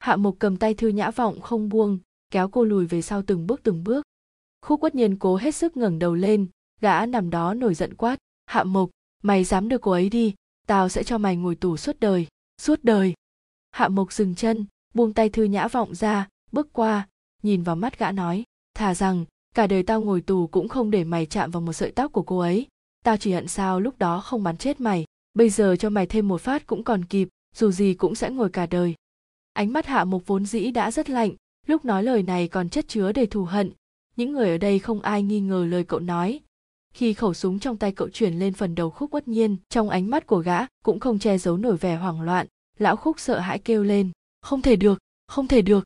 hạ mục cầm tay thư nhã vọng không buông, kéo cô lùi về sau từng bước từng bước. Khúc quất nhiên cố hết sức ngẩng đầu lên, gã nằm đó nổi giận quát, hạ mục mày dám đưa cô ấy đi, tao sẽ cho mày ngồi tù suốt đời suốt đời. Hạ mục dừng chân, buông tay thư nhã vọng ra, bước qua, nhìn vào mắt gã nói, thà rằng, cả đời tao ngồi tù cũng không để mày chạm vào một sợi tóc của cô ấy, tao chỉ hận sao lúc đó không bắn chết mày, bây giờ cho mày thêm một phát cũng còn kịp, dù gì cũng sẽ ngồi cả đời ánh mắt hạ mục vốn dĩ đã rất lạnh, lúc nói lời này còn chất chứa đầy thù hận. Những người ở đây không ai nghi ngờ lời cậu nói. Khi khẩu súng trong tay cậu chuyển lên phần đầu khúc bất nhiên, trong ánh mắt của gã cũng không che giấu nổi vẻ hoảng loạn, lão khúc sợ hãi kêu lên, không thể được, không thể được.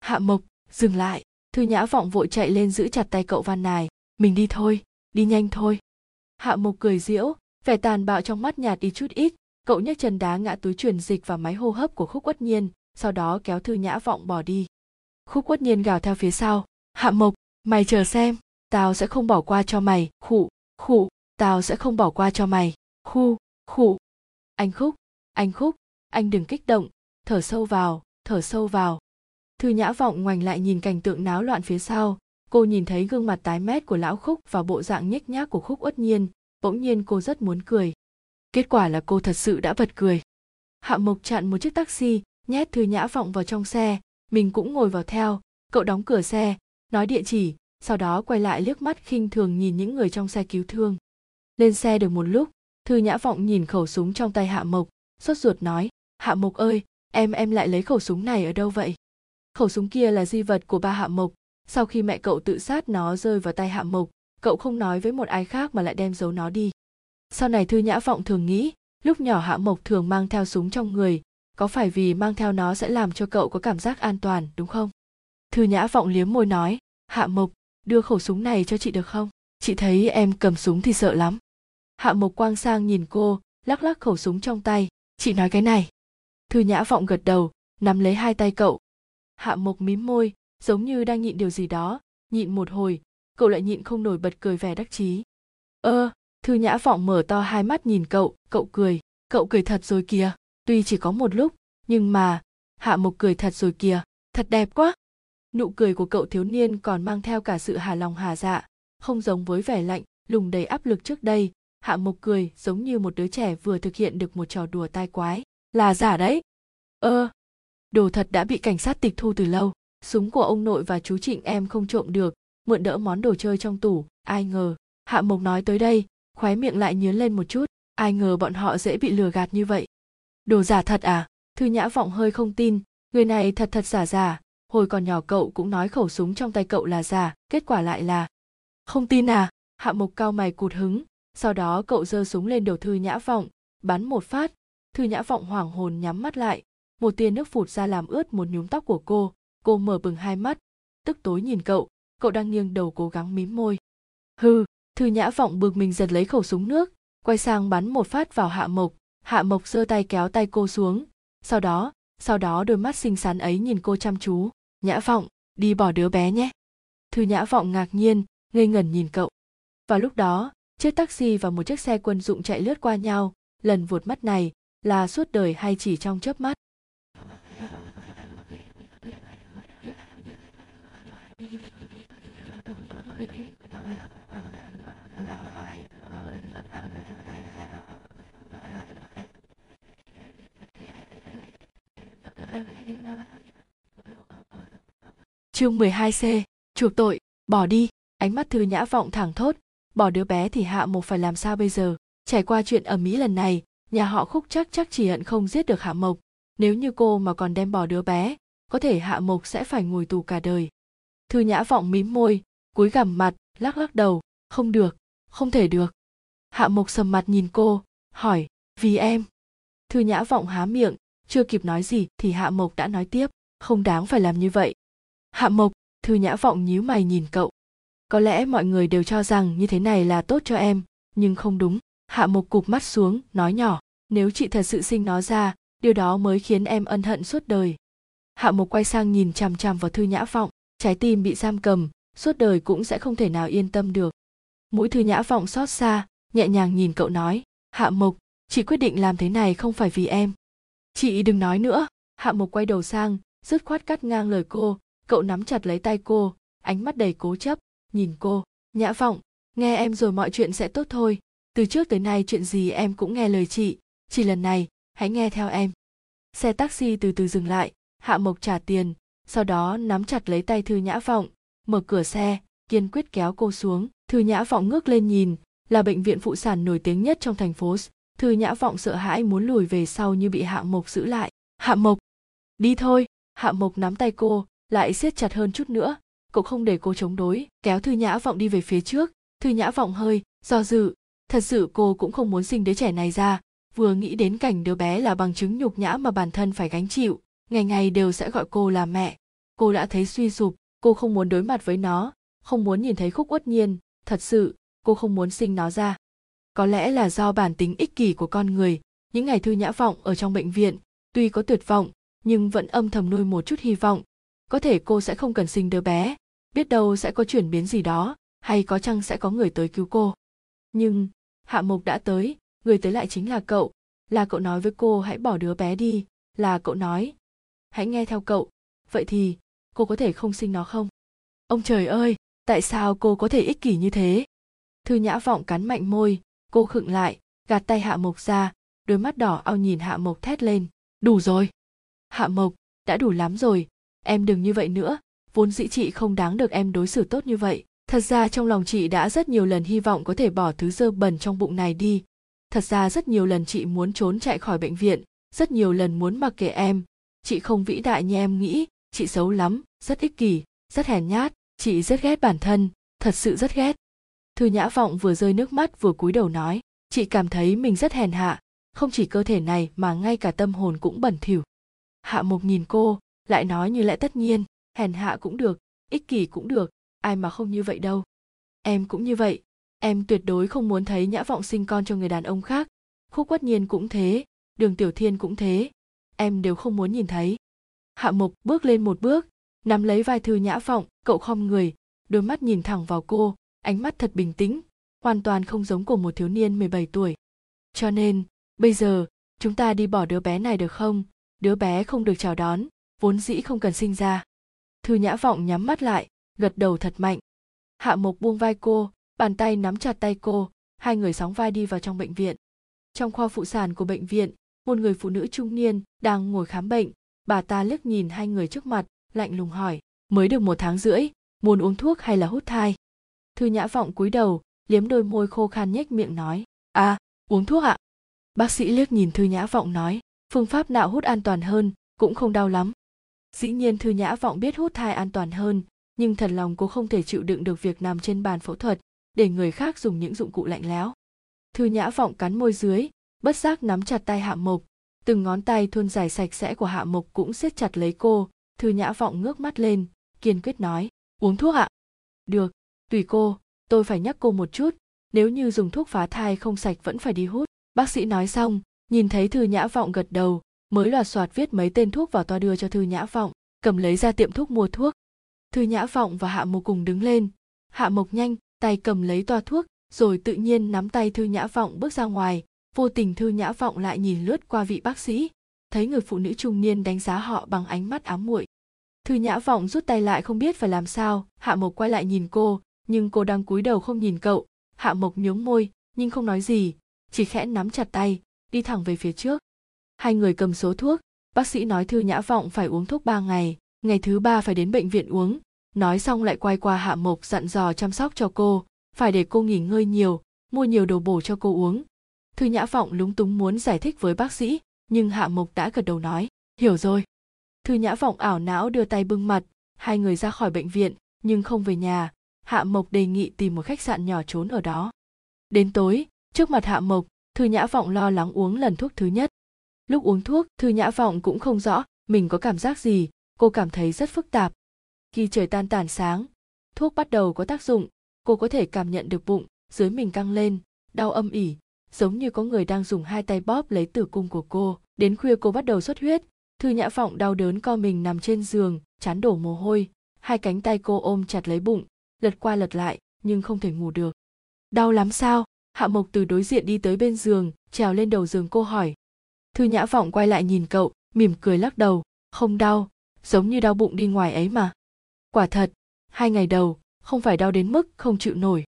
Hạ mộc, dừng lại. Thư nhã vọng vội chạy lên giữ chặt tay cậu van nài, mình đi thôi, đi nhanh thôi. Hạ mộc cười diễu, vẻ tàn bạo trong mắt nhạt đi chút ít, cậu nhấc chân đá ngã túi truyền dịch vào máy hô hấp của khúc uất nhiên sau đó kéo thư nhã vọng bỏ đi. Khúc uất nhiên gào theo phía sau, hạ mộc, mày chờ xem, tao sẽ không bỏ qua cho mày, khụ khụ, tao sẽ không bỏ qua cho mày, khu, khụ. Anh khúc anh khúc, anh đừng kích động, thở sâu vào, thở sâu vào. Thư nhã vọng ngoảnh lại nhìn cảnh tượng náo loạn phía sau, cô nhìn thấy gương mặt tái mét của lão khúc và bộ dạng nhếch nhác của khúc uất nhiên, bỗng nhiên cô rất muốn cười. Kết quả là cô thật sự đã bật cười. Hạ mộc chặn một chiếc taxi nhét thư nhã vọng vào trong xe, mình cũng ngồi vào theo. Cậu đóng cửa xe, nói địa chỉ, sau đó quay lại liếc mắt khinh thường nhìn những người trong xe cứu thương. Lên xe được một lúc, thư nhã vọng nhìn khẩu súng trong tay hạ mộc, sốt ruột nói, hạ mộc ơi, em em lại lấy khẩu súng này ở đâu vậy? Khẩu súng kia là di vật của ba hạ mộc. Sau khi mẹ cậu tự sát nó rơi vào tay hạ mộc, cậu không nói với một ai khác mà lại đem giấu nó đi. Sau này thư nhã vọng thường nghĩ, lúc nhỏ hạ mộc thường mang theo súng trong người có phải vì mang theo nó sẽ làm cho cậu có cảm giác an toàn, đúng không? Thư nhã vọng liếm môi nói, hạ mộc, đưa khẩu súng này cho chị được không? Chị thấy em cầm súng thì sợ lắm. Hạ mộc quang sang nhìn cô, lắc lắc khẩu súng trong tay. Chị nói cái này. Thư nhã vọng gật đầu, nắm lấy hai tay cậu. Hạ mộc mím môi, giống như đang nhịn điều gì đó. Nhịn một hồi, cậu lại nhịn không nổi bật cười vẻ đắc chí. Ơ, thư nhã vọng mở to hai mắt nhìn cậu cậu cười. Cậu cười thật rồi kìa tuy chỉ có một lúc, nhưng mà, hạ mộc cười thật rồi kìa, thật đẹp quá. Nụ cười của cậu thiếu niên còn mang theo cả sự hà lòng hà dạ không giống với vẻ lạnh, lùng đầy áp lực trước đây. Hạ mộc cười giống như một đứa trẻ vừa thực hiện được một trò đùa tai quái. Là giả đấy. Ơ, đồ thật đã bị cảnh sát tịch thu từ lâu. Súng của ông nội và chú trịnh em không trộm được, mượn đỡ món đồ chơi trong tủ. Ai ngờ, hạ mộc nói tới đây, khóe miệng lại nhướng lên một chút. Ai ngờ bọn họ dễ bị lừa gạt như vậy đồ giả thật à? Thư nhã vọng hơi không tin. Người này thật thật giả giả. Hồi còn nhỏ cậu cũng nói khẩu súng trong tay cậu là giả, kết quả lại là không tin à? Hạ mộc cao mày cụt hứng. Sau đó cậu giơ súng lên đầu thư nhã vọng, bắn một phát. Thư nhã vọng hoảng hồn nhắm mắt lại. Một tia nước phụt ra làm ướt một nhúm tóc của cô. Cô mở bừng hai mắt, tức tối nhìn cậu. Cậu đang nghiêng đầu cố gắng mím môi. Hư thư nhã vọng bực mình giật lấy khẩu súng nước, quay sang bắn một phát vào hạ mộc hạ mộc giơ tay kéo tay cô xuống. Sau đó sau đó đôi mắt xinh xắn ấy nhìn cô chăm chú. Nhã vọng, đi bỏ đứa bé nhé. Thư nhã vọng ngạc nhiên, ngây ngẩn nhìn cậu. Và lúc đó, chiếc taxi và một chiếc xe quân dụng chạy lướt qua nhau. Lần vụt mắt này là suốt đời hay chỉ trong chớp mắt? Chương 12C, chuộc tội, bỏ đi, ánh mắt Thư Nhã vọng thẳng thốt, bỏ đứa bé thì Hạ Mộc phải làm sao bây giờ? Trải qua chuyện ở Mỹ lần này, nhà họ Khúc chắc chắc chỉ hận không giết được Hạ Mộc, nếu như cô mà còn đem bỏ đứa bé, có thể Hạ Mộc sẽ phải ngồi tù cả đời. Thư Nhã vọng mím môi, cúi gằm mặt, lắc lắc đầu, không được, không thể được. Hạ Mộc sầm mặt nhìn cô, hỏi, vì em. Thư Nhã vọng há miệng, chưa kịp nói gì thì Hạ Mộc đã nói tiếp, không đáng phải làm như vậy. Hạ Mộc, Thư Nhã vọng nhíu mày nhìn cậu. Có lẽ mọi người đều cho rằng như thế này là tốt cho em, nhưng không đúng. Hạ Mộc cụp mắt xuống, nói nhỏ, nếu chị thật sự sinh nó ra, điều đó mới khiến em ân hận suốt đời. Hạ Mộc quay sang nhìn chằm chằm vào Thư Nhã vọng, trái tim bị giam cầm, suốt đời cũng sẽ không thể nào yên tâm được. Mũi Thư Nhã vọng xót xa, nhẹ nhàng nhìn cậu nói, Hạ Mộc, chị quyết định làm thế này không phải vì em. Chị đừng nói nữa, Hạ Mộc quay đầu sang, dứt khoát cắt ngang lời cô. Cậu nắm chặt lấy tay cô ánh mắt đầy cố chấp. Nhìn cô nhã vọng. Nghe em rồi mọi chuyện sẽ tốt thôi. Từ trước tới nay chuyện gì em cũng nghe lời chị. Chỉ lần này hãy nghe theo em. Xe taxi từ từ dừng lại. Hạ mộc trả tiền sau đó nắm chặt lấy tay thư nhã vọng. Mở cửa xe kiên quyết kéo cô xuống. Thư nhã vọng ngước lên nhìn là bệnh viện phụ sản nổi tiếng nhất trong thành phố thư nhã vọng sợ hãi muốn lùi về sau như bị hạ mộc giữ lại. Hạ mộc, đi thôi. Hạ mộc nắm tay cô, lại siết chặt hơn chút nữa. Cậu không để cô chống đối, kéo thư nhã vọng đi về phía trước. Thư nhã vọng hơi do dự. Thật sự cô cũng không muốn sinh đứa trẻ này ra. Vừa nghĩ đến cảnh đứa bé là bằng chứng nhục nhã mà bản thân phải gánh chịu, ngày ngày đều sẽ gọi cô là mẹ. Cô đã thấy suy sụp, cô không muốn đối mặt với nó, không muốn nhìn thấy khúc uất nhiên. Thật sự, cô không muốn sinh nó ra có lẽ là do bản tính ích kỷ của con người, những ngày thư nhã vọng ở trong bệnh viện, tuy có tuyệt vọng, nhưng vẫn âm thầm nuôi một chút hy vọng. Có thể cô sẽ không cần sinh đứa bé, biết đâu sẽ có chuyển biến gì đó, hay có chăng sẽ có người tới cứu cô. Nhưng, hạ mục đã tới, người tới lại chính là cậu. Là cậu nói với cô hãy bỏ đứa bé đi, là cậu nói. Hãy nghe theo cậu. Vậy thì, cô có thể không sinh nó không? Ông trời ơi, tại sao cô có thể ích kỷ như thế? Thư nhã vọng cắn mạnh môi cô khựng lại, gạt tay hạ mộc ra, đôi mắt đỏ ao nhìn hạ mộc thét lên, đủ rồi. Hạ mộc, đã đủ lắm rồi. Em đừng như vậy nữa. Vốn dĩ chị không đáng được em đối xử tốt như vậy. Thật ra trong lòng chị đã rất nhiều lần hy vọng có thể bỏ thứ dơ bẩn trong bụng này đi. Thật ra rất nhiều lần chị muốn trốn chạy khỏi bệnh viện, rất nhiều lần muốn mặc kệ em. Chị không vĩ đại như em nghĩ, chị xấu lắm, rất ích kỷ, rất hèn nhát, chị rất ghét bản thân, thật sự rất ghét thư nhã vọng vừa rơi nước mắt vừa cúi đầu nói, chị cảm thấy mình rất hèn hạ, không chỉ cơ thể này mà ngay cả tâm hồn cũng bẩn thỉu. Hạ mục nhìn cô, lại nói như lẽ tất nhiên, hèn hạ cũng được, ích kỷ cũng được, ai mà không như vậy đâu. Em cũng như vậy, em tuyệt đối không muốn thấy nhã vọng sinh con cho người đàn ông khác, khúc quất nhiên cũng thế, đường tiểu thiên cũng thế, em đều không muốn nhìn thấy. Hạ mục bước lên một bước, nắm lấy vai thư nhã vọng, cậu khom người, đôi mắt nhìn thẳng vào cô ánh mắt thật bình tĩnh, hoàn toàn không giống của một thiếu niên 17 tuổi. Cho nên, bây giờ, chúng ta đi bỏ đứa bé này được không? Đứa bé không được chào đón, vốn dĩ không cần sinh ra. Thư nhã vọng nhắm mắt lại, gật đầu thật mạnh. Hạ mộc buông vai cô, bàn tay nắm chặt tay cô, hai người sóng vai đi vào trong bệnh viện. Trong khoa phụ sản của bệnh viện, một người phụ nữ trung niên đang ngồi khám bệnh. Bà ta liếc nhìn hai người trước mặt, lạnh lùng hỏi, mới được một tháng rưỡi, muốn uống thuốc hay là hút thai? Thư nhã vọng cúi đầu, liếm đôi môi khô khan nhếch miệng nói à uống thuốc ạ. Bác sĩ liếc nhìn thư nhã vọng nói, phương pháp nạo hút an toàn hơn, cũng không đau lắm. Dĩ nhiên thư nhã vọng biết hút thai an toàn hơn, nhưng thật lòng cô không thể chịu đựng được việc nằm trên bàn phẫu thuật, để người khác dùng những dụng cụ lạnh lẽo. Thư nhã vọng cắn môi dưới, bất giác nắm chặt tay hạ mộc. Từng ngón tay thuôn dài sạch sẽ của hạ mộc cũng siết chặt lấy cô. Thư nhã vọng ngước mắt lên, kiên quyết nói, uống thuốc ạ. Được tùy cô, tôi phải nhắc cô một chút, nếu như dùng thuốc phá thai không sạch vẫn phải đi hút. Bác sĩ nói xong, nhìn thấy thư nhã vọng gật đầu, mới loạt soạt viết mấy tên thuốc vào toa đưa cho thư nhã vọng, cầm lấy ra tiệm thuốc mua thuốc. Thư nhã vọng và hạ mộc cùng đứng lên. Hạ mộc nhanh, tay cầm lấy toa thuốc, rồi tự nhiên nắm tay thư nhã vọng bước ra ngoài. Vô tình thư nhã vọng lại nhìn lướt qua vị bác sĩ, thấy người phụ nữ trung niên đánh giá họ bằng ánh mắt ám muội. Thư nhã vọng rút tay lại không biết phải làm sao, hạ mộc quay lại nhìn cô nhưng cô đang cúi đầu không nhìn cậu. Hạ mộc nhướng môi, nhưng không nói gì, chỉ khẽ nắm chặt tay, đi thẳng về phía trước. Hai người cầm số thuốc, bác sĩ nói thư nhã vọng phải uống thuốc ba ngày ngày thứ ba phải đến bệnh viện uống. Nói xong lại quay qua hạ mộc dặn dò chăm sóc cho cô, phải để cô nghỉ ngơi nhiều, mua nhiều đồ bổ cho cô uống. Thư nhã vọng lúng túng muốn giải thích với bác sĩ, nhưng hạ mộc đã gật đầu nói, hiểu rồi. Thư nhã vọng ảo não đưa tay bưng mặt, hai người ra khỏi bệnh viện, nhưng không về nhà hạ mộc đề nghị tìm một khách sạn nhỏ trốn ở đó. Đến tối, trước mặt hạ mộc, thư nhã vọng lo lắng uống lần thuốc thứ nhất. Lúc uống thuốc, thư nhã vọng cũng không rõ mình có cảm giác gì, cô cảm thấy rất phức tạp. Khi trời tan tàn sáng, thuốc bắt đầu có tác dụng, cô có thể cảm nhận được bụng dưới mình căng lên, đau âm ỉ, giống như có người đang dùng hai tay bóp lấy tử cung của cô. Đến khuya cô bắt đầu xuất huyết, thư nhã vọng đau đớn co mình nằm trên giường, chán đổ mồ hôi, hai cánh tay cô ôm chặt lấy bụng lật qua lật lại, nhưng không thể ngủ được. Đau lắm sao? Hạ mộc từ đối diện đi tới bên giường, trèo lên đầu giường cô hỏi. Thư nhã vọng quay lại nhìn cậu, mỉm cười lắc đầu. Không đau, giống như đau bụng đi ngoài ấy mà. Quả thật, hai ngày đầu, không phải đau đến mức không chịu nổi.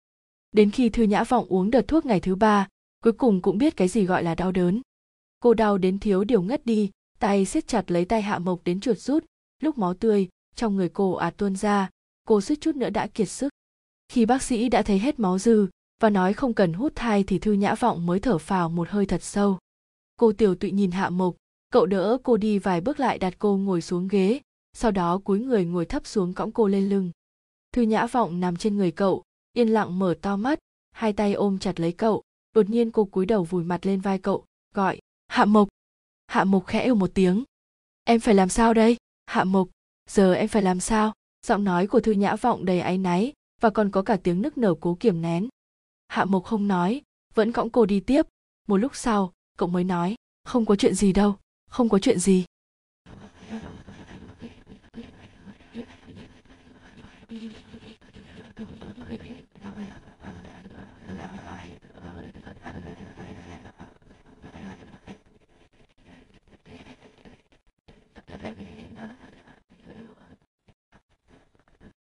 Đến khi thư nhã vọng uống đợt thuốc ngày thứ ba, cuối cùng cũng biết cái gì gọi là đau đớn. Cô đau đến thiếu điều ngất đi, tay siết chặt lấy tay hạ mộc đến chuột rút, lúc máu tươi trong người cô ạt tuôn ra cô suýt chút nữa đã kiệt sức. Khi bác sĩ đã thấy hết máu dư và nói không cần hút thai thì thư nhã vọng mới thở phào một hơi thật sâu. Cô tiểu tụy nhìn hạ mộc, cậu đỡ cô đi vài bước lại đặt cô ngồi xuống ghế, sau đó cúi người ngồi thấp xuống cõng cô lên lưng. Thư nhã vọng nằm trên người cậu, yên lặng mở to mắt, hai tay ôm chặt lấy cậu, đột nhiên cô cúi đầu vùi mặt lên vai cậu, gọi, hạ mộc. Hạ mộc khẽ ư một tiếng. Em phải làm sao đây? Hạ mộc, giờ em phải làm sao? Giọng nói của thư nhã vọng đầy áy náy và còn có cả tiếng nức nở cố kiềm nén. Hạ mộc không nói, vẫn cõng cô đi tiếp. Một lúc sau, cậu mới nói, không có chuyện gì đâu, không có chuyện gì.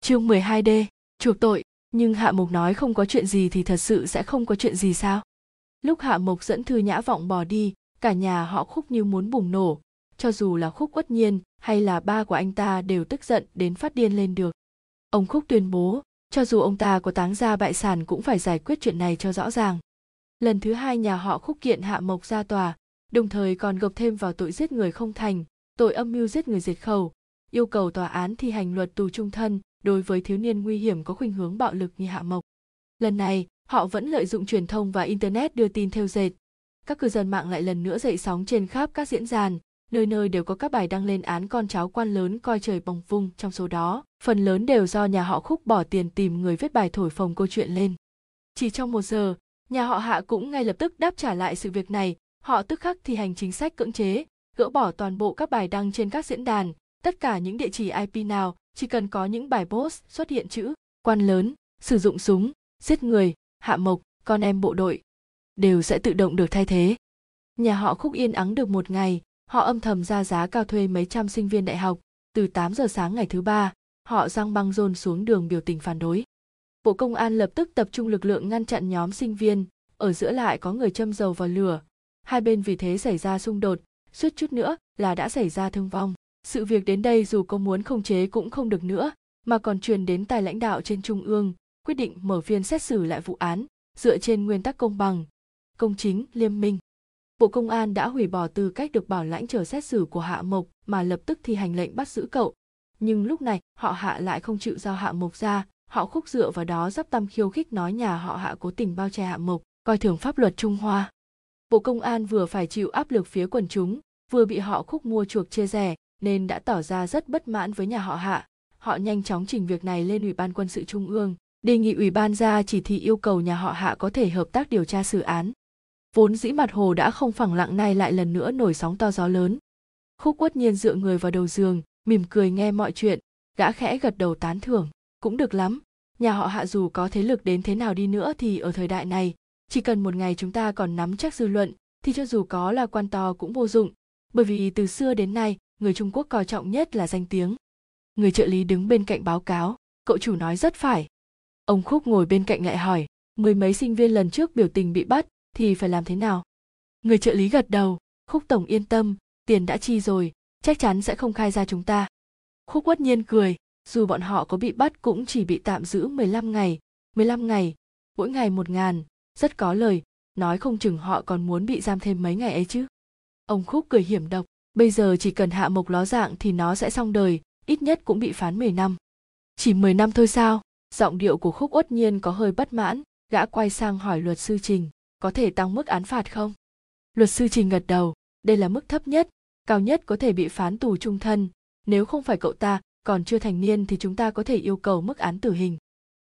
Chương 12D, chuộc tội, nhưng Hạ Mộc nói không có chuyện gì thì thật sự sẽ không có chuyện gì sao? Lúc Hạ Mộc dẫn Thư Nhã Vọng bỏ đi, cả nhà họ khúc như muốn bùng nổ, cho dù là khúc uất nhiên hay là ba của anh ta đều tức giận đến phát điên lên được. Ông khúc tuyên bố, cho dù ông ta có táng ra bại sản cũng phải giải quyết chuyện này cho rõ ràng. Lần thứ hai nhà họ khúc kiện Hạ Mộc ra tòa, đồng thời còn gộp thêm vào tội giết người không thành, tội âm mưu giết người diệt khẩu, yêu cầu tòa án thi hành luật tù trung thân đối với thiếu niên nguy hiểm có khuynh hướng bạo lực như Hạ Mộc. Lần này, họ vẫn lợi dụng truyền thông và internet đưa tin theo dệt. Các cư dân mạng lại lần nữa dậy sóng trên khắp các diễn đàn, nơi nơi đều có các bài đăng lên án con cháu quan lớn coi trời bồng vung trong số đó. Phần lớn đều do nhà họ Khúc bỏ tiền tìm người viết bài thổi phồng câu chuyện lên. Chỉ trong một giờ, nhà họ Hạ cũng ngay lập tức đáp trả lại sự việc này, họ tức khắc thi hành chính sách cưỡng chế, gỡ bỏ toàn bộ các bài đăng trên các diễn đàn, tất cả những địa chỉ IP nào chỉ cần có những bài post xuất hiện chữ quan lớn, sử dụng súng, giết người, hạ mộc, con em bộ đội đều sẽ tự động được thay thế. Nhà họ Khúc yên ắng được một ngày, họ âm thầm ra giá cao thuê mấy trăm sinh viên đại học, từ 8 giờ sáng ngày thứ ba, họ giăng băng rôn xuống đường biểu tình phản đối. Bộ Công an lập tức tập trung lực lượng ngăn chặn nhóm sinh viên, ở giữa lại có người châm dầu vào lửa. Hai bên vì thế xảy ra xung đột, suýt chút nữa là đã xảy ra thương vong. Sự việc đến đây dù có muốn không chế cũng không được nữa, mà còn truyền đến tài lãnh đạo trên trung ương, quyết định mở phiên xét xử lại vụ án, dựa trên nguyên tắc công bằng, công chính, liêm minh. Bộ Công an đã hủy bỏ tư cách được bảo lãnh chờ xét xử của Hạ Mộc mà lập tức thi hành lệnh bắt giữ cậu. Nhưng lúc này họ Hạ lại không chịu giao Hạ Mộc ra, họ khúc dựa vào đó dắp tâm khiêu khích nói nhà họ Hạ cố tình bao che Hạ Mộc, coi thường pháp luật Trung Hoa. Bộ Công an vừa phải chịu áp lực phía quần chúng, vừa bị họ khúc mua chuộc chia rẻ, nên đã tỏ ra rất bất mãn với nhà họ Hạ. Họ nhanh chóng trình việc này lên Ủy ban quân sự Trung ương, đề nghị Ủy ban ra chỉ thị yêu cầu nhà họ Hạ có thể hợp tác điều tra xử án. Vốn dĩ mặt hồ đã không phẳng lặng nay lại lần nữa nổi sóng to gió lớn. Khúc quất nhiên dựa người vào đầu giường, mỉm cười nghe mọi chuyện, gã khẽ gật đầu tán thưởng. Cũng được lắm, nhà họ Hạ dù có thế lực đến thế nào đi nữa thì ở thời đại này, chỉ cần một ngày chúng ta còn nắm chắc dư luận, thì cho dù có là quan to cũng vô dụng, bởi vì từ xưa đến nay người Trung Quốc coi trọng nhất là danh tiếng. Người trợ lý đứng bên cạnh báo cáo, cậu chủ nói rất phải. Ông Khúc ngồi bên cạnh lại hỏi, mười mấy sinh viên lần trước biểu tình bị bắt thì phải làm thế nào? Người trợ lý gật đầu, Khúc Tổng yên tâm, tiền đã chi rồi, chắc chắn sẽ không khai ra chúng ta. Khúc quất nhiên cười, dù bọn họ có bị bắt cũng chỉ bị tạm giữ 15 ngày, 15 ngày, mỗi ngày một ngàn, rất có lời, nói không chừng họ còn muốn bị giam thêm mấy ngày ấy chứ. Ông Khúc cười hiểm độc, Bây giờ chỉ cần hạ mộc ló dạng thì nó sẽ xong đời, ít nhất cũng bị phán 10 năm. Chỉ 10 năm thôi sao? Giọng điệu của Khúc Uất Nhiên có hơi bất mãn, gã quay sang hỏi luật sư Trình, có thể tăng mức án phạt không? Luật sư Trình gật đầu, đây là mức thấp nhất, cao nhất có thể bị phán tù trung thân, nếu không phải cậu ta còn chưa thành niên thì chúng ta có thể yêu cầu mức án tử hình.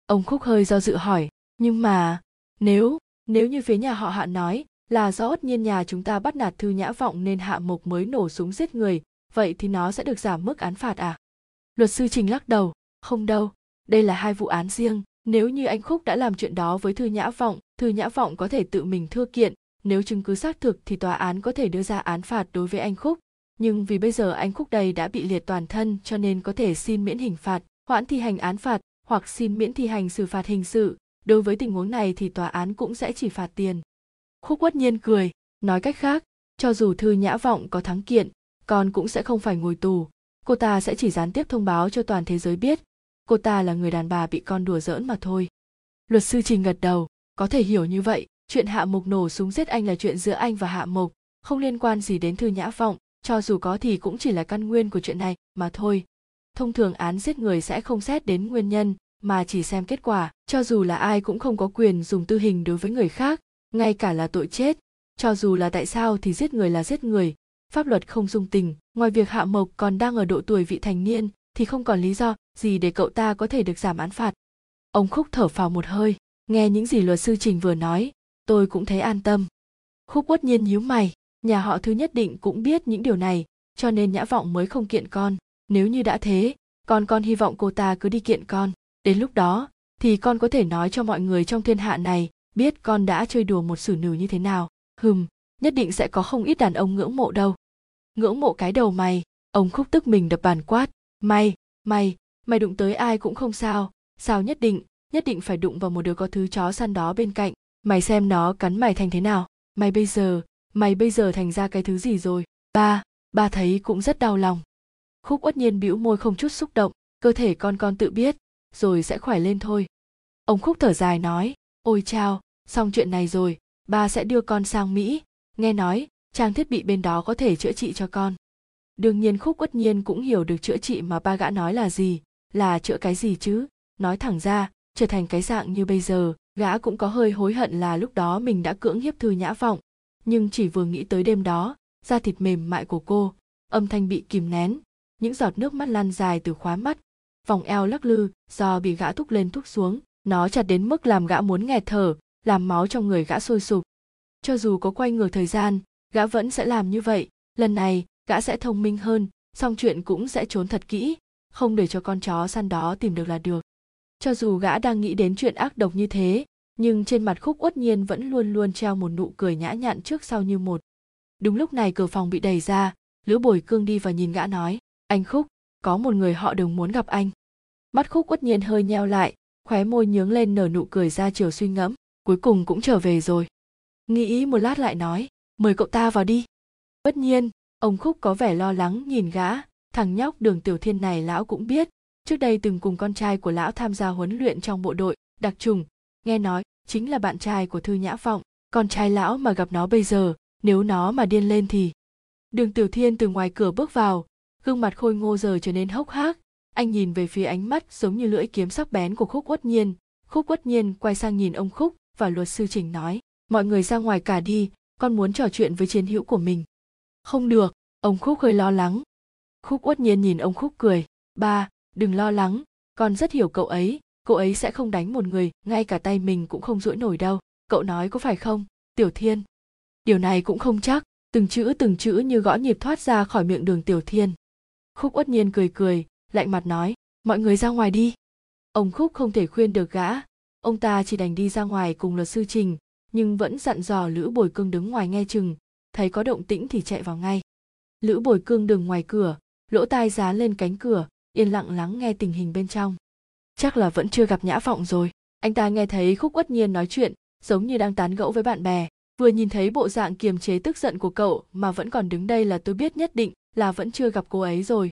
Ông Khúc hơi do dự hỏi, nhưng mà, nếu, nếu như phía nhà họ hạ nói, là do ất nhiên nhà chúng ta bắt nạt thư nhã vọng nên hạ mộc mới nổ súng giết người, vậy thì nó sẽ được giảm mức án phạt à? Luật sư trình lắc đầu, không đâu, đây là hai vụ án riêng, nếu như anh khúc đã làm chuyện đó với thư nhã vọng, thư nhã vọng có thể tự mình thưa kiện, nếu chứng cứ xác thực thì tòa án có thể đưa ra án phạt đối với anh khúc. Nhưng vì bây giờ anh khúc đây đã bị liệt toàn thân cho nên có thể xin miễn hình phạt, hoãn thi hành án phạt hoặc xin miễn thi hành xử phạt hình sự. Đối với tình huống này thì tòa án cũng sẽ chỉ phạt tiền khúc quất nhiên cười, nói cách khác, cho dù thư nhã vọng có thắng kiện, con cũng sẽ không phải ngồi tù. Cô ta sẽ chỉ gián tiếp thông báo cho toàn thế giới biết, cô ta là người đàn bà bị con đùa giỡn mà thôi. Luật sư trình gật đầu, có thể hiểu như vậy, chuyện hạ mục nổ súng giết anh là chuyện giữa anh và hạ mục không liên quan gì đến thư nhã vọng, cho dù có thì cũng chỉ là căn nguyên của chuyện này mà thôi. Thông thường án giết người sẽ không xét đến nguyên nhân, mà chỉ xem kết quả, cho dù là ai cũng không có quyền dùng tư hình đối với người khác ngay cả là tội chết, cho dù là tại sao thì giết người là giết người, pháp luật không dung tình. Ngoài việc hạ mộc còn đang ở độ tuổi vị thành niên, thì không còn lý do gì để cậu ta có thể được giảm án phạt. Ông khúc thở phào một hơi, nghe những gì luật sư trình vừa nói, tôi cũng thấy an tâm. Khúc uất nhiên nhíu mày, nhà họ thứ nhất định cũng biết những điều này, cho nên nhã vọng mới không kiện con. Nếu như đã thế, con con hy vọng cô ta cứ đi kiện con. Đến lúc đó, thì con có thể nói cho mọi người trong thiên hạ này biết con đã chơi đùa một xử nữ như thế nào. Hừm, nhất định sẽ có không ít đàn ông ngưỡng mộ đâu. Ngưỡng mộ cái đầu mày, ông khúc tức mình đập bàn quát. Mày mày mày đụng tới ai cũng không sao. Sao nhất định nhất định phải đụng vào một đứa có thứ chó săn đó bên cạnh. Mày xem nó cắn mày thành thế nào. Mày bây giờ, mày bây giờ thành ra cái thứ gì rồi? Ba ba thấy cũng rất đau lòng. Khúc uất nhiên bĩu môi không chút xúc động. Cơ thể con con tự biết, rồi sẽ khỏe lên thôi. Ông khúc thở dài nói, ôi chao xong chuyện này rồi ba sẽ đưa con sang mỹ. Nghe nói, trang thiết bị bên đó có thể chữa trị cho con. Đương nhiên khúc uất nhiên cũng hiểu được chữa trị mà ba gã nói là gì, là chữa cái gì chứ? Nói thẳng ra, trở thành cái dạng như bây giờ, gã cũng có hơi hối hận là lúc đó mình đã cưỡng hiếp thư nhã vọng. Nhưng chỉ vừa nghĩ tới đêm đó, da thịt mềm mại của cô, âm thanh bị kìm nén, những giọt nước mắt lan dài từ khóa mắt. Vòng eo lắc lư, do bị gã thúc lên thúc xuống, nó chặt đến mức làm gã muốn nghẹt thở làm máu trong người gã sôi sục. Cho dù có quay ngược thời gian, gã vẫn sẽ làm như vậy. Lần này, gã sẽ thông minh hơn, song chuyện cũng sẽ trốn thật kỹ, không để cho con chó săn đó tìm được là được. Cho dù gã đang nghĩ đến chuyện ác độc như thế, nhưng trên mặt khúc uất nhiên vẫn luôn luôn treo một nụ cười nhã nhặn trước sau như một. Đúng lúc này cửa phòng bị đẩy ra, lữ bồi cương đi và nhìn gã nói, anh khúc, có một người họ đừng muốn gặp anh. Mắt khúc uất nhiên hơi nheo lại, khóe môi nhướng lên nở nụ cười ra chiều suy ngẫm cuối cùng cũng trở về rồi. Nghĩ một lát lại nói, mời cậu ta vào đi. Bất nhiên, ông khúc có vẻ lo lắng nhìn gã. Thằng nhóc đường tiểu thiên này lão cũng biết. Trước đây từng cùng con trai của lão tham gia huấn luyện trong bộ đội, đặc trùng. Nghe nói, chính là bạn trai của thư nhã vọng con trai lão mà gặp nó bây giờ, nếu nó mà điên lên thì. Đường tiểu thiên từ ngoài cửa bước vào. Gương mặt khôi ngô giờ trở nên hốc hác. Anh nhìn về phía ánh mắt giống như lưỡi kiếm sắc bén của khúc uất nhiên. Khúc uất nhiên quay sang nhìn ông khúc và luật sư trình nói, mọi người ra ngoài cả đi, con muốn trò chuyện với chiến hữu của mình. Không được, ông khúc hơi lo lắng. Khúc uất nhiên nhìn ông khúc cười, ba, đừng lo lắng, con rất hiểu cậu ấy cậu ấy sẽ không đánh một người, ngay cả tay mình cũng không duỗi nổi đâu, cậu nói có phải không, tiểu thiên? Điều này cũng không chắc, từng chữ từng chữ như gõ nhịp thoát ra khỏi miệng đường tiểu thiên. Khúc uất nhiên cười cười, lạnh mặt nói, mọi người ra ngoài đi. Ông khúc không thể khuyên được gã ông ta chỉ đành đi ra ngoài cùng luật sư trình, nhưng vẫn dặn dò lữ bồi cương đứng ngoài nghe chừng, thấy có động tĩnh thì chạy vào ngay. Lữ bồi cương đứng ngoài cửa, lỗ tai dán lên cánh cửa, yên lặng lắng nghe tình hình bên trong. Chắc là vẫn chưa gặp nhã vọng rồi. Anh ta nghe thấy khúc uất nhiên nói chuyện, giống như đang tán gẫu với bạn bè, vừa nhìn thấy bộ dạng kiềm chế tức giận của cậu mà vẫn còn đứng đây là tôi biết nhất định là vẫn chưa gặp cô ấy rồi.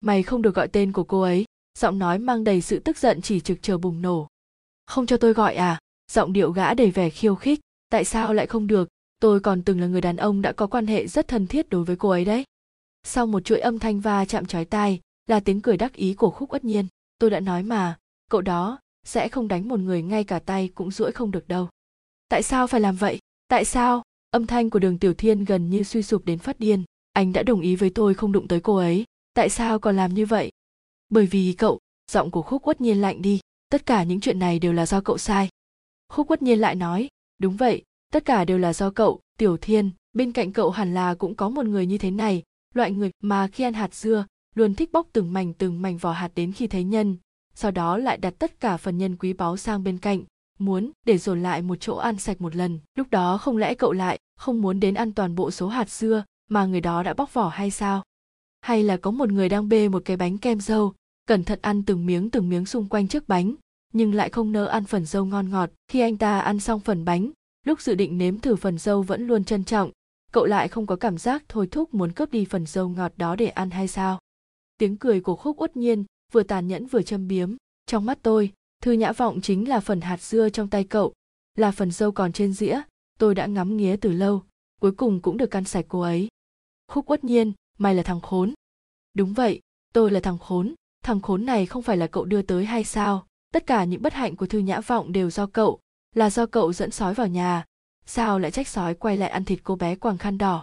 Mày không được gọi tên của cô ấy, giọng nói mang đầy sự tức giận chỉ trực chờ bùng nổ không cho tôi gọi à? Giọng điệu gã đầy vẻ khiêu khích. Tại sao lại không được? Tôi còn từng là người đàn ông đã có quan hệ rất thân thiết đối với cô ấy đấy. Sau một chuỗi âm thanh va chạm chói tai, là tiếng cười đắc ý của khúc ất nhiên. Tôi đã nói mà, cậu đó sẽ không đánh một người ngay cả tay cũng duỗi không được đâu. Tại sao phải làm vậy? Tại sao? Âm thanh của đường tiểu thiên gần như suy sụp đến phát điên. Anh đã đồng ý với tôi không đụng tới cô ấy. Tại sao còn làm như vậy? Bởi vì cậu, giọng của khúc uất nhiên lạnh đi tất cả những chuyện này đều là do cậu sai. Khúc quất nhiên lại nói, đúng vậy, tất cả đều là do cậu, tiểu thiên. Bên cạnh cậu hẳn là cũng có một người như thế này, loại người mà khi ăn hạt dưa luôn thích bóc từng mảnh từng mảnh vỏ hạt đến khi thấy nhân, sau đó lại đặt tất cả phần nhân quý báu sang bên cạnh, muốn để dồn lại một chỗ ăn sạch một lần. Lúc đó không lẽ cậu lại không muốn đến ăn toàn bộ số hạt dưa mà người đó đã bóc vỏ hay sao? Hay là có một người đang bê một cái bánh kem dâu cẩn thận ăn từng miếng từng miếng xung quanh chiếc bánh, nhưng lại không nỡ ăn phần dâu ngon ngọt. Khi anh ta ăn xong phần bánh, lúc dự định nếm thử phần dâu vẫn luôn trân trọng. Cậu lại không có cảm giác thôi thúc muốn cướp đi phần dâu ngọt đó để ăn hay sao? Tiếng cười của khúc uất nhiên, vừa tàn nhẫn vừa châm biếm. Trong mắt tôi, thư nhã vọng chính là phần hạt dưa trong tay cậu, là phần dâu còn trên dĩa. Tôi đã ngắm nghía từ lâu, cuối cùng cũng được căn sạch cô ấy. Khúc uất nhiên, mày là thằng khốn. Đúng vậy, tôi là thằng khốn thằng khốn này không phải là cậu đưa tới hay sao? Tất cả những bất hạnh của thư nhã vọng đều do cậu, là do cậu dẫn sói vào nhà. Sao lại trách sói quay lại ăn thịt cô bé quàng khăn đỏ?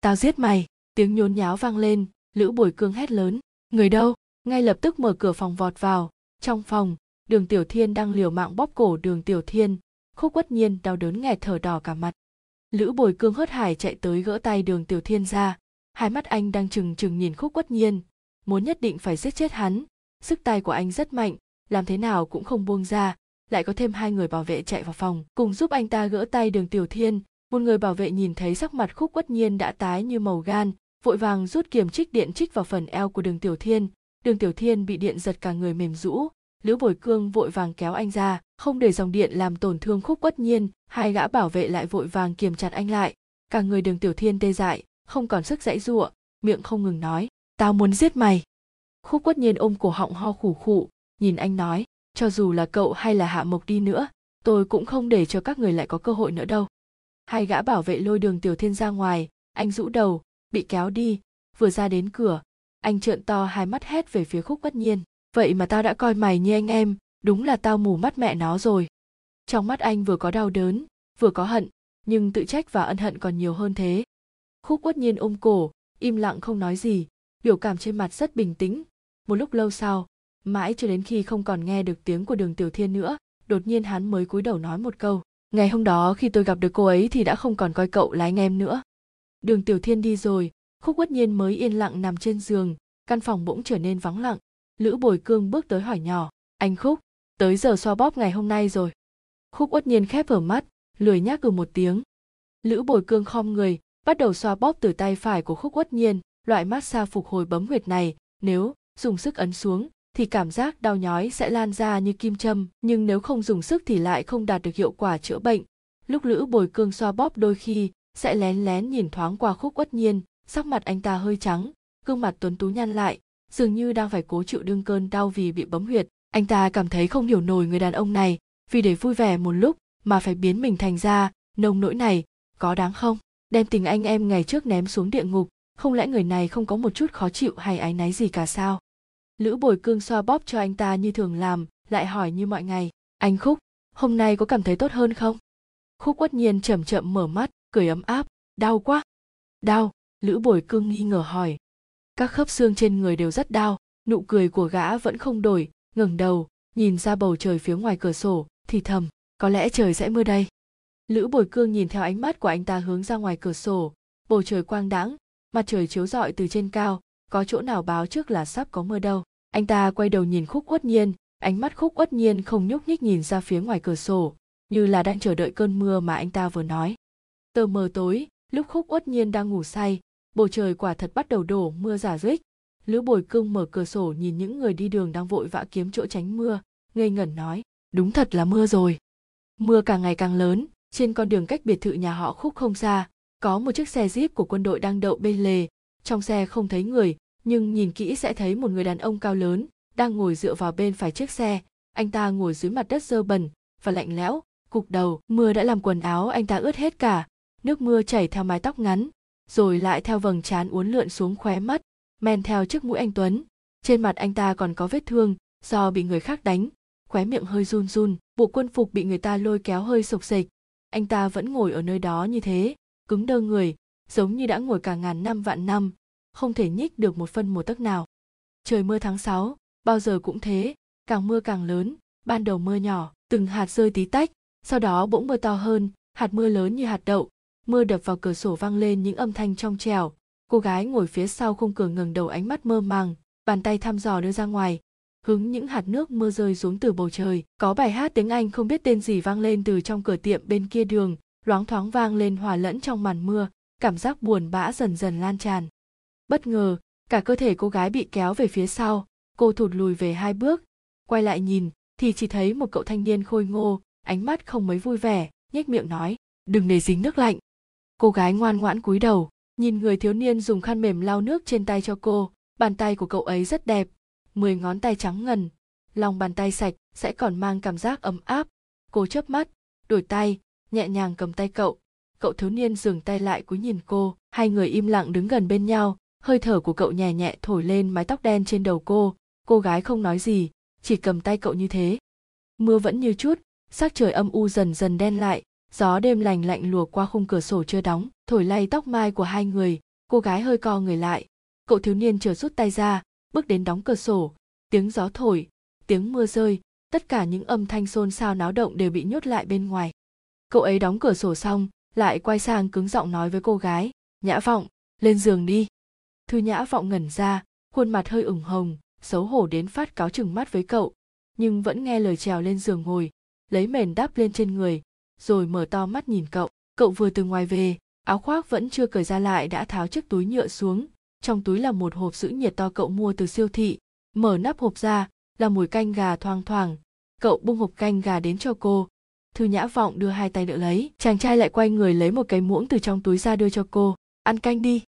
Tao giết mày! Tiếng nhốn nháo vang lên, lữ bồi cương hét lớn. Người đâu? Ngay lập tức mở cửa phòng vọt vào. Trong phòng, đường tiểu thiên đang liều mạng bóp cổ đường tiểu thiên. Khúc quất nhiên đau đớn nghẹt thở đỏ cả mặt. Lữ bồi cương hớt hải chạy tới gỡ tay đường tiểu thiên ra. Hai mắt anh đang trừng trừng nhìn khúc quất nhiên muốn nhất định phải giết chết hắn. Sức tay của anh rất mạnh, làm thế nào cũng không buông ra. Lại có thêm hai người bảo vệ chạy vào phòng, cùng giúp anh ta gỡ tay đường tiểu thiên. Một người bảo vệ nhìn thấy sắc mặt khúc quất nhiên đã tái như màu gan, vội vàng rút kiềm trích điện trích vào phần eo của đường tiểu thiên. Đường tiểu thiên bị điện giật cả người mềm rũ. Lữ bồi cương vội vàng kéo anh ra, không để dòng điện làm tổn thương khúc quất nhiên. Hai gã bảo vệ lại vội vàng kiềm chặt anh lại. Cả người đường tiểu thiên tê dại, không còn sức dãy giụa, miệng không ngừng nói tao muốn giết mày. Khúc quất nhiên ôm cổ họng ho khủ khụ, nhìn anh nói, cho dù là cậu hay là hạ mộc đi nữa, tôi cũng không để cho các người lại có cơ hội nữa đâu. Hai gã bảo vệ lôi đường tiểu thiên ra ngoài, anh rũ đầu, bị kéo đi, vừa ra đến cửa, anh trợn to hai mắt hét về phía khúc bất nhiên, vậy mà tao đã coi mày như anh em, đúng là tao mù mắt mẹ nó rồi. Trong mắt anh vừa có đau đớn, vừa có hận, nhưng tự trách và ân hận còn nhiều hơn thế. Khúc quất nhiên ôm cổ, im lặng không nói gì biểu cảm trên mặt rất bình tĩnh. Một lúc lâu sau, mãi cho đến khi không còn nghe được tiếng của đường tiểu thiên nữa, đột nhiên hắn mới cúi đầu nói một câu, ngày hôm đó khi tôi gặp được cô ấy thì đã không còn coi cậu là anh em nữa. Đường tiểu thiên đi rồi, khúc quất nhiên mới yên lặng nằm trên giường, căn phòng bỗng trở nên vắng lặng. Lữ bồi cương bước tới hỏi nhỏ, anh khúc, tới giờ xoa bóp ngày hôm nay rồi. Khúc uất nhiên khép hở mắt, lười nhác cừ một tiếng. Lữ bồi cương khom người, bắt đầu xoa bóp từ tay phải của khúc uất nhiên loại massage phục hồi bấm huyệt này, nếu dùng sức ấn xuống, thì cảm giác đau nhói sẽ lan ra như kim châm, nhưng nếu không dùng sức thì lại không đạt được hiệu quả chữa bệnh. Lúc lữ bồi cương xoa bóp đôi khi sẽ lén lén nhìn thoáng qua khúc uất nhiên, sắc mặt anh ta hơi trắng, gương mặt tuấn tú nhăn lại, dường như đang phải cố chịu đương cơn đau vì bị bấm huyệt. Anh ta cảm thấy không hiểu nổi người đàn ông này, vì để vui vẻ một lúc mà phải biến mình thành ra nông nỗi này có đáng không? Đem tình anh em ngày trước ném xuống địa ngục không lẽ người này không có một chút khó chịu hay áy náy gì cả sao? Lữ bồi cương xoa bóp cho anh ta như thường làm, lại hỏi như mọi ngày, anh khúc, hôm nay có cảm thấy tốt hơn không? Khúc quất nhiên chậm chậm mở mắt, cười ấm áp, đau quá. Đau? Lữ bồi cương nghi ngờ hỏi. Các khớp xương trên người đều rất đau, nụ cười của gã vẫn không đổi, ngẩng đầu, nhìn ra bầu trời phía ngoài cửa sổ, thì thầm, có lẽ trời sẽ mưa đây. Lữ bồi cương nhìn theo ánh mắt của anh ta hướng ra ngoài cửa sổ, bầu trời quang đãng mặt trời chiếu rọi từ trên cao, có chỗ nào báo trước là sắp có mưa đâu. Anh ta quay đầu nhìn khúc uất nhiên, ánh mắt khúc uất nhiên không nhúc nhích nhìn ra phía ngoài cửa sổ, như là đang chờ đợi cơn mưa mà anh ta vừa nói. Tờ mờ tối, lúc khúc uất nhiên đang ngủ say, bầu trời quả thật bắt đầu đổ mưa giả rích lữ bồi cưng mở cửa sổ nhìn những người đi đường đang vội vã kiếm chỗ tránh mưa, ngây ngẩn nói, đúng thật là mưa rồi. Mưa càng ngày càng lớn, trên con đường cách biệt thự nhà họ khúc không xa có một chiếc xe jeep của quân đội đang đậu bên lề. Trong xe không thấy người, nhưng nhìn kỹ sẽ thấy một người đàn ông cao lớn đang ngồi dựa vào bên phải chiếc xe. Anh ta ngồi dưới mặt đất dơ bẩn và lạnh lẽo, cục đầu. Mưa đã làm quần áo anh ta ướt hết cả. Nước mưa chảy theo mái tóc ngắn, rồi lại theo vầng trán uốn lượn xuống khóe mắt, men theo chiếc mũi anh tuấn. Trên mặt anh ta còn có vết thương do bị người khác đánh. Khóe miệng hơi run run, bộ quân phục bị người ta lôi kéo hơi sộc sịch anh ta vẫn ngồi ở nơi đó như thế cứng đơ người giống như đã ngồi cả ngàn năm vạn năm không thể nhích được một phân một tấc nào. Trời mưa tháng 6, bao giờ cũng thế càng mưa càng lớn ban đầu mưa nhỏ từng hạt rơi tí tách sau đó bỗng mưa to hơn hạt mưa lớn như hạt đậu mưa đập vào cửa sổ vang lên những âm thanh trong trẻo cô gái ngồi phía sau khung cửa ngừng đầu ánh mắt mơ màng bàn tay thăm dò đưa ra ngoài hứng những hạt nước mưa rơi xuống từ bầu trời. Có bài hát tiếng anh không biết tên gì vang lên từ trong cửa tiệm bên kia đường loáng thoáng vang lên hòa lẫn trong màn mưa, cảm giác buồn bã dần dần lan tràn. Bất ngờ, cả cơ thể cô gái bị kéo về phía sau, cô thụt lùi về hai bước. Quay lại nhìn, thì chỉ thấy một cậu thanh niên khôi ngô, ánh mắt không mấy vui vẻ, nhếch miệng nói, đừng để dính nước lạnh. Cô gái ngoan ngoãn cúi đầu, nhìn người thiếu niên dùng khăn mềm lau nước trên tay cho cô, bàn tay của cậu ấy rất đẹp, mười ngón tay trắng ngần, lòng bàn tay sạch sẽ còn mang cảm giác ấm áp. Cô chớp mắt, đổi tay nhẹ nhàng cầm tay cậu. Cậu thiếu niên dừng tay lại cúi nhìn cô. Hai người im lặng đứng gần bên nhau. Hơi thở của cậu nhẹ nhẹ thổi lên mái tóc đen trên đầu cô. Cô gái không nói gì, chỉ cầm tay cậu như thế. Mưa vẫn như chút, sắc trời âm u dần dần đen lại. Gió đêm lành lạnh lùa qua khung cửa sổ chưa đóng, thổi lay tóc mai của hai người. Cô gái hơi co người lại. Cậu thiếu niên chờ rút tay ra, bước đến đóng cửa sổ. Tiếng gió thổi, tiếng mưa rơi, tất cả những âm thanh xôn xao náo động đều bị nhốt lại bên ngoài cậu ấy đóng cửa sổ xong, lại quay sang cứng giọng nói với cô gái, nhã vọng, lên giường đi. Thư nhã vọng ngẩn ra, khuôn mặt hơi ửng hồng, xấu hổ đến phát cáo chừng mắt với cậu, nhưng vẫn nghe lời trèo lên giường ngồi, lấy mền đắp lên trên người, rồi mở to mắt nhìn cậu. Cậu vừa từ ngoài về, áo khoác vẫn chưa cởi ra lại đã tháo chiếc túi nhựa xuống, trong túi là một hộp giữ nhiệt to cậu mua từ siêu thị, mở nắp hộp ra, là mùi canh gà thoang thoảng. Cậu bung hộp canh gà đến cho cô thư nhã vọng đưa hai tay đỡ lấy. Chàng trai lại quay người lấy một cái muỗng từ trong túi ra đưa cho cô. Ăn canh đi.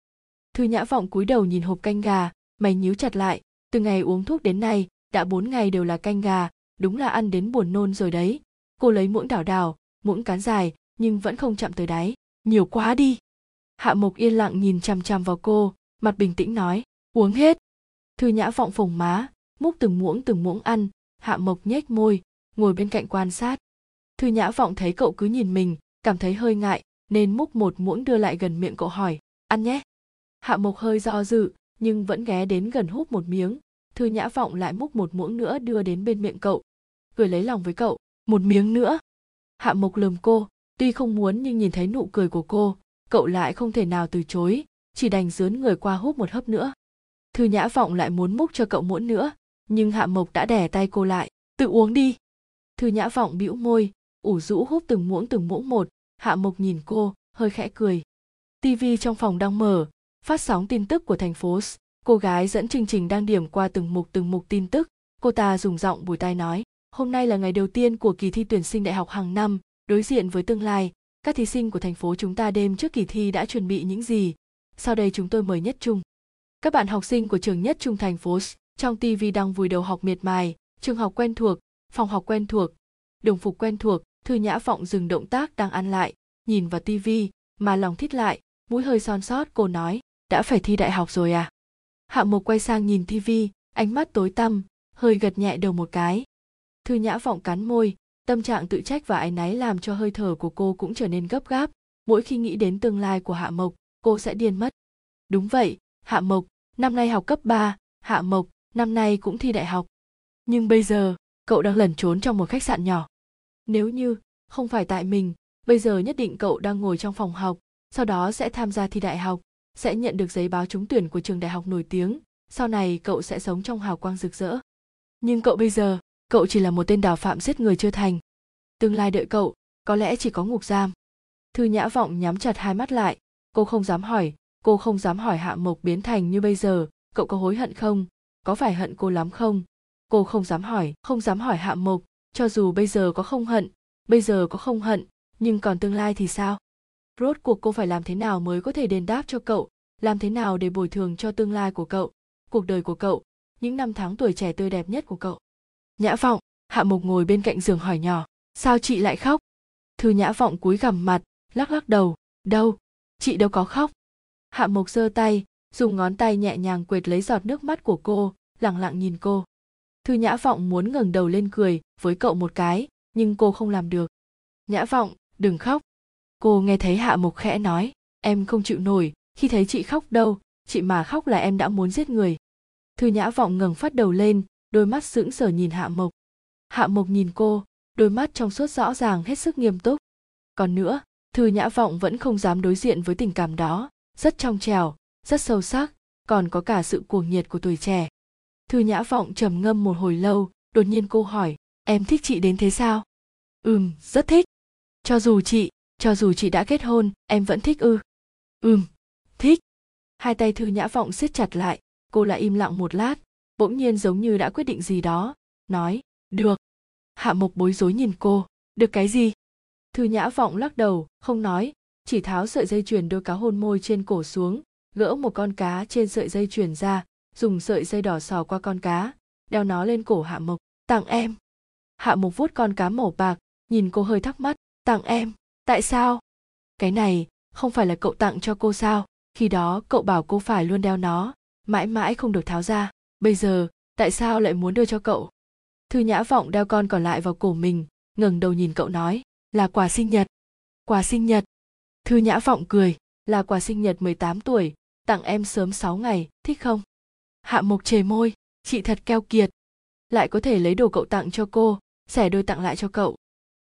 Thư nhã vọng cúi đầu nhìn hộp canh gà, mày nhíu chặt lại. Từ ngày uống thuốc đến nay, đã bốn ngày đều là canh gà, đúng là ăn đến buồn nôn rồi đấy. Cô lấy muỗng đảo đảo, muỗng cán dài, nhưng vẫn không chạm tới đáy. Nhiều quá đi. Hạ mộc yên lặng nhìn chằm chằm vào cô, mặt bình tĩnh nói, uống hết. Thư nhã vọng phồng má, múc từng muỗng từng muỗng ăn. Hạ mộc nhếch môi, ngồi bên cạnh quan sát thư nhã vọng thấy cậu cứ nhìn mình, cảm thấy hơi ngại, nên múc một muỗng đưa lại gần miệng cậu hỏi, ăn nhé. Hạ mộc hơi do dự, nhưng vẫn ghé đến gần hút một miếng. Thư nhã vọng lại múc một muỗng nữa đưa đến bên miệng cậu, cười lấy lòng với cậu, một miếng nữa? Hạ mộc lườm cô, tuy không muốn nhưng nhìn thấy nụ cười của cô, cậu lại không thể nào từ chối, chỉ đành dướn người qua hút một hớp nữa. Thư nhã vọng lại muốn múc cho cậu muỗng nữa, nhưng hạ mộc đã đẻ tay cô lại, tự uống đi. Thư nhã vọng bĩu môi ủ rũ hút từng muỗng từng muỗng một, hạ mộc nhìn cô, hơi khẽ cười. Tv trong phòng đang mở, phát sóng tin tức của thành phố cô gái dẫn chương trình đang điểm qua từng mục từng mục tin tức. Cô ta dùng giọng bùi tai nói, hôm nay là ngày đầu tiên của kỳ thi tuyển sinh đại học hàng năm, đối diện với tương lai. Các thí sinh của thành phố chúng ta đêm trước kỳ thi đã chuẩn bị những gì? Sau đây chúng tôi mời nhất trung. Các bạn học sinh của trường nhất trung thành phố trong TV đang vùi đầu học miệt mài. Trường học quen thuộc, phòng học quen thuộc, đồng phục quen thuộc thư nhã vọng dừng động tác đang ăn lại nhìn vào TV mà lòng thít lại mũi hơi son sót cô nói đã phải thi đại học rồi à? Hạ mộc quay sang nhìn TV ánh mắt tối tăm hơi gật nhẹ đầu một cái. Thư nhã vọng cắn môi tâm trạng tự trách và áy náy làm cho hơi thở của cô cũng trở nên gấp gáp. Mỗi khi nghĩ đến tương lai của hạ mộc cô sẽ điên mất. Đúng vậy hạ mộc năm nay học cấp 3, hạ mộc năm nay cũng thi đại học. Nhưng bây giờ cậu đang lẩn trốn trong một khách sạn nhỏ nếu như không phải tại mình, bây giờ nhất định cậu đang ngồi trong phòng học, sau đó sẽ tham gia thi đại học, sẽ nhận được giấy báo trúng tuyển của trường đại học nổi tiếng, sau này cậu sẽ sống trong hào quang rực rỡ. Nhưng cậu bây giờ, cậu chỉ là một tên đào phạm giết người chưa thành. Tương lai đợi cậu, có lẽ chỉ có ngục giam. Thư nhã vọng nhắm chặt hai mắt lại, cô không dám hỏi, cô không dám hỏi hạ mộc biến thành như bây giờ, cậu có hối hận không? Có phải hận cô lắm không? Cô không dám hỏi, không dám hỏi hạ mộc cho dù bây giờ có không hận, bây giờ có không hận, nhưng còn tương lai thì sao? Rốt cuộc cô phải làm thế nào mới có thể đền đáp cho cậu? Làm thế nào để bồi thường cho tương lai của cậu, cuộc đời của cậu, những năm tháng tuổi trẻ tươi đẹp nhất của cậu? Nhã vọng, hạ mục ngồi bên cạnh giường hỏi nhỏ, sao chị lại khóc? Thư nhã vọng cúi gằm mặt, lắc lắc đầu, đâu, chị đâu có khóc. Hạ mục giơ tay, dùng ngón tay nhẹ nhàng quệt lấy giọt nước mắt của cô, lặng lặng nhìn cô thư nhã vọng muốn ngẩng đầu lên cười với cậu một cái, nhưng cô không làm được. Nhã vọng, đừng khóc. Cô nghe thấy hạ mục khẽ nói, em không chịu nổi, khi thấy chị khóc đâu, chị mà khóc là em đã muốn giết người. Thư nhã vọng ngẩng phát đầu lên, đôi mắt sững sờ nhìn hạ mộc. Hạ mộc nhìn cô, đôi mắt trong suốt rõ ràng hết sức nghiêm túc. Còn nữa, thư nhã vọng vẫn không dám đối diện với tình cảm đó, rất trong trèo rất sâu sắc, còn có cả sự cuồng nhiệt của tuổi trẻ thư nhã vọng trầm ngâm một hồi lâu, đột nhiên cô hỏi, em thích chị đến thế sao? Ừm, rất thích. Cho dù chị, cho dù chị đã kết hôn, em vẫn thích ư? Ừm, thích. Hai tay thư nhã vọng siết chặt lại, cô lại im lặng một lát, bỗng nhiên giống như đã quyết định gì đó, nói, được. Hạ mộc bối rối nhìn cô, được cái gì? Thư nhã vọng lắc đầu, không nói, chỉ tháo sợi dây chuyền đôi cá hôn môi trên cổ xuống, gỡ một con cá trên sợi dây chuyền ra dùng sợi dây đỏ sò qua con cá, đeo nó lên cổ hạ mộc, tặng em. Hạ mộc vuốt con cá màu bạc, nhìn cô hơi thắc mắc, tặng em? Tại sao? Cái này không phải là cậu tặng cho cô sao? Khi đó cậu bảo cô phải luôn đeo nó, mãi mãi không được tháo ra. Bây giờ, tại sao lại muốn đưa cho cậu? Thư nhã vọng đeo con còn lại vào cổ mình, ngẩng đầu nhìn cậu nói, là quà sinh nhật. Quà sinh nhật? Thư nhã vọng cười, là quà sinh nhật 18 tuổi, tặng em sớm 6 ngày, thích không? Hạ mộc chề môi, chị thật keo kiệt. Lại có thể lấy đồ cậu tặng cho cô, xẻ đôi tặng lại cho cậu.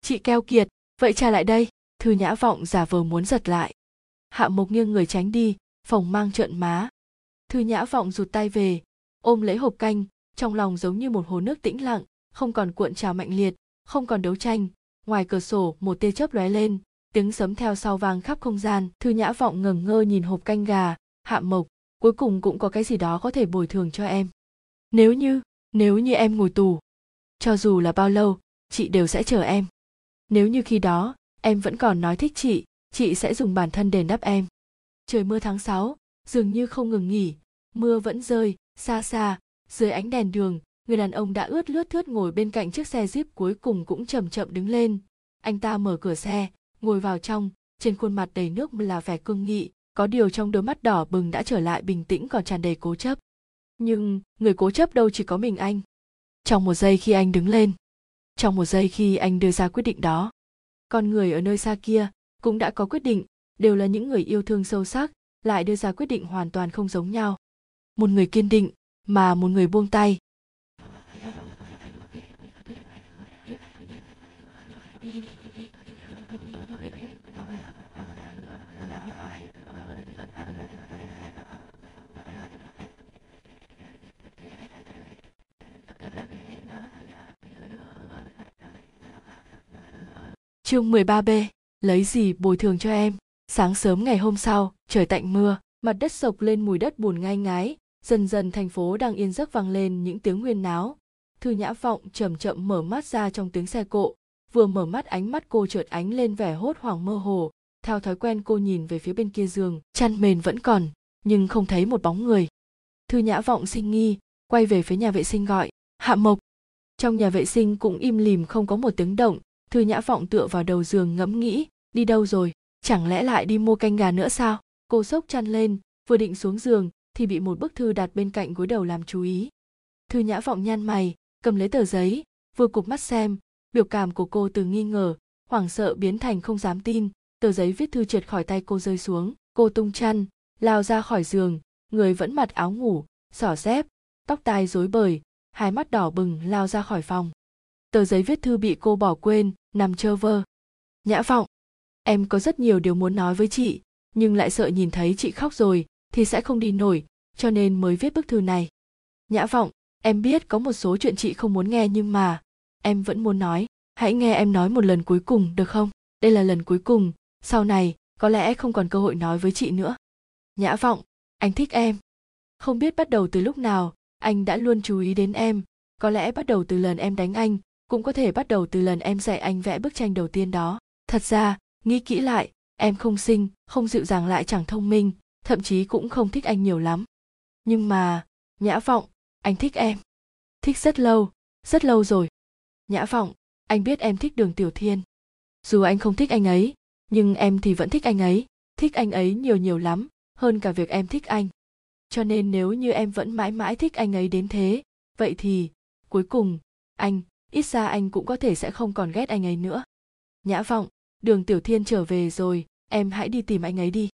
Chị keo kiệt, vậy trả lại đây. Thư nhã vọng giả vờ muốn giật lại. Hạ mộc nghiêng người tránh đi, phòng mang trợn má. Thư nhã vọng rụt tay về, ôm lấy hộp canh, trong lòng giống như một hồ nước tĩnh lặng, không còn cuộn trào mạnh liệt, không còn đấu tranh. Ngoài cửa sổ, một tia chớp lóe lên, tiếng sấm theo sau vang khắp không gian. Thư nhã vọng ngẩng ngơ nhìn hộp canh gà, hạ mộc cuối cùng cũng có cái gì đó có thể bồi thường cho em. Nếu như nếu như em ngồi tù cho dù là bao lâu chị đều sẽ chờ em. Nếu như khi đó em vẫn còn nói thích chị chị sẽ dùng bản thân đền đáp em. Trời mưa tháng 6, dường như không ngừng nghỉ mưa vẫn rơi xa xa dưới ánh đèn đường người đàn ông đã ướt lướt thướt ngồi bên cạnh chiếc xe jeep cuối cùng cũng chậm chậm đứng lên. Anh ta mở cửa xe ngồi vào trong trên khuôn mặt đầy nước là vẻ cương nghị có điều trong đôi mắt đỏ bừng đã trở lại bình tĩnh còn tràn đầy cố chấp. Nhưng, người cố chấp đâu chỉ có mình anh? Trong một giây khi anh đứng lên, trong một giây khi anh đưa ra quyết định đó, con người ở nơi xa kia cũng đã có quyết định, đều là những người yêu thương sâu sắc, lại đưa ra quyết định hoàn toàn không giống nhau. Một người kiên định mà một người buông tay. Chương 13B, lấy gì bồi thường cho em? Sáng sớm ngày hôm sau, trời tạnh mưa, mặt đất sộc lên mùi đất bùn ngai ngái, dần dần thành phố đang yên giấc vang lên những tiếng huyên náo. Thư Nhã Vọng chậm chậm mở mắt ra trong tiếng xe cộ, vừa mở mắt ánh mắt cô chợt ánh lên vẻ hốt hoảng mơ hồ, theo thói quen cô nhìn về phía bên kia giường, chăn mền vẫn còn, nhưng không thấy một bóng người. Thư Nhã Vọng sinh nghi, quay về phía nhà vệ sinh gọi, Hạ Mộc. Trong nhà vệ sinh cũng im lìm không có một tiếng động, Thư Nhã Vọng tựa vào đầu giường ngẫm nghĩ, đi đâu rồi, chẳng lẽ lại đi mua canh gà nữa sao? Cô sốc chăn lên, vừa định xuống giường thì bị một bức thư đặt bên cạnh gối đầu làm chú ý. Thư Nhã Vọng nhăn mày, cầm lấy tờ giấy, vừa cụp mắt xem, biểu cảm của cô từ nghi ngờ, hoảng sợ biến thành không dám tin, tờ giấy viết thư trượt khỏi tay cô rơi xuống, cô tung chăn, lao ra khỏi giường, người vẫn mặc áo ngủ, xỏ dép, tóc tai rối bời, hai mắt đỏ bừng lao ra khỏi phòng tờ giấy viết thư bị cô bỏ quên nằm trơ vơ. Nhã vọng, em có rất nhiều điều muốn nói với chị, nhưng lại sợ nhìn thấy chị khóc rồi thì sẽ không đi nổi, cho nên mới viết bức thư này. Nhã vọng, em biết có một số chuyện chị không muốn nghe nhưng mà em vẫn muốn nói. Hãy nghe em nói một lần cuối cùng, được không? Đây là lần cuối cùng. Sau này, có lẽ không còn cơ hội nói với chị nữa. Nhã vọng, anh thích em. Không biết bắt đầu từ lúc nào, anh đã luôn chú ý đến em. Có lẽ bắt đầu từ lần em đánh anh cũng có thể bắt đầu từ lần em dạy anh vẽ bức tranh đầu tiên đó. Thật ra, nghĩ kỹ lại, em không xinh, không dịu dàng lại chẳng thông minh, thậm chí cũng không thích anh nhiều lắm. Nhưng mà, nhã vọng, anh thích em. Thích rất lâu rất lâu rồi. Nhã vọng, anh biết em thích đường tiểu thiên. Dù anh không thích anh ấy, nhưng em thì vẫn thích anh ấy, thích anh ấy nhiều nhiều lắm, hơn cả việc em thích anh. Cho nên nếu như em vẫn mãi mãi thích anh ấy đến thế, vậy thì, cuối cùng, anh ít ra anh cũng có thể sẽ không còn ghét anh ấy nữa. Nhã vọng, đường tiểu thiên trở về rồi, em hãy đi tìm anh ấy đi.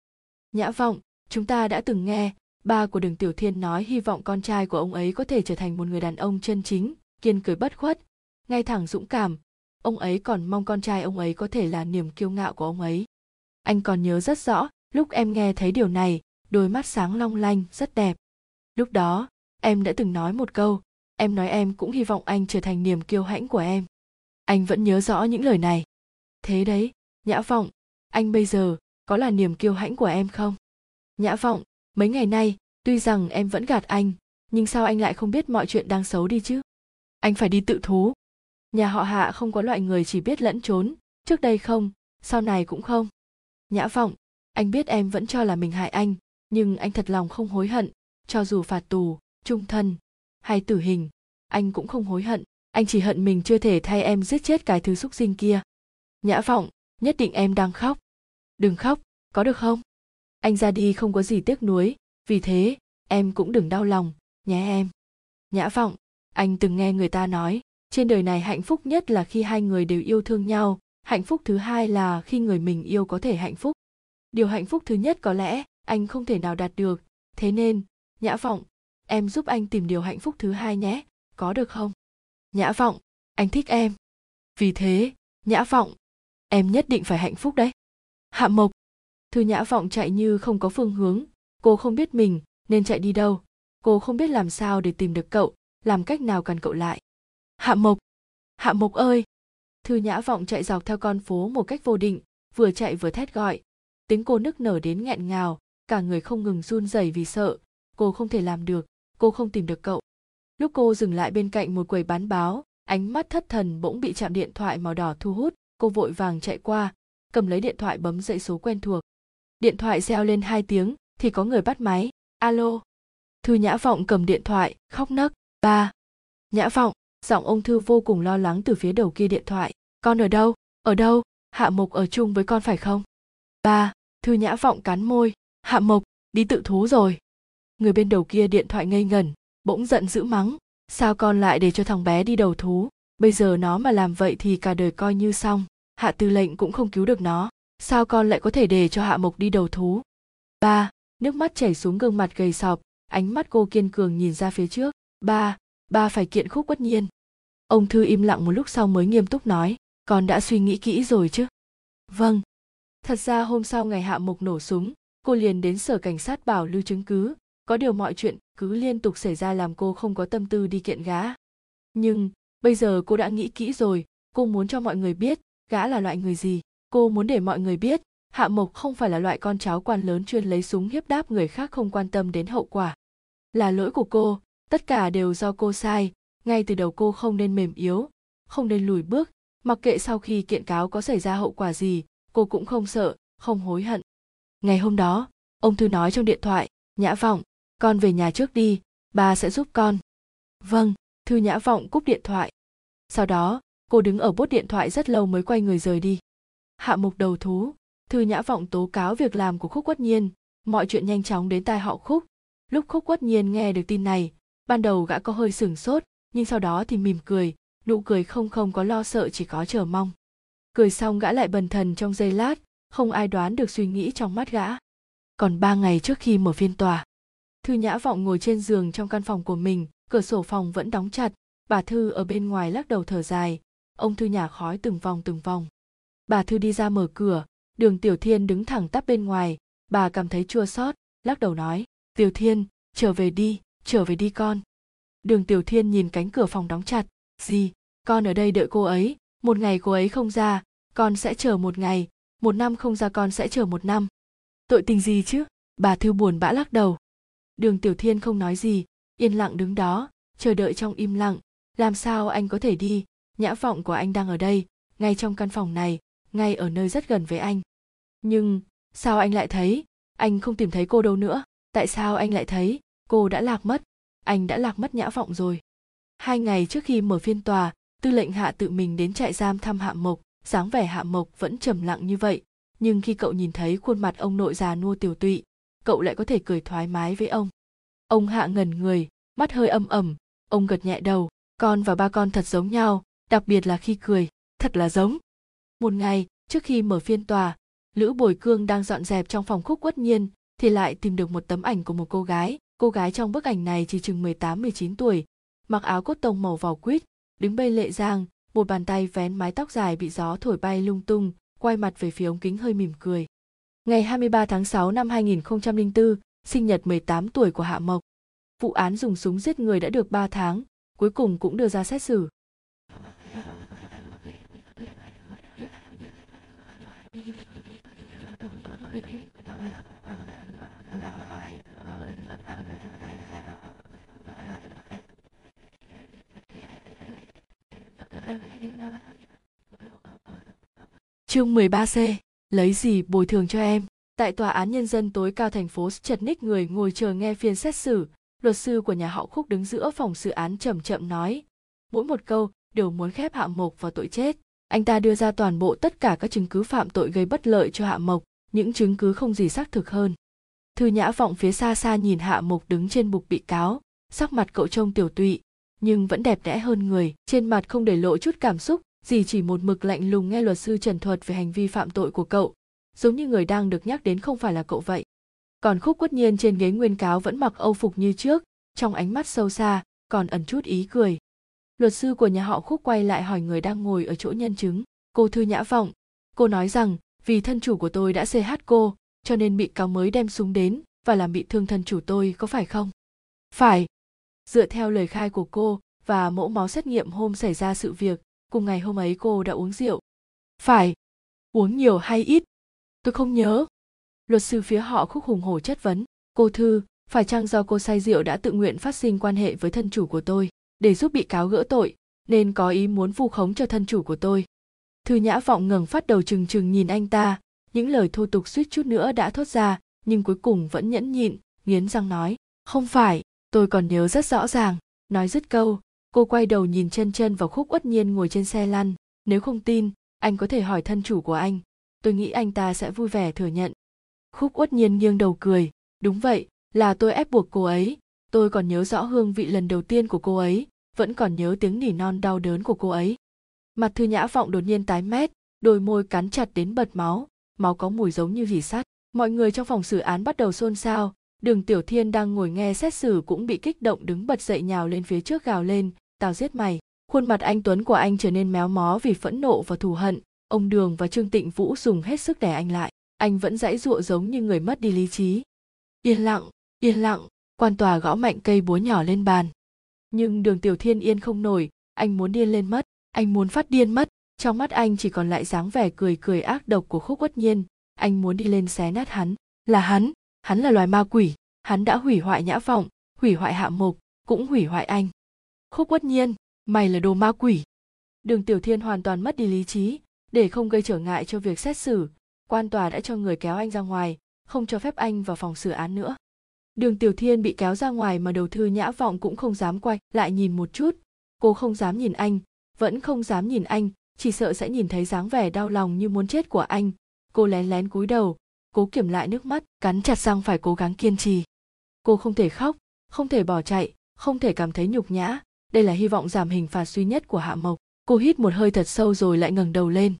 Nhã vọng, chúng ta đã từng nghe, ba của đường tiểu thiên nói hy vọng con trai của ông ấy có thể trở thành một người đàn ông chân chính, kiên cười bất khuất, ngay thẳng dũng cảm. Ông ấy còn mong con trai ông ấy có thể là niềm kiêu ngạo của ông ấy. Anh còn nhớ rất rõ, lúc em nghe thấy điều này, đôi mắt sáng long lanh, rất đẹp. Lúc đó, em đã từng nói một câu em nói em cũng hy vọng anh trở thành niềm kiêu hãnh của em. Anh vẫn nhớ rõ những lời này. Thế đấy, nhã vọng, anh bây giờ có là niềm kiêu hãnh của em không? Nhã vọng, mấy ngày nay, tuy rằng em vẫn gạt anh, nhưng sao anh lại không biết mọi chuyện đang xấu đi chứ? Anh phải đi tự thú. Nhà họ hạ không có loại người chỉ biết lẫn trốn. Trước đây không, sau này cũng không. Nhã vọng, anh biết em vẫn cho là mình hại anh, nhưng anh thật lòng không hối hận, cho dù phạt tù, trung thân hay tử hình. Anh cũng không hối hận. Anh chỉ hận mình chưa thể thay em giết chết cái thứ xúc sinh kia. Nhã vọng, nhất định em đang khóc. Đừng khóc, có được không? Anh ra đi không có gì tiếc nuối. Vì thế, em cũng đừng đau lòng, nhé em. Nhã vọng, anh từng nghe người ta nói, trên đời này hạnh phúc nhất là khi hai người đều yêu thương nhau. Hạnh phúc thứ hai là khi người mình yêu có thể hạnh phúc. Điều hạnh phúc thứ nhất có lẽ anh không thể nào đạt được. Thế nên, nhã vọng em giúp anh tìm điều hạnh phúc thứ hai nhé. Có được không? Nhã vọng, anh thích em. Vì thế, nhã vọng, em nhất định phải hạnh phúc đấy. Hạ mộc, thư nhã vọng chạy như không có phương hướng. Cô không biết mình nên chạy đi đâu. Cô không biết làm sao để tìm được cậu, làm cách nào cần cậu lại. Hạ mộc hạ mộc ơi! Thư nhã vọng chạy dọc theo con phố một cách vô định, vừa chạy vừa thét gọi. Tiếng cô nức nở đến nghẹn ngào, cả người không ngừng run rẩy vì sợ. Cô không thể làm được cô không tìm được cậu. Lúc cô dừng lại bên cạnh một quầy bán báo, ánh mắt thất thần bỗng bị chạm điện thoại màu đỏ thu hút, cô vội vàng chạy qua, cầm lấy điện thoại bấm dậy số quen thuộc. Điện thoại reo lên hai tiếng, thì có người bắt máy. Alo. Thư nhã vọng cầm điện thoại, khóc nấc. Ba. Nhã vọng, giọng ông thư vô cùng lo lắng từ phía đầu kia điện thoại. Con ở đâu? Ở đâu? Hạ mộc ở chung với con phải không? Ba. Thư nhã vọng cắn môi. Hạ mộc, đi tự thú rồi người bên đầu kia điện thoại ngây ngẩn, bỗng giận dữ mắng, sao con lại để cho thằng bé đi đầu thú? Bây giờ nó mà làm vậy thì cả đời coi như xong, hạ tư lệnh cũng không cứu được nó. Sao con lại có thể để cho hạ mộc đi đầu thú? Ba, nước mắt chảy xuống gương mặt gầy sọp ánh mắt cô kiên cường nhìn ra phía trước. Ba ba phải kiện khúc bất nhiên. Ông thư im lặng một lúc sau mới nghiêm túc nói, con đã suy nghĩ kỹ rồi chứ? Vâng. Thật ra hôm sau ngày hạ mộc nổ súng, cô liền đến sở cảnh sát bảo lưu chứng cứ có điều mọi chuyện cứ liên tục xảy ra làm cô không có tâm tư đi kiện gã nhưng, bây giờ cô đã nghĩ kỹ rồi, cô muốn cho mọi người biết gã là loại người gì. Cô muốn để mọi người biết, hạ mộc không phải là loại con cháu quan lớn chuyên lấy súng hiếp đáp người khác không quan tâm đến hậu quả. Là lỗi của cô, tất cả đều do cô sai. Ngay từ đầu cô không nên mềm yếu, không nên lùi bước. Mặc kệ sau khi kiện cáo có xảy ra hậu quả gì, cô cũng không sợ, không hối hận. Ngày hôm đó, ông thư nói trong điện thoại, nhã vọng con về nhà trước đi, ba sẽ giúp con. Vâng thư nhã vọng cúp điện thoại. Sau đó, cô đứng ở bốt điện thoại rất lâu mới quay người rời đi. Hạ mục đầu thú, thư nhã vọng tố cáo việc làm của khúc quất nhiên. Mọi chuyện nhanh chóng đến tai họ khúc. Lúc khúc quất nhiên nghe được tin này, ban đầu gã có hơi sửng sốt, nhưng sau đó thì mỉm cười, nụ cười không không có lo sợ chỉ có chờ mong. Cười xong gã lại bần thần trong giây lát, không ai đoán được suy nghĩ trong mắt gã. Còn ba ngày trước khi mở phiên tòa thư nhã vọng ngồi trên giường trong căn phòng của mình, cửa sổ phòng vẫn đóng chặt, bà thư ở bên ngoài lắc đầu thở dài. Ông thư nhả khói từng vòng từng vòng. Bà thư đi ra mở cửa, đường tiểu thiên đứng thẳng tắp bên ngoài. Bà cảm thấy chua xót, lắc đầu nói, tiểu thiên, trở về đi, trở về đi con. Đường tiểu thiên nhìn cánh cửa phòng đóng chặt gì con ở đây đợi cô ấy, một ngày cô ấy không ra, con sẽ chờ một ngày, một năm không ra con sẽ chờ một năm. Tội tình gì chứ? Bà thư buồn bã lắc đầu đường tiểu thiên không nói gì, yên lặng đứng đó, chờ đợi trong im lặng. Làm sao anh có thể đi? Nhã vọng của anh đang ở đây, ngay trong căn phòng này, ngay ở nơi rất gần với anh. Nhưng, sao anh lại thấy? Anh không tìm thấy cô đâu nữa. Tại sao anh lại thấy? Cô đã lạc mất. Anh đã lạc mất nhã vọng rồi. Hai ngày trước khi mở phiên tòa, tư lệnh hạ tự mình đến trại giam thăm hạ mộc. Dáng vẻ hạ mộc vẫn trầm lặng như vậy. Nhưng khi cậu nhìn thấy khuôn mặt ông nội già nua tiểu tụy cậu lại có thể cười thoải mái với ông. Ông hạ ngẩn người, mắt hơi âm ẩm. Ông gật nhẹ đầu, con và ba con thật giống nhau, đặc biệt là khi cười, thật là giống. Một ngày, trước khi mở phiên tòa, lữ bồi cương đang dọn dẹp trong phòng khúc quất nhiên, thì lại tìm được một tấm ảnh của một cô gái. Cô gái trong bức ảnh này chỉ chừng 18-19 tuổi, mặc áo cốt tông màu vỏ quýt, đứng bên lệ giang, một bàn tay vén mái tóc dài bị gió thổi bay lung tung, quay mặt về phía ống kính hơi mỉm cười ngày 23 tháng 6 năm 2004, sinh nhật 18 tuổi của Hạ Mộc. Vụ án dùng súng giết người đã được 3 tháng, cuối cùng cũng đưa ra xét xử. Chương 13C lấy gì bồi thường cho em? Tại tòa án nhân dân tối cao thành phố chật ních người ngồi chờ nghe phiên xét xử, luật sư của nhà họ Khúc đứng giữa phòng xử án chậm chậm nói, mỗi một câu đều muốn khép Hạ Mộc vào tội chết. Anh ta đưa ra toàn bộ tất cả các chứng cứ phạm tội gây bất lợi cho Hạ Mộc, những chứng cứ không gì xác thực hơn. Thư Nhã vọng phía xa xa nhìn Hạ Mộc đứng trên bục bị cáo, sắc mặt cậu trông tiểu tụy, nhưng vẫn đẹp đẽ hơn người, trên mặt không để lộ chút cảm xúc, dì chỉ một mực lạnh lùng nghe luật sư trần thuật về hành vi phạm tội của cậu, giống như người đang được nhắc đến không phải là cậu vậy. Còn khúc quất nhiên trên ghế nguyên cáo vẫn mặc âu phục như trước, trong ánh mắt sâu xa, còn ẩn chút ý cười. Luật sư của nhà họ khúc quay lại hỏi người đang ngồi ở chỗ nhân chứng, cô Thư Nhã Vọng. Cô nói rằng, vì thân chủ của tôi đã CH cô, cho nên bị cáo mới đem súng đến và làm bị thương thân chủ tôi, có phải không? Phải. Dựa theo lời khai của cô và mẫu máu xét nghiệm hôm xảy ra sự việc, cùng ngày hôm ấy cô đã uống rượu. Phải. Uống nhiều hay ít? Tôi không nhớ. Luật sư phía họ khúc hùng hổ chất vấn. Cô Thư, phải chăng do cô say rượu đã tự nguyện phát sinh quan hệ với thân chủ của tôi, để giúp bị cáo gỡ tội, nên có ý muốn vu khống cho thân chủ của tôi. Thư Nhã Vọng ngẩng phát đầu trừng trừng nhìn anh ta, những lời thô tục suýt chút nữa đã thốt ra, nhưng cuối cùng vẫn nhẫn nhịn, nghiến răng nói, không phải, tôi còn nhớ rất rõ ràng. Nói dứt câu, cô quay đầu nhìn chân chân vào khúc uất nhiên ngồi trên xe lăn, nếu không tin, anh có thể hỏi thân chủ của anh. Tôi nghĩ anh ta sẽ vui vẻ thừa nhận. Khúc uất nhiên nghiêng đầu cười, đúng vậy, là tôi ép buộc cô ấy, tôi còn nhớ rõ hương vị lần đầu tiên của cô ấy, vẫn còn nhớ tiếng nỉ non đau đớn của cô ấy. Mặt thư nhã vọng đột nhiên tái mét, đôi môi cắn chặt đến bật máu, máu có mùi giống như vỉ sắt. Mọi người trong phòng xử án bắt đầu xôn xao, đường tiểu thiên đang ngồi nghe xét xử cũng bị kích động đứng bật dậy nhào lên phía trước gào lên, tao giết mày. Khuôn mặt anh Tuấn của anh trở nên méo mó vì phẫn nộ và thù hận, ông Đường và Trương Tịnh Vũ dùng hết sức đè anh lại. Anh vẫn dãy dụa giống như người mất đi lý trí. Yên lặng, yên lặng, quan tòa gõ mạnh cây búa nhỏ lên bàn. Nhưng đường Tiểu Thiên yên không nổi, anh muốn điên lên mất, anh muốn phát điên mất, trong mắt anh chỉ còn lại dáng vẻ cười cười ác độc của khúc quất nhiên, anh muốn đi lên xé nát hắn, là hắn, hắn là loài ma quỷ, hắn đã hủy hoại nhã vọng, hủy hoại hạ mục, cũng hủy hoại anh. Khúc quất nhiên, mày là đồ ma quỷ. Đường Tiểu Thiên hoàn toàn mất đi lý trí, để không gây trở ngại cho việc xét xử, quan tòa đã cho người kéo anh ra ngoài, không cho phép anh vào phòng xử án nữa. Đường Tiểu Thiên bị kéo ra ngoài mà đầu thư nhã vọng cũng không dám quay lại nhìn một chút. Cô không dám nhìn anh, vẫn không dám nhìn anh, chỉ sợ sẽ nhìn thấy dáng vẻ đau lòng như muốn chết của anh. Cô lén lén cúi đầu, cố kiểm lại nước mắt, cắn chặt răng phải cố gắng kiên trì. Cô không thể khóc, không thể bỏ chạy, không thể cảm thấy nhục nhã. Đây là hy vọng giảm hình phạt duy nhất của Hạ Mộc. Cô hít một hơi thật sâu rồi lại ngẩng đầu lên.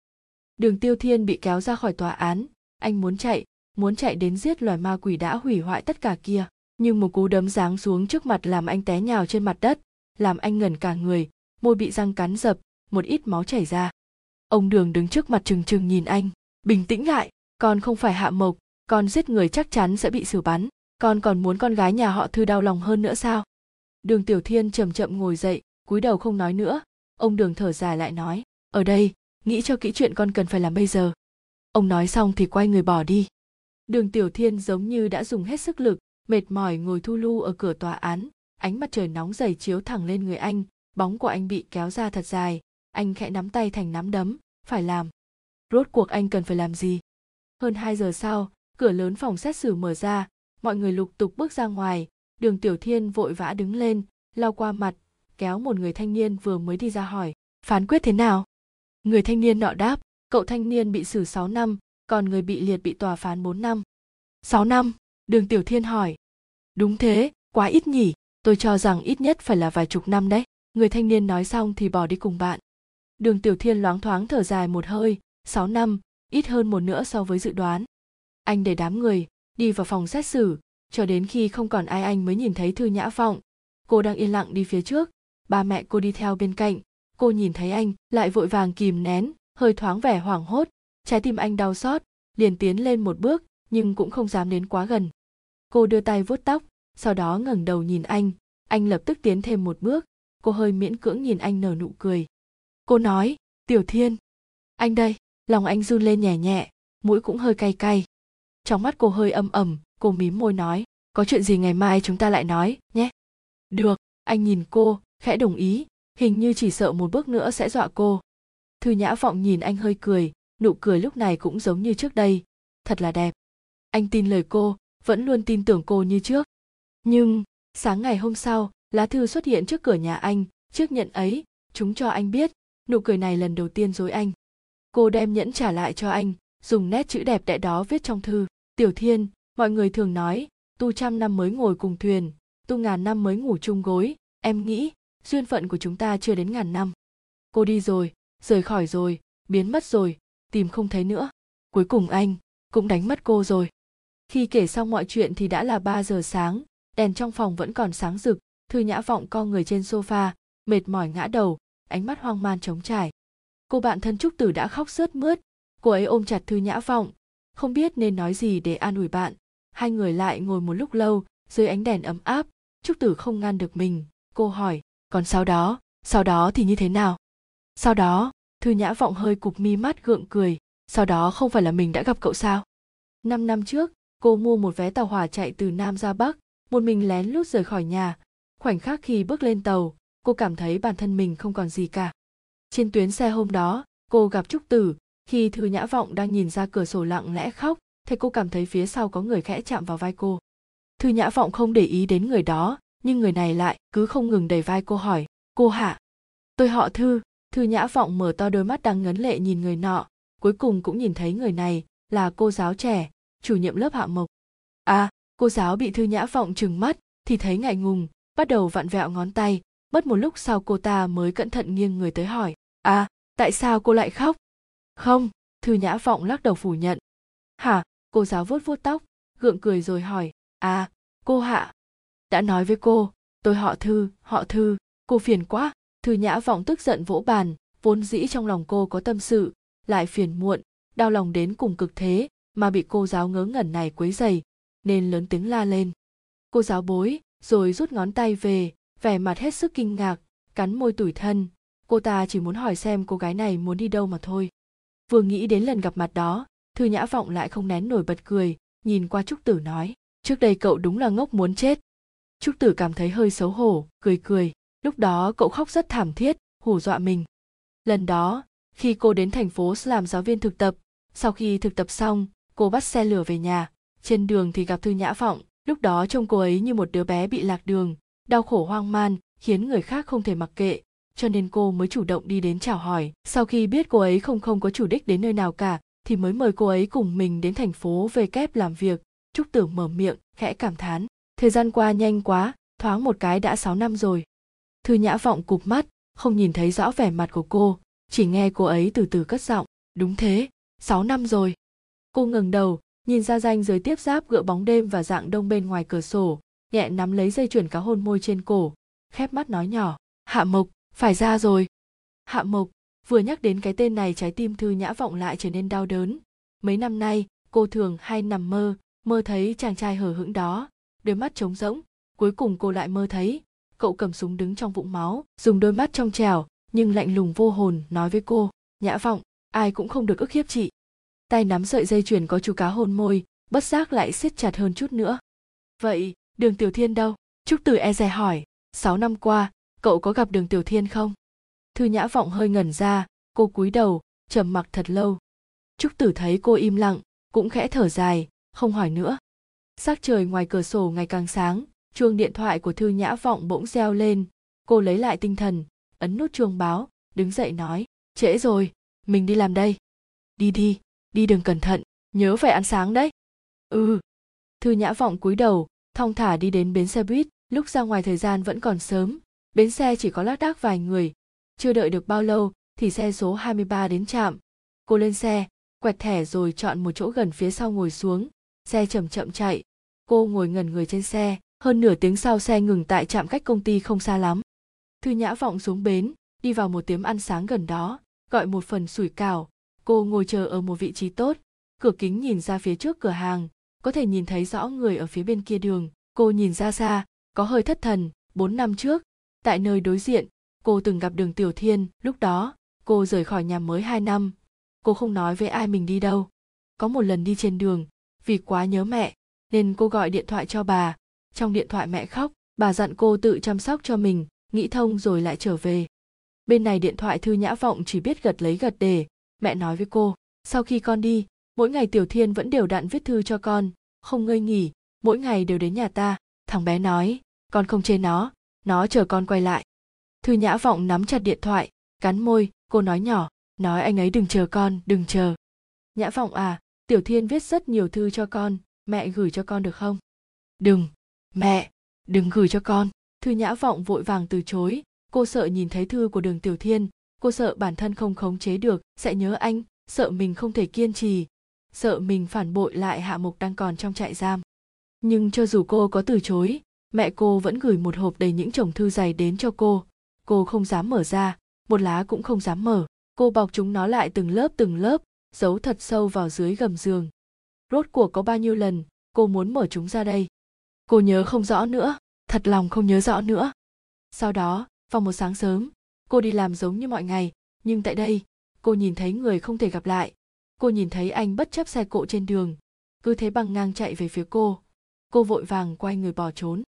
Đường Tiêu Thiên bị kéo ra khỏi tòa án, anh muốn chạy, muốn chạy đến giết loài ma quỷ đã hủy hoại tất cả kia nhưng một cú đấm giáng xuống trước mặt làm anh té nhào trên mặt đất làm anh ngẩn cả người môi bị răng cắn dập một ít máu chảy ra ông đường đứng trước mặt trừng trừng nhìn anh bình tĩnh lại con không phải hạ mộc, con giết người chắc chắn sẽ bị xử bắn. Con còn muốn con gái nhà họ thư đau lòng hơn nữa sao? Đường tiểu thiên chậm chậm ngồi dậy, cúi đầu không nói nữa. Ông đường thở dài lại nói, ở đây, nghĩ cho kỹ chuyện con cần phải làm bây giờ. Ông nói xong thì quay người bỏ đi. Đường tiểu thiên giống như đã dùng hết sức lực, mệt mỏi ngồi thu lu ở cửa tòa án. Ánh mặt trời nóng dày chiếu thẳng lên người anh, bóng của anh bị kéo ra thật dài. Anh khẽ nắm tay thành nắm đấm, phải làm. Rốt cuộc anh cần phải làm gì? Hơn hai giờ sau cửa lớn phòng xét xử mở ra mọi người lục tục bước ra ngoài đường tiểu thiên vội vã đứng lên lau qua mặt kéo một người thanh niên vừa mới đi ra hỏi phán quyết thế nào người thanh niên nọ đáp cậu thanh niên bị xử 6 năm còn người bị liệt bị tòa phán 4 năm. 6 năm, đường Tiểu Thiên hỏi. Đúng thế, quá ít nhỉ, tôi cho rằng ít nhất phải là vài chục năm đấy. Người thanh niên nói xong thì bỏ đi cùng bạn. Đường Tiểu Thiên loáng thoáng thở dài một hơi, 6 năm, ít hơn một nữa so với dự đoán. Anh để đám người, đi vào phòng xét xử, cho đến khi không còn ai anh mới nhìn thấy Thư Nhã Vọng. Cô đang yên lặng đi phía trước, ba mẹ cô đi theo bên cạnh. Cô nhìn thấy anh, lại vội vàng kìm nén, hơi thoáng vẻ hoảng hốt, trái tim anh đau xót liền tiến lên một bước nhưng cũng không dám đến quá gần. Cô đưa tay vuốt tóc sau đó ngẩng đầu nhìn anh. Anh lập tức tiến thêm một bước. Cô hơi miễn cưỡng nhìn anh nở nụ cười. Cô nói tiểu thiên. Anh đây lòng anh run lên nhẹ nhẹ, mũi cũng hơi cay cay. Trong mắt cô hơi âm ẩm cô mím môi nói, có chuyện gì ngày mai chúng ta lại nói, nhé? Được. Anh nhìn cô, khẽ đồng ý, hình như chỉ sợ một bước nữa sẽ dọa cô. Thư nhã vọng nhìn anh hơi cười, nụ cười lúc này cũng giống như trước đây. Thật là đẹp. Anh tin lời cô, vẫn luôn tin tưởng cô như trước. Nhưng, sáng ngày hôm sau, lá thư xuất hiện trước cửa nhà anh trước nhận ấy, chúng cho anh biết. Nụ cười này lần đầu tiên dối anh cô đem nhẫn trả lại cho anh, dùng nét chữ đẹp đẽ đó viết trong thư. Tiểu thiên, mọi người thường nói, tu trăm năm mới ngồi cùng thuyền, tu ngàn năm mới ngủ chung gối. Em nghĩ, duyên phận của chúng ta chưa đến ngàn năm. Cô đi rồi, rời khỏi rồi, biến mất rồi, tìm không thấy nữa. Cuối cùng anh cũng đánh mất cô rồi. Khi kể xong mọi chuyện thì đã là 3 giờ sáng, đèn trong phòng vẫn còn sáng rực. Thư nhã vọng co người trên sofa, mệt mỏi ngã đầu, ánh mắt hoang man trống trải cô bạn thân trúc tử đã khóc sướt mướt. Cô ấy ôm chặt thư nhã vọng. Không biết nên nói gì để an ủi bạn. Hai người lại ngồi một lúc lâu, dưới ánh đèn ấm áp. Trúc tử không ngăn được mình. Cô hỏi, còn sau đó? Sau đó thì như thế nào? Sau đó? Thư nhã vọng hơi cụp mi mắt gượng cười. Sau đó không phải là mình đã gặp cậu sao? Năm năm trước, cô mua một vé tàu hỏa chạy từ nam ra bắc, một mình lén lút rời khỏi nhà. Khoảnh khắc khi bước lên tàu, cô cảm thấy bản thân mình không còn gì cả trên tuyến xe hôm đó, cô gặp trúc tử. Khi thư nhã vọng đang nhìn ra cửa sổ lặng lẽ khóc, thì cô cảm thấy phía sau có người khẽ chạm vào vai cô. Thư nhã vọng không để ý đến người đó, nhưng người này lại cứ không ngừng đẩy vai cô hỏi, cô hả tôi họ thư. Thư nhã vọng mở to đôi mắt đang ngấn lệ nhìn người nọ, cuối cùng cũng nhìn thấy người này là cô giáo trẻ, chủ nhiệm lớp hạ mộc. À cô giáo bị thư nhã vọng trừng mắt thì thấy ngại ngùng, bắt đầu vặn vẹo ngón tay, mất một lúc sau cô ta mới cẩn thận nghiêng người tới hỏi à tại sao cô lại khóc? Không, thư nhã vọng lắc đầu phủ nhận. Hả, cô giáo vuốt vuốt tóc, gượng cười rồi hỏi à cô hạ, đã nói với cô, tôi họ thư họ thư, cô phiền quá. Thư nhã vọng tức giận vỗ bàn, vốn dĩ trong lòng cô có tâm sự, lại phiền muộn, đau lòng đến cùng cực thế, mà bị cô giáo ngớ ngẩn này quấy dày, nên lớn tiếng la lên. Cô giáo bối, rồi rút ngón tay về, vẻ mặt hết sức kinh ngạc, cắn môi tủi thân cô ta chỉ muốn hỏi xem cô gái này muốn đi đâu mà thôi. Vừa nghĩ đến lần gặp mặt đó, thư nhã vọng lại không nén nổi bật cười, nhìn qua trúc tử nói, trước đây cậu đúng là ngốc muốn chết. Trúc tử cảm thấy hơi xấu hổ, cười cười, lúc đó cậu khóc rất thảm thiết, hù dọa mình. Lần đó, khi cô đến thành phố làm giáo viên thực tập, sau khi thực tập xong, cô bắt xe lửa về nhà. Trên đường thì gặp thư nhã vọng, lúc đó trông cô ấy như một đứa bé bị lạc đường, đau khổ hoang man, khiến người khác không thể mặc kệ cho nên cô mới chủ động đi đến chào hỏi. Sau khi biết cô ấy không không có chủ đích đến nơi nào cả, thì mới mời cô ấy cùng mình đến thành phố về kép làm việc. Trúc tưởng mở miệng, khẽ cảm thán. Thời gian qua nhanh quá, thoáng một cái đã sáu năm rồi. Thư nhã vọng cụp mắt, không nhìn thấy rõ vẻ mặt của cô, chỉ nghe cô ấy từ từ cất giọng. Đúng thế, sáu năm rồi. Cô ngừng đầu, nhìn ra danh giới tiếp giáp gựa bóng đêm và dạng đông bên ngoài cửa sổ, nhẹ nắm lấy dây chuyền cá hôn môi trên cổ, khép mắt nói nhỏ. Hạ mộc phải ra rồi. Hạ mộc vừa nhắc đến cái tên này, trái tim thư nhã vọng lại trở nên đau đớn. Mấy năm nay, cô thường hay nằm mơ mơ thấy chàng trai hở hững đó, đôi mắt trống rỗng. Cuối cùng cô lại mơ thấy, cậu cầm súng đứng trong vũng máu, dùng đôi mắt trong trèo nhưng lạnh lùng vô hồn nói với cô, nhã vọng, ai cũng không được ức hiếp chị. Tay nắm sợi dây chuyền có chú cá hôn môi, bất giác lại siết chặt hơn chút nữa. Vậy, đường tiểu thiên đâu? Trúc tử e dè hỏi. Sáu năm qua cậu có gặp đường tiểu thiên không? Thư nhã vọng hơi ngẩn ra, cô cúi đầu, trầm mặc thật lâu. Trúc tử thấy cô im lặng, cũng khẽ thở dài, không hỏi nữa. Sắc trời ngoài cửa sổ ngày càng sáng, chuông điện thoại của thư nhã vọng bỗng reo lên. Cô lấy lại tinh thần, ấn nút chuông báo, đứng dậy nói, trễ rồi, mình đi làm đây. Đi đi đi đường cẩn thận, nhớ phải ăn sáng đấy. Ừ. Thư nhã vọng cúi đầu, thong thả đi đến bến xe buýt, lúc ra ngoài thời gian vẫn còn sớm bến xe chỉ có lác đác vài người. Chưa đợi được bao lâu thì xe số 23 đến trạm. Cô lên xe, quẹt thẻ rồi chọn một chỗ gần phía sau ngồi xuống. Xe chậm chậm chạy. Cô ngồi ngần người trên xe. Hơn nửa tiếng sau xe ngừng tại trạm cách công ty không xa lắm. Thư nhã vọng xuống bến, đi vào một tiệm ăn sáng gần đó, gọi một phần sủi cảo. Cô ngồi chờ ở một vị trí tốt. Cửa kính nhìn ra phía trước cửa hàng. Có thể nhìn thấy rõ người ở phía bên kia đường. Cô nhìn ra xa, có hơi thất thần, bốn năm trước tại nơi đối diện, cô từng gặp đường tiểu thiên. Lúc đó, cô rời khỏi nhà mới hai năm. Cô không nói với ai mình đi đâu. Có một lần đi trên đường, vì quá nhớ mẹ, nên cô gọi điện thoại cho bà. Trong điện thoại mẹ khóc, bà dặn cô tự chăm sóc cho mình, nghĩ thông rồi lại trở về. Bên này điện thoại thư nhã vọng chỉ biết gật lấy gật để mẹ nói với cô, sau khi con đi, mỗi ngày tiểu thiên vẫn đều đặn viết thư cho con, không ngơi nghỉ, mỗi ngày đều đến nhà ta. Thằng bé nói, con không chê nó nó chờ con quay lại. Thư nhã vọng nắm chặt điện thoại, cắn môi, cô nói nhỏ, nói anh ấy đừng chờ con, đừng chờ. Nhã vọng à tiểu thiên viết rất nhiều thư cho con, mẹ gửi cho con được không? Đừng, mẹ, đừng gửi cho con. Thư nhã vọng vội vàng từ chối. Cô sợ nhìn thấy thư của đường tiểu thiên, cô sợ bản thân không khống chế được, sẽ nhớ anh, sợ mình không thể kiên trì, sợ mình phản bội lại hạ mục đang còn trong trại giam. Nhưng cho dù cô có từ chối mẹ cô vẫn gửi một hộp đầy những chồng thư dày đến cho cô. Cô không dám mở ra, một lá cũng không dám mở. Cô bọc chúng nó lại từng lớp từng lớp, giấu thật sâu vào dưới gầm giường. Rốt cuộc có bao nhiêu lần cô muốn mở chúng ra đây? Cô nhớ không rõ nữa, thật lòng không nhớ rõ nữa. Sau đó, vào một sáng sớm, cô đi làm giống như mọi ngày, nhưng tại đây, cô nhìn thấy người không thể gặp lại. Cô nhìn thấy anh bất chấp xe cộ trên đường, cứ thế bằng ngang chạy về phía cô. Cô vội vàng quay người bỏ trốn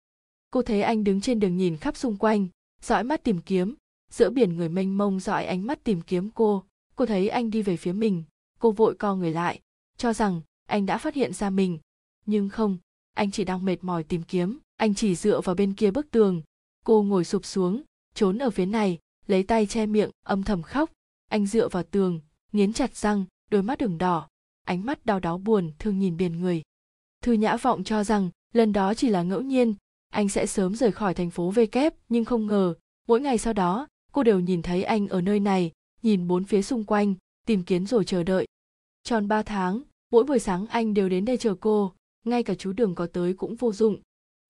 cô thấy anh đứng trên đường nhìn khắp xung quanh, dõi mắt tìm kiếm. Giữa biển người mênh mông dõi ánh mắt tìm kiếm cô. Cô thấy anh đi về phía mình. Cô vội co người lại, cho rằng anh đã phát hiện ra mình. Nhưng không, anh chỉ đang mệt mỏi tìm kiếm. Anh chỉ dựa vào bên kia bức tường. Cô ngồi sụp xuống, trốn ở phía này, lấy tay che miệng, âm thầm khóc. Anh dựa vào tường, nghiến chặt răng, đôi mắt đường đỏ. Ánh mắt đau đáu buồn, thương nhìn biển người. Thư nhã vọng cho rằng lần đó chỉ là ngẫu nhiên anh sẽ sớm rời khỏi thành phố v kép nhưng không ngờ, mỗi ngày sau đó, cô đều nhìn thấy anh ở nơi này, nhìn bốn phía xung quanh, tìm kiếm rồi chờ đợi. Tròn ba tháng, mỗi buổi sáng anh đều đến đây chờ cô, ngay cả chú đường có tới cũng vô dụng.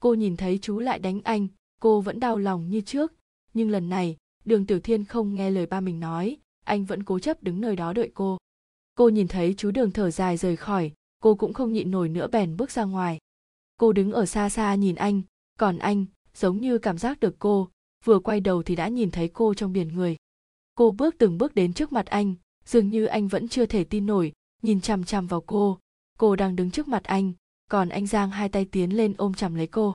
Cô nhìn thấy chú lại đánh anh, cô vẫn đau lòng như trước. Nhưng lần này, đường tiểu thiên không nghe lời ba mình nói, anh vẫn cố chấp đứng nơi đó đợi cô. Cô nhìn thấy chú đường thở dài rời khỏi, cô cũng không nhịn nổi nữa bèn bước ra ngoài. Cô đứng ở xa xa nhìn anh còn anh, giống như cảm giác được cô, vừa quay đầu thì đã nhìn thấy cô trong biển người. Cô bước từng bước đến trước mặt anh, dường như anh vẫn chưa thể tin nổi, nhìn chằm chằm vào cô. Cô đang đứng trước mặt anh, còn anh giang hai tay tiến lên ôm chằm lấy cô.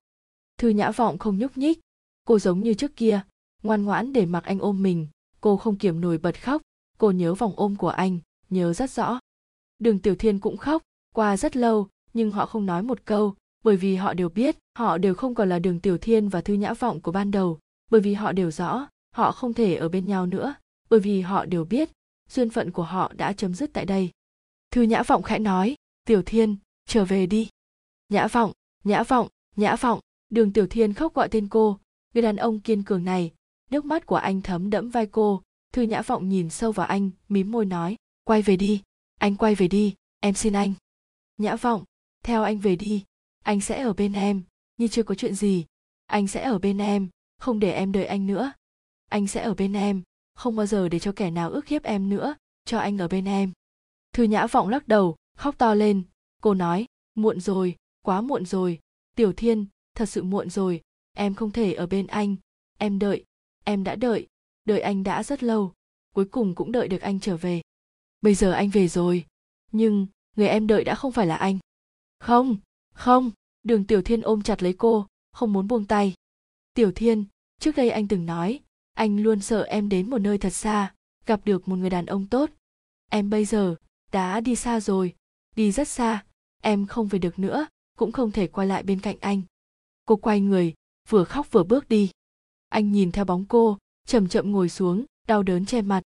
Thư nhã vọng không nhúc nhích. Cô giống như trước kia, ngoan ngoãn để mặc anh ôm mình. Cô không kiềm nổi bật khóc. Cô nhớ vòng ôm của anh, nhớ rất rõ. Đường tiểu thiên cũng khóc, qua rất lâu, nhưng họ không nói một câu bởi vì họ đều biết, họ đều không còn là đường tiểu thiên và thư nhã vọng của ban đầu, bởi vì họ đều rõ, họ không thể ở bên nhau nữa, bởi vì họ đều biết, duyên phận của họ đã chấm dứt tại đây. Thư nhã vọng khẽ nói, tiểu thiên, trở về đi. Nhã vọng nhã vọng nhã vọng. Đường tiểu thiên khóc gọi tên cô. Người đàn ông kiên cường này, nước mắt của anh thấm đẫm vai cô. Thư nhã vọng nhìn sâu vào anh, mím môi nói, quay về đi, anh quay về đi, em xin anh. Nhã vọng, theo anh về đi anh sẽ ở bên em. Như chưa có chuyện gì. Anh sẽ ở bên em, không để em đợi anh nữa. Anh sẽ ở bên em, không bao giờ để cho kẻ nào ức hiếp em nữa, cho anh ở bên em. Thư nhã vọng lắc đầu, khóc to lên. Cô nói, muộn rồi, quá muộn rồi. Tiểu thiên, thật sự muộn rồi. Em không thể ở bên anh. Em đợi, em đã đợi. Đợi anh đã rất lâu. Cuối cùng cũng đợi được anh trở về. Bây giờ anh về rồi. Nhưng, người em đợi đã không phải là anh. Không không, đường tiểu thiên ôm chặt lấy cô, không muốn buông tay. Tiểu thiên, trước đây anh từng nói, anh luôn sợ em đến một nơi thật xa, gặp được một người đàn ông tốt. Em bây giờ, đã đi xa rồi, đi rất xa, em không về được nữa, cũng không thể quay lại bên cạnh anh. Cô quay người, vừa khóc vừa bước đi. Anh nhìn theo bóng cô, chậm chậm ngồi xuống, đau đớn che mặt.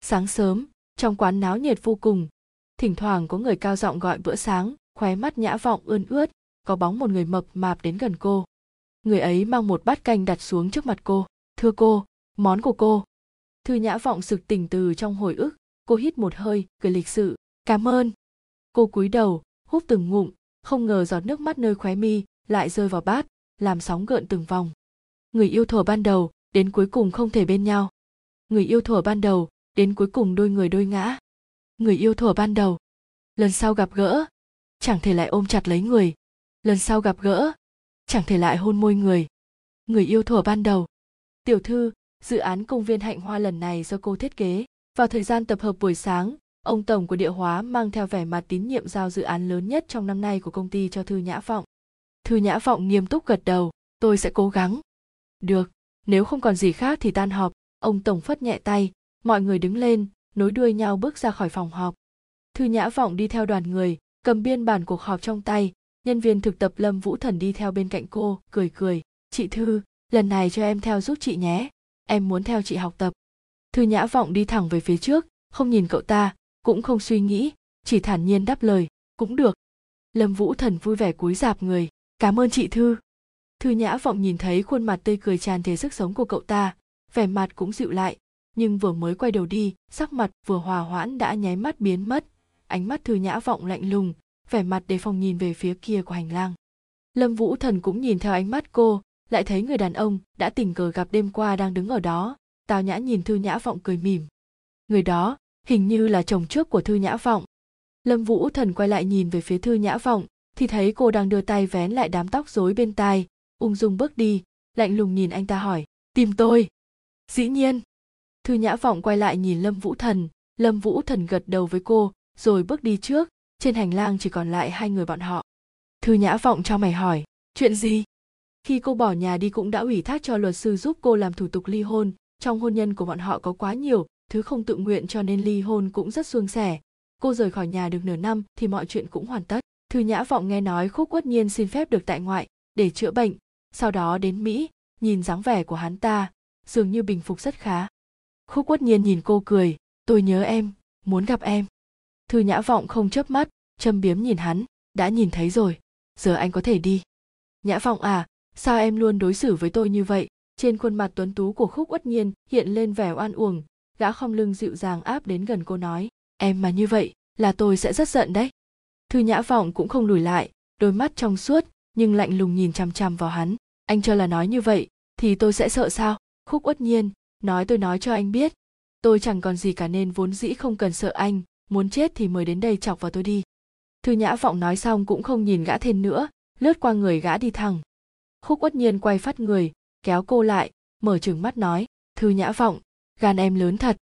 Sáng sớm, trong quán náo nhiệt vô cùng, thỉnh thoảng có người cao giọng gọi bữa sáng khóe mắt nhã vọng ươn ướt, có bóng một người mập mạp đến gần cô. Người ấy mang một bát canh đặt xuống trước mặt cô. Thưa cô, món của cô. Thư nhã vọng sực tỉnh từ trong hồi ức, cô hít một hơi, cười lịch sự, cảm ơn. Cô cúi đầu hút từng ngụm, không ngờ giọt nước mắt nơi khóe mi lại rơi vào bát, làm sóng gợn từng vòng. Người yêu thuở ban đầu, đến cuối cùng không thể bên nhau. Người yêu thuở ban đầu, đến cuối cùng đôi người đôi ngã. Người yêu thuở ban đầu, lần sau gặp gỡ chẳng thể lại ôm chặt lấy người. Lần sau gặp gỡ, chẳng thể lại hôn môi người. Người yêu thuở ban đầu. Tiểu thư, dự án công viên hạnh hoa lần này do cô thiết kế. Vào thời gian tập hợp buổi sáng, ông tổng của địa hóa mang theo vẻ mặt tín nhiệm giao dự án lớn nhất trong năm nay của công ty cho thư nhã vọng. Thư nhã vọng nghiêm túc gật đầu, tôi sẽ cố gắng. Được, nếu không còn gì khác thì tan họp. Ông tổng phất nhẹ tay, mọi người đứng lên, nối đuôi nhau bước ra khỏi phòng họp. Thư nhã vọng đi theo đoàn người cầm biên bản cuộc họp trong tay, nhân viên thực tập lâm vũ thần đi theo bên cạnh cô, cười cười. Chị thư, lần này cho em theo giúp chị nhé. Em muốn theo chị học tập. Thư nhã vọng đi thẳng về phía trước, không nhìn cậu ta, cũng không suy nghĩ, chỉ thản nhiên đáp lời, cũng được. Lâm vũ thần vui vẻ cúi rạp người, cảm ơn chị thư. Thư nhã vọng nhìn thấy khuôn mặt tươi cười tràn thể sức sống của cậu ta, vẻ mặt cũng dịu lại, nhưng vừa mới quay đầu đi, sắc mặt vừa hòa hoãn đã nháy mắt biến mất ánh mắt thư nhã vọng lạnh lùng, vẻ mặt đề phòng nhìn về phía kia của hành lang. Lâm vũ thần cũng nhìn theo ánh mắt cô, lại thấy người đàn ông đã tình cờ gặp đêm qua đang đứng ở đó. Tào nhã nhìn thư nhã vọng cười mỉm. Người đó, hình như là chồng trước của thư nhã vọng. Lâm vũ thần quay lại nhìn về phía thư nhã vọng, thì thấy cô đang đưa tay vén lại đám tóc rối bên tai, ung dung bước đi, lạnh lùng nhìn anh ta hỏi, tìm tôi? Dĩ nhiên. Thư nhã vọng quay lại nhìn lâm vũ thần. Lâm vũ thần gật đầu với cô rồi bước đi trước, trên hành lang chỉ còn lại hai người bọn họ. Thư nhã vọng cho mày hỏi, chuyện gì? Khi cô bỏ nhà đi cũng đã ủy thác cho luật sư giúp cô làm thủ tục ly hôn. Trong hôn nhân của bọn họ có quá nhiều, thứ không tự nguyện cho nên ly hôn cũng rất suôn sẻ. Cô rời khỏi nhà được nửa năm thì mọi chuyện cũng hoàn tất. Thư nhã vọng nghe nói khúc quất nhiên xin phép được tại ngoại để chữa bệnh, sau đó đến mỹ, nhìn dáng vẻ của hắn ta, dường như bình phục rất khá. Khúc quất nhiên nhìn cô cười, tôi nhớ em, muốn gặp em thư nhã vọng không chớp mắt, châm biếm nhìn hắn, đã nhìn thấy rồi, giờ anh có thể đi. Nhã vọng à sao em luôn đối xử với tôi như vậy? Trên khuôn mặt tuấn tú của khúc uất nhiên hiện lên vẻ oan uổng, gã không lưng dịu dàng áp đến gần cô nói, em mà như vậy là tôi sẽ rất giận đấy. Thư nhã vọng cũng không lùi lại, đôi mắt trong suốt nhưng lạnh lùng nhìn chằm chằm vào hắn, anh cho là nói như vậy thì tôi sẽ sợ sao? Khúc uất nhiên nói, tôi nói cho anh biết, tôi chẳng còn gì cả nên vốn dĩ không cần sợ anh muốn chết thì mời đến đây chọc vào tôi đi. Thư nhã vọng nói xong cũng không nhìn gã thêm nữa, lướt qua người gã đi thẳng. Khúc uất nhiên quay phát người, kéo cô lại, mở trừng mắt nói, thư nhã vọng, gan em lớn thật.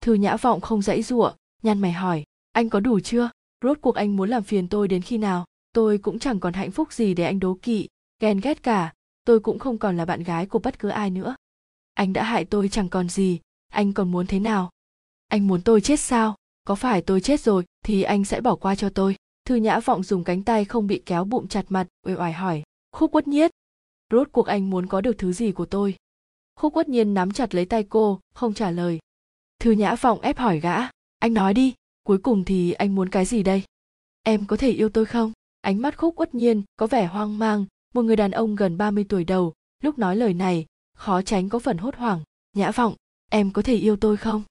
Thư nhã vọng không dãy giụa, nhăn mày hỏi, anh có đủ chưa? Rốt cuộc anh muốn làm phiền tôi đến khi nào? Tôi cũng chẳng còn hạnh phúc gì để anh đố kỵ, ghen ghét cả. Tôi cũng không còn là bạn gái của bất cứ ai nữa. Anh đã hại tôi chẳng còn gì. Anh còn muốn thế nào? Anh muốn tôi chết sao? Có phải tôi chết rồi thì anh sẽ bỏ qua cho tôi? Thư nhã vọng dùng cánh tay không bị kéo bụng chặt mặt, uể oải hỏi. Khúc quất nhiết, rốt cuộc anh muốn có được thứ gì của tôi? Khúc quất nhiên nắm chặt lấy tay cô, không trả lời. Thư nhã vọng ép hỏi gã. Anh nói đi, cuối cùng thì anh muốn cái gì đây? Em có thể yêu tôi không? Ánh mắt khúc quất nhiên có vẻ hoang mang. Một người đàn ông gần 30 tuổi đầu, lúc nói lời này, khó tránh có phần hốt hoảng. Nhã vọng, em có thể yêu tôi không?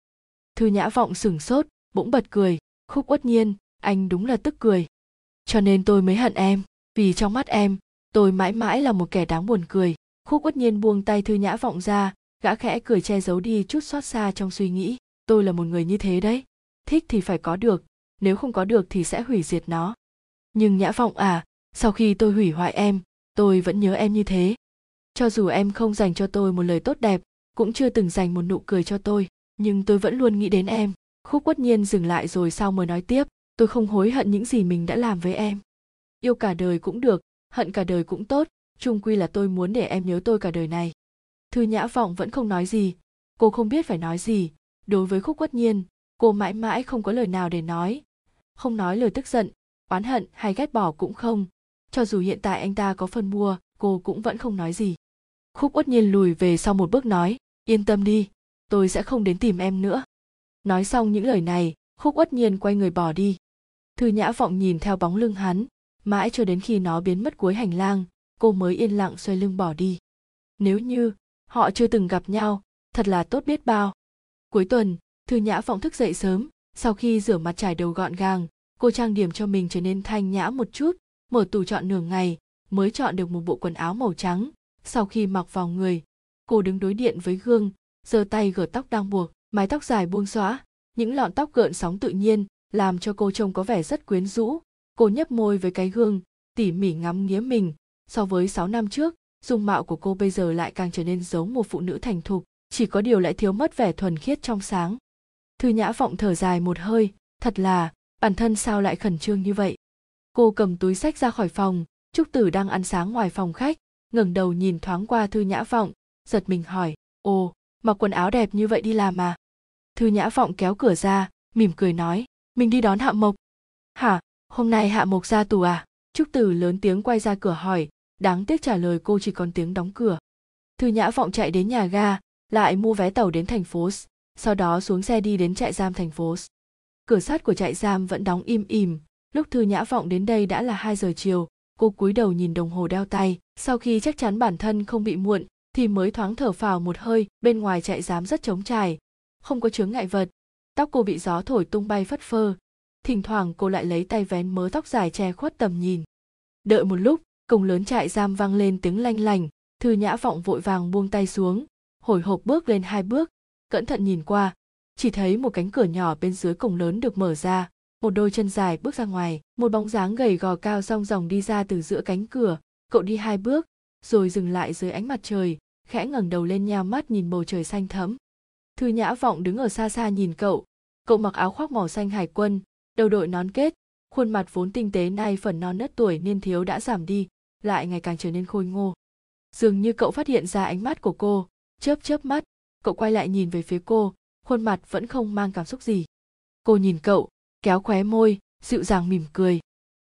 Thư nhã vọng sửng sốt bỗng bật cười. Khúc uất nhiên, anh đúng là tức cười. Cho nên tôi mới hận em, vì trong mắt em, tôi mãi mãi là một kẻ đáng buồn cười. Khúc uất nhiên buông tay thư nhã vọng ra, gã khẽ cười che giấu đi chút xót xa trong suy nghĩ. Tôi là một người như thế đấy. Thích thì phải có được, nếu không có được thì sẽ hủy diệt nó. Nhưng nhã vọng à sau khi tôi hủy hoại em, tôi vẫn nhớ em như thế. Cho dù em không dành cho tôi một lời tốt đẹp, cũng chưa từng dành một nụ cười cho tôi, nhưng tôi vẫn luôn nghĩ đến em khúc quất nhiên dừng lại rồi sau mới nói tiếp, tôi không hối hận những gì mình đã làm với em. Yêu cả đời cũng được, hận cả đời cũng tốt, chung quy là tôi muốn để em nhớ tôi cả đời này. Thư nhã vọng vẫn không nói gì. Cô không biết phải nói gì. Đối với khúc quất nhiên, cô mãi mãi không có lời nào để nói. Không nói lời tức giận, oán hận hay ghét bỏ cũng không. Cho dù hiện tại anh ta có phần mua, cô cũng vẫn không nói gì. Khúc uất nhiên lùi về sau một bước nói, yên tâm đi, tôi sẽ không đến tìm em nữa nói xong những lời này, khúc uất nhiên quay người bỏ đi. Thư nhã vọng nhìn theo bóng lưng hắn, mãi cho đến khi nó biến mất cuối hành lang, cô mới yên lặng xoay lưng bỏ đi. Nếu như họ chưa từng gặp nhau, thật là tốt biết bao. Cuối tuần, thư nhã vọng thức dậy sớm, sau khi rửa mặt trải đầu gọn gàng, cô trang điểm cho mình trở nên thanh nhã một chút, mở tủ chọn nửa ngày, mới chọn được một bộ quần áo màu trắng. Sau khi mặc vào người, cô đứng đối điện với gương, giơ tay gỡ tóc đang buộc mái tóc dài buông xõa, những lọn tóc gợn sóng tự nhiên, làm cho cô trông có vẻ rất quyến rũ. Cô nhấp môi với cái gương, tỉ mỉ ngắm nghía mình. So với 6 năm trước, dung mạo của cô bây giờ lại càng trở nên giống một phụ nữ thành thục, chỉ có điều lại thiếu mất vẻ thuần khiết trong sáng. Thư nhã vọng thở dài một hơi, thật là, bản thân sao lại khẩn trương như vậy? Cô cầm túi sách ra khỏi phòng, trúc tử đang ăn sáng ngoài phòng khách, ngẩng đầu nhìn thoáng qua thư nhã vọng, giật mình hỏi, ồ, mặc quần áo đẹp như vậy đi làm mà thư nhã vọng kéo cửa ra, mỉm cười nói, mình đi đón hạ mộc. Hả? Hôm nay hạ mộc ra tù à? Trúc tử lớn tiếng quay ra cửa hỏi, đáng tiếc trả lời cô chỉ còn tiếng đóng cửa. Thư nhã vọng chạy đến nhà ga, lại mua vé tàu đến thành phố sau đó xuống xe đi đến trại giam thành phố cửa sắt của trại giam vẫn đóng im ỉm lúc thư nhã vọng đến đây đã là 2 giờ chiều, cô cúi đầu nhìn đồng hồ đeo tay. Sau khi chắc chắn bản thân không bị muộn, thì mới thoáng thở phào một hơi, bên ngoài trại giám rất trống trải không có chướng ngại vật. Tóc cô bị gió thổi tung bay phất phơ. Thỉnh thoảng cô lại lấy tay vén mớ tóc dài che khuất tầm nhìn. Đợi một lúc, cổng lớn trại giam vang lên tiếng lanh lành thư nhã vọng vội vàng buông tay xuống, hồi hộp bước lên hai bước, cẩn thận nhìn qua. Chỉ thấy một cánh cửa nhỏ bên dưới cổng lớn được mở ra, một đôi chân dài bước ra ngoài, một bóng dáng gầy gò cao rong ròng đi ra từ giữa cánh cửa. Cậu đi hai bước, rồi dừng lại dưới ánh mặt trời, khẽ ngẩng đầu lên nhao mắt nhìn bầu trời xanh thẫm thư nhã vọng đứng ở xa xa nhìn cậu. Cậu mặc áo khoác màu xanh hải quân, đầu đội nón kết, khuôn mặt vốn tinh tế nay phần non nớt tuổi niên thiếu đã giảm đi, lại ngày càng trở nên khôi ngô. Dường như cậu phát hiện ra ánh mắt của cô, chớp chớp mắt, cậu quay lại nhìn về phía cô, khuôn mặt vẫn không mang cảm xúc gì. Cô nhìn cậu, kéo khóe môi, dịu dàng mỉm cười.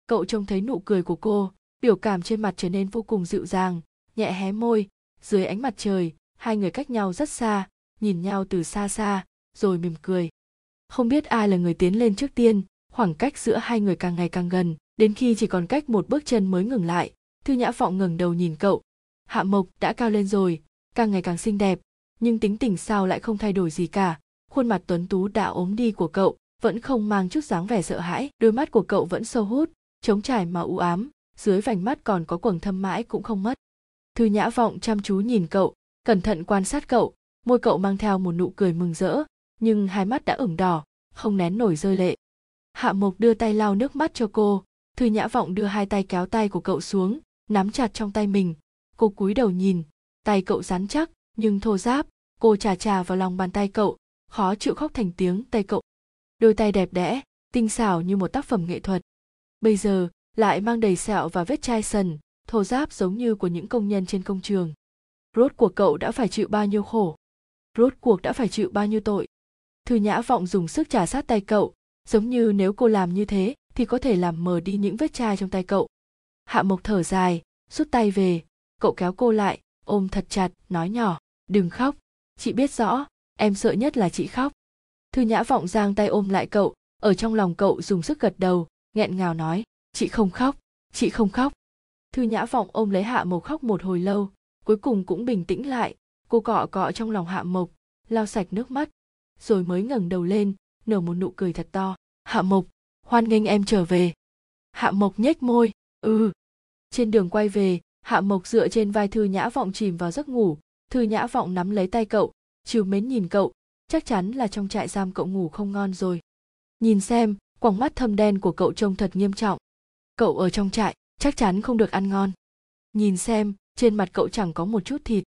Cậu trông thấy nụ cười của cô, biểu cảm trên mặt trở nên vô cùng dịu dàng, nhẹ hé môi, dưới ánh mặt trời, hai người cách nhau rất xa nhìn nhau từ xa xa, rồi mỉm cười. Không biết ai là người tiến lên trước tiên, khoảng cách giữa hai người càng ngày càng gần, đến khi chỉ còn cách một bước chân mới ngừng lại, thư nhã phọng ngẩng đầu nhìn cậu. Hạ mộc đã cao lên rồi, càng ngày càng xinh đẹp, nhưng tính tình sao lại không thay đổi gì cả. Khuôn mặt tuấn tú đã ốm đi của cậu, vẫn không mang chút dáng vẻ sợ hãi, đôi mắt của cậu vẫn sâu hút, trống trải mà u ám, dưới vành mắt còn có quầng thâm mãi cũng không mất. Thư nhã vọng chăm chú nhìn cậu, cẩn thận quan sát cậu môi cậu mang theo một nụ cười mừng rỡ, nhưng hai mắt đã ửng đỏ, không nén nổi rơi lệ. Hạ mộc đưa tay lau nước mắt cho cô, thư nhã vọng đưa hai tay kéo tay của cậu xuống, nắm chặt trong tay mình. Cô cúi đầu nhìn, tay cậu rắn chắc, nhưng thô ráp, cô chà chà vào lòng bàn tay cậu, khó chịu khóc thành tiếng tay cậu. Đôi tay đẹp đẽ, tinh xảo như một tác phẩm nghệ thuật. Bây giờ, lại mang đầy sẹo và vết chai sần, thô ráp giống như của những công nhân trên công trường. Rốt của cậu đã phải chịu bao nhiêu khổ? Rốt cuộc đã phải chịu bao nhiêu tội? Thư nhã vọng dùng sức trả sát tay cậu, giống như nếu cô làm như thế thì có thể làm mờ đi những vết chai trong tay cậu. Hạ mộc thở dài, rút tay về, cậu kéo cô lại, ôm thật chặt, nói nhỏ, đừng khóc, chị biết rõ, em sợ nhất là chị khóc. Thư nhã vọng giang tay ôm lại cậu, ở trong lòng cậu dùng sức gật đầu, nghẹn ngào nói, chị không khóc, chị không khóc. Thư nhã vọng ôm lấy hạ mộc khóc một hồi lâu, cuối cùng cũng bình tĩnh lại cô cọ cọ trong lòng hạ mộc, lau sạch nước mắt, rồi mới ngẩng đầu lên, nở một nụ cười thật to. Hạ mộc, hoan nghênh em trở về. Hạ mộc nhếch môi ừ. Trên đường quay về, hạ mộc dựa trên vai thư nhã vọng chìm vào giấc ngủ. Thư nhã vọng nắm lấy tay cậu, chiều mến nhìn cậu, chắc chắn là trong trại giam cậu ngủ không ngon rồi. Nhìn xem, quòng mắt thâm đen của cậu trông thật nghiêm trọng. Cậu ở trong trại, chắc chắn không được ăn ngon. Nhìn xem, trên mặt cậu chẳng có một chút thịt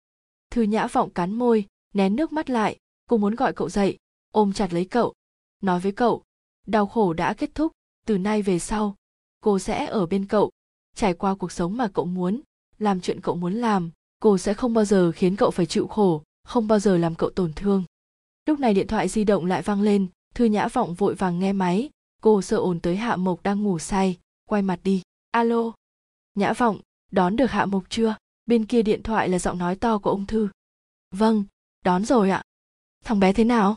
thư nhã vọng cắn môi, nén nước mắt lại, cô muốn gọi cậu dậy, ôm chặt lấy cậu, nói với cậu, đau khổ đã kết thúc, từ nay về sau, cô sẽ ở bên cậu. Trải qua cuộc sống mà cậu muốn, làm chuyện cậu muốn làm, cô sẽ không bao giờ khiến cậu phải chịu khổ, không bao giờ làm cậu tổn thương. Lúc này điện thoại di động lại vang lên, thư nhã vọng vội vàng nghe máy, cô sợ ồn tới hạ mộc đang ngủ say, quay mặt đi. Alo, nhã vọng, đón được hạ mộc chưa? Bên kia điện thoại là giọng nói to của ông thư. Vâng đón rồi ạ. Thằng bé thế nào?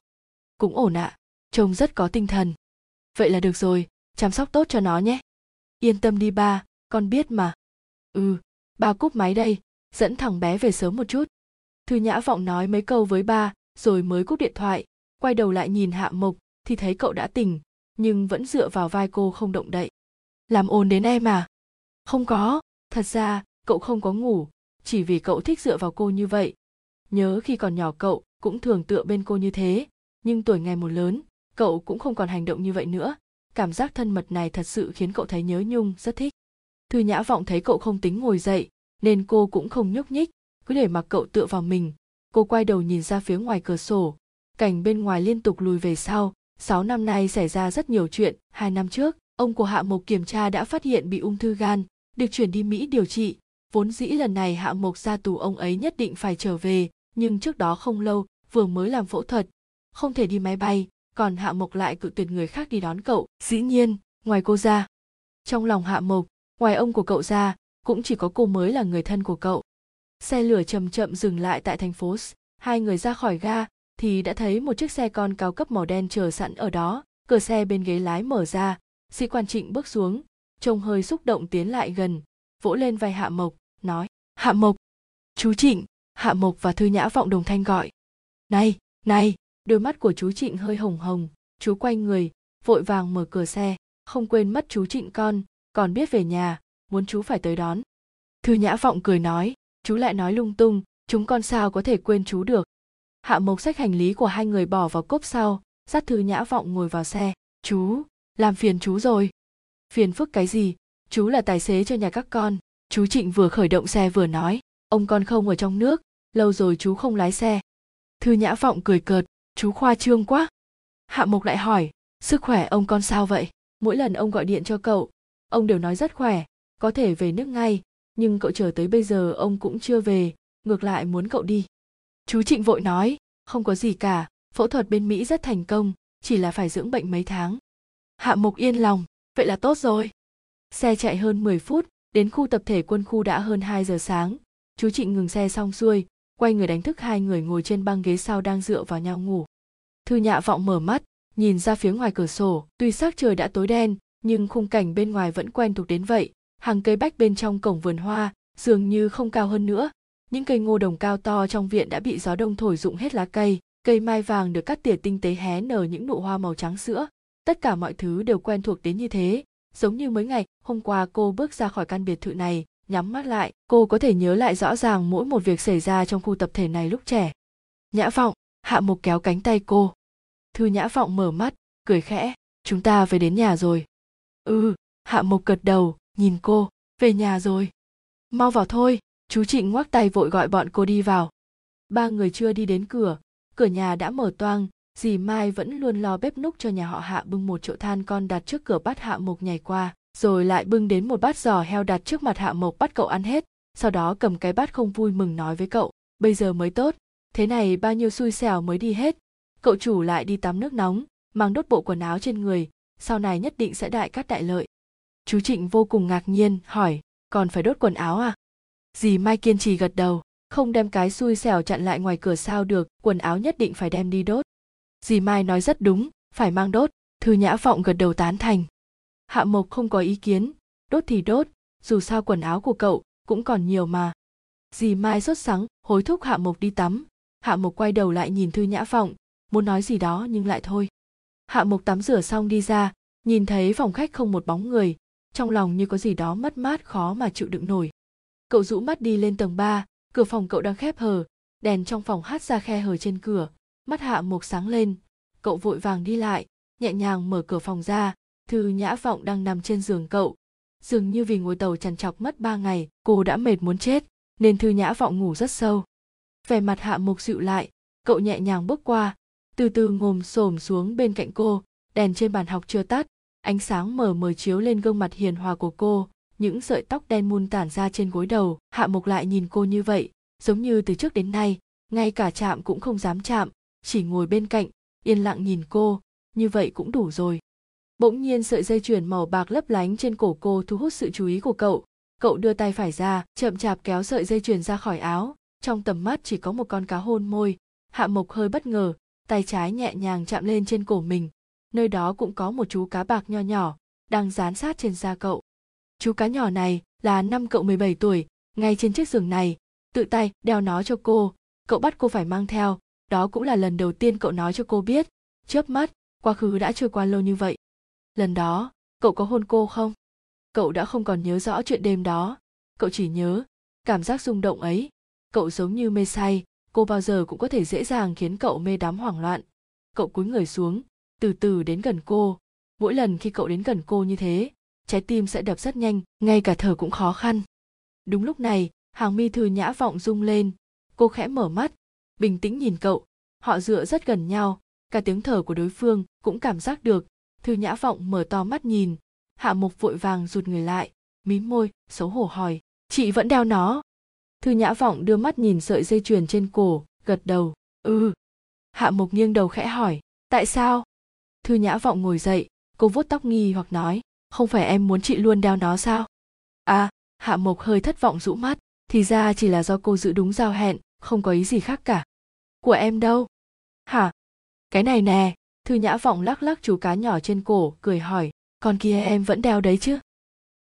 Cũng ổn ạ. Trông rất có tinh thần. Vậy là được rồi, chăm sóc tốt cho nó nhé. Yên tâm đi ba, con biết mà. Ừ ba cúp máy đây, dẫn thằng bé về sớm một chút. Thư nhã vọng nói mấy câu với ba, rồi mới cúp điện thoại. Quay đầu lại nhìn hạ mộc, thì thấy cậu đã tỉnh, nhưng vẫn dựa vào vai cô không động đậy. Làm ồn đến em à? Không có, thật ra, cậu không có ngủ chỉ vì cậu thích dựa vào cô như vậy. Nhớ khi còn nhỏ cậu cũng thường tựa bên cô như thế. Nhưng tuổi ngày một lớn, cậu cũng không còn hành động như vậy nữa. Cảm giác thân mật này thật sự khiến cậu thấy nhớ nhung, rất thích. Thư nhã vọng thấy cậu không tính ngồi dậy, nên cô cũng không nhúc nhích. Cứ để mặc cậu tựa vào mình, cô quay đầu nhìn ra phía ngoài cửa sổ. Cảnh bên ngoài liên tục lùi về sau. Sáu năm nay xảy ra rất nhiều chuyện. Hai năm trước, ông của hạ mộc kiểm tra đã phát hiện bị ung thư gan, được chuyển đi mỹ điều trị vốn dĩ lần này hạ mộc ra tù ông ấy nhất định phải trở về, nhưng trước đó không lâu, vừa mới làm phẫu thuật. Không thể đi máy bay, còn hạ mộc lại cự tuyệt người khác đi đón cậu. Dĩ nhiên, ngoài cô ra. Trong lòng hạ mộc ngoài ông của cậu ra, cũng chỉ có cô mới là người thân của cậu. Xe lửa chậm chậm dừng lại tại thành phố S. hai người ra khỏi ga, thì đã thấy một chiếc xe con cao cấp màu đen chờ sẵn ở đó. Cửa xe bên ghế lái mở ra. Sĩ quan trịnh bước xuống, trông hơi xúc động tiến lại gần, vỗ lên vai hạ mộc hạ mộc. Chú trịnh, hạ mộc và thư nhã vọng đồng thanh gọi. Này này, đôi mắt của chú trịnh hơi hồng hồng. Chú quay người, vội vàng mở cửa xe. Không quên mất chú trịnh con, còn biết về nhà, muốn chú phải tới đón. Thư nhã vọng cười nói, chú lại nói lung tung, chúng con sao có thể quên chú được? Hạ mộc xách hành lý của hai người bỏ vào cốp sau, dắt thư nhã vọng ngồi vào xe. Chú, làm phiền chú rồi. Phiền phức cái gì? Chú là tài xế cho nhà các con chú trịnh vừa khởi động xe vừa nói, ông con không ở trong nước, lâu rồi chú không lái xe. Thư nhã vọng cười cợt, chú khoa trương quá. Hạ mộc lại hỏi, sức khỏe ông con sao vậy? Mỗi lần ông gọi điện cho cậu, ông đều nói rất khỏe, có thể về nước ngay, nhưng cậu chờ tới bây giờ ông cũng chưa về, ngược lại muốn cậu đi. Chú trịnh vội nói, không có gì cả, phẫu thuật bên mỹ rất thành công, chỉ là phải dưỡng bệnh mấy tháng. Hạ mộc yên lòng, vậy là tốt rồi. Xe chạy hơn 10 phút đến khu tập thể quân khu đã hơn 2 giờ sáng. Chú trịnh ngừng xe xong xuôi, quay người đánh thức hai người ngồi trên băng ghế sau đang dựa vào nhau ngủ. Thư nhạ vọng mở mắt, nhìn ra phía ngoài cửa sổ, tuy sắc trời đã tối đen, nhưng khung cảnh bên ngoài vẫn quen thuộc đến vậy. Hàng cây bách bên trong cổng vườn hoa, dường như không cao hơn nữa. Những cây ngô đồng cao to trong viện đã bị gió đông thổi rụng hết lá cây cây mai vàng được cắt tỉa tinh tế hé nở những nụ hoa màu trắng sữa. Tất cả mọi thứ đều quen thuộc đến như thế giống như mấy ngày, hôm qua cô bước ra khỏi căn biệt thự này, nhắm mắt lại, cô có thể nhớ lại rõ ràng mỗi một việc xảy ra trong khu tập thể này lúc trẻ. Nhã vọng, hạ mục kéo cánh tay cô. Thư nhã vọng mở mắt, cười khẽ, chúng ta về đến nhà rồi. Ừ. Hạ mục gật đầu, nhìn cô, về nhà rồi. Mau vào thôi, chú trịnh ngoắc tay vội gọi bọn cô đi vào. Ba người chưa đi đến cửa cửa nhà đã mở toang dì mai vẫn luôn lo bếp núc cho nhà họ hạ bưng một chậu than con đặt trước cửa bắt hạ mộc nhảy qua, rồi lại bưng đến một bát giò heo đặt trước mặt hạ mộc bắt cậu ăn hết, sau đó cầm cái bát không vui mừng nói với cậu, bây giờ mới tốt, thế này bao nhiêu xui xẻo mới đi hết. Cậu chủ lại đi tắm nước nóng, mang đốt bộ quần áo trên người, sau này nhất định sẽ đại cát đại lợi. Chú trịnh vô cùng ngạc nhiên, hỏi, còn phải đốt quần áo à? Dì mai kiên trì gật đầu, không đem cái xui xẻo chặn lại ngoài cửa sao được, quần áo nhất định phải đem đi đốt dì mai nói rất đúng phải mang đốt thư nhã vọng gật đầu tán thành. Hạ mộc không có ý kiến đốt thì đốt dù sao quần áo của cậu cũng còn nhiều mà. Dì mai sốt sắng hối thúc hạ mộc đi tắm. Hạ mộc quay đầu lại nhìn thư nhã vọng muốn nói gì đó nhưng lại thôi. Hạ mộc tắm rửa xong đi ra nhìn thấy phòng khách không một bóng người trong lòng như có gì đó mất mát khó mà chịu đựng nổi. Cậu rũ mắt đi lên tầng ba, cửa phòng cậu đang khép hờ đèn trong phòng hắt ra khe hở trên cửa mắt hạ mục sáng lên. Cậu vội vàng đi lại, nhẹ nhàng mở cửa phòng ra. Thư nhã vọng đang nằm trên giường cậu. Dường như vì ngồi tàu trằn trọc mất ba ngày, cô đã mệt muốn chết, nên thư nhã vọng ngủ rất sâu. Vẻ mặt hạ mục dịu lại, cậu nhẹ nhàng bước qua, từ từ ngồm xổm xuống bên cạnh cô, đèn trên bàn học chưa tắt, ánh sáng mờ mờ chiếu lên gương mặt hiền hòa của cô, những sợi tóc đen mun tản ra trên gối đầu. Hạ mục lại nhìn cô như vậy, giống như từ trước đến nay, ngay cả chạm cũng không dám chạm chỉ ngồi bên cạnh, yên lặng nhìn cô, như vậy cũng đủ rồi. Bỗng nhiên sợi dây chuyền màu bạc lấp lánh trên cổ cô thu hút sự chú ý của cậu. Cậu đưa tay phải ra, chậm chạp kéo sợi dây chuyền ra khỏi áo. Trong tầm mắt chỉ có một con cá hôn môi. Hạ mộc hơi bất ngờ, tay trái nhẹ nhàng chạm lên trên cổ mình. Nơi đó cũng có một chú cá bạc nho nhỏ, đang dán sát trên da cậu. Chú cá nhỏ này là năm cậu 17 tuổi, ngay trên chiếc giường này. Tự tay đeo nó cho cô. Cậu bắt cô phải mang theo đó cũng là lần đầu tiên cậu nói cho cô biết, chớp mắt, quá khứ đã trôi qua lâu như vậy. Lần đó, cậu có hôn cô không? Cậu đã không còn nhớ rõ chuyện đêm đó. Cậu chỉ nhớ, cảm giác rung động ấy. Cậu giống như mê say, cô bao giờ cũng có thể dễ dàng khiến cậu mê đắm hoảng loạn. Cậu cúi người xuống, từ từ đến gần cô. Mỗi lần khi cậu đến gần cô như thế, trái tim sẽ đập rất nhanh, ngay cả thở cũng khó khăn. Đúng lúc này, hàng mi thư nhã vọng rung lên. Cô khẽ mở mắt bình tĩnh nhìn cậu. Họ dựa rất gần nhau. Cả tiếng thở của đối phương cũng cảm giác được. Thư nhã vọng mở to mắt nhìn. Hạ mục vội vàng rụt người lại mím môi, xấu hổ hỏi, chị vẫn đeo nó? Thư nhã vọng đưa mắt nhìn sợi dây chuyền trên cổ, gật đầu ừ. Hạ mục nghiêng đầu khẽ hỏi, tại sao? Thư nhã vọng ngồi dậy, cô vuốt tóc nghi hoặc nói, không phải em muốn chị luôn đeo nó sao? À hạ mục hơi thất vọng rũ mắt, thì ra chỉ là do cô giữ đúng giao hẹn không có ý gì khác cả. Của em đâu? Hả? Cái này nè, thư nhã vọng lắc lắc chú cá nhỏ trên cổ, cười hỏi, con kia em vẫn đeo đấy chứ?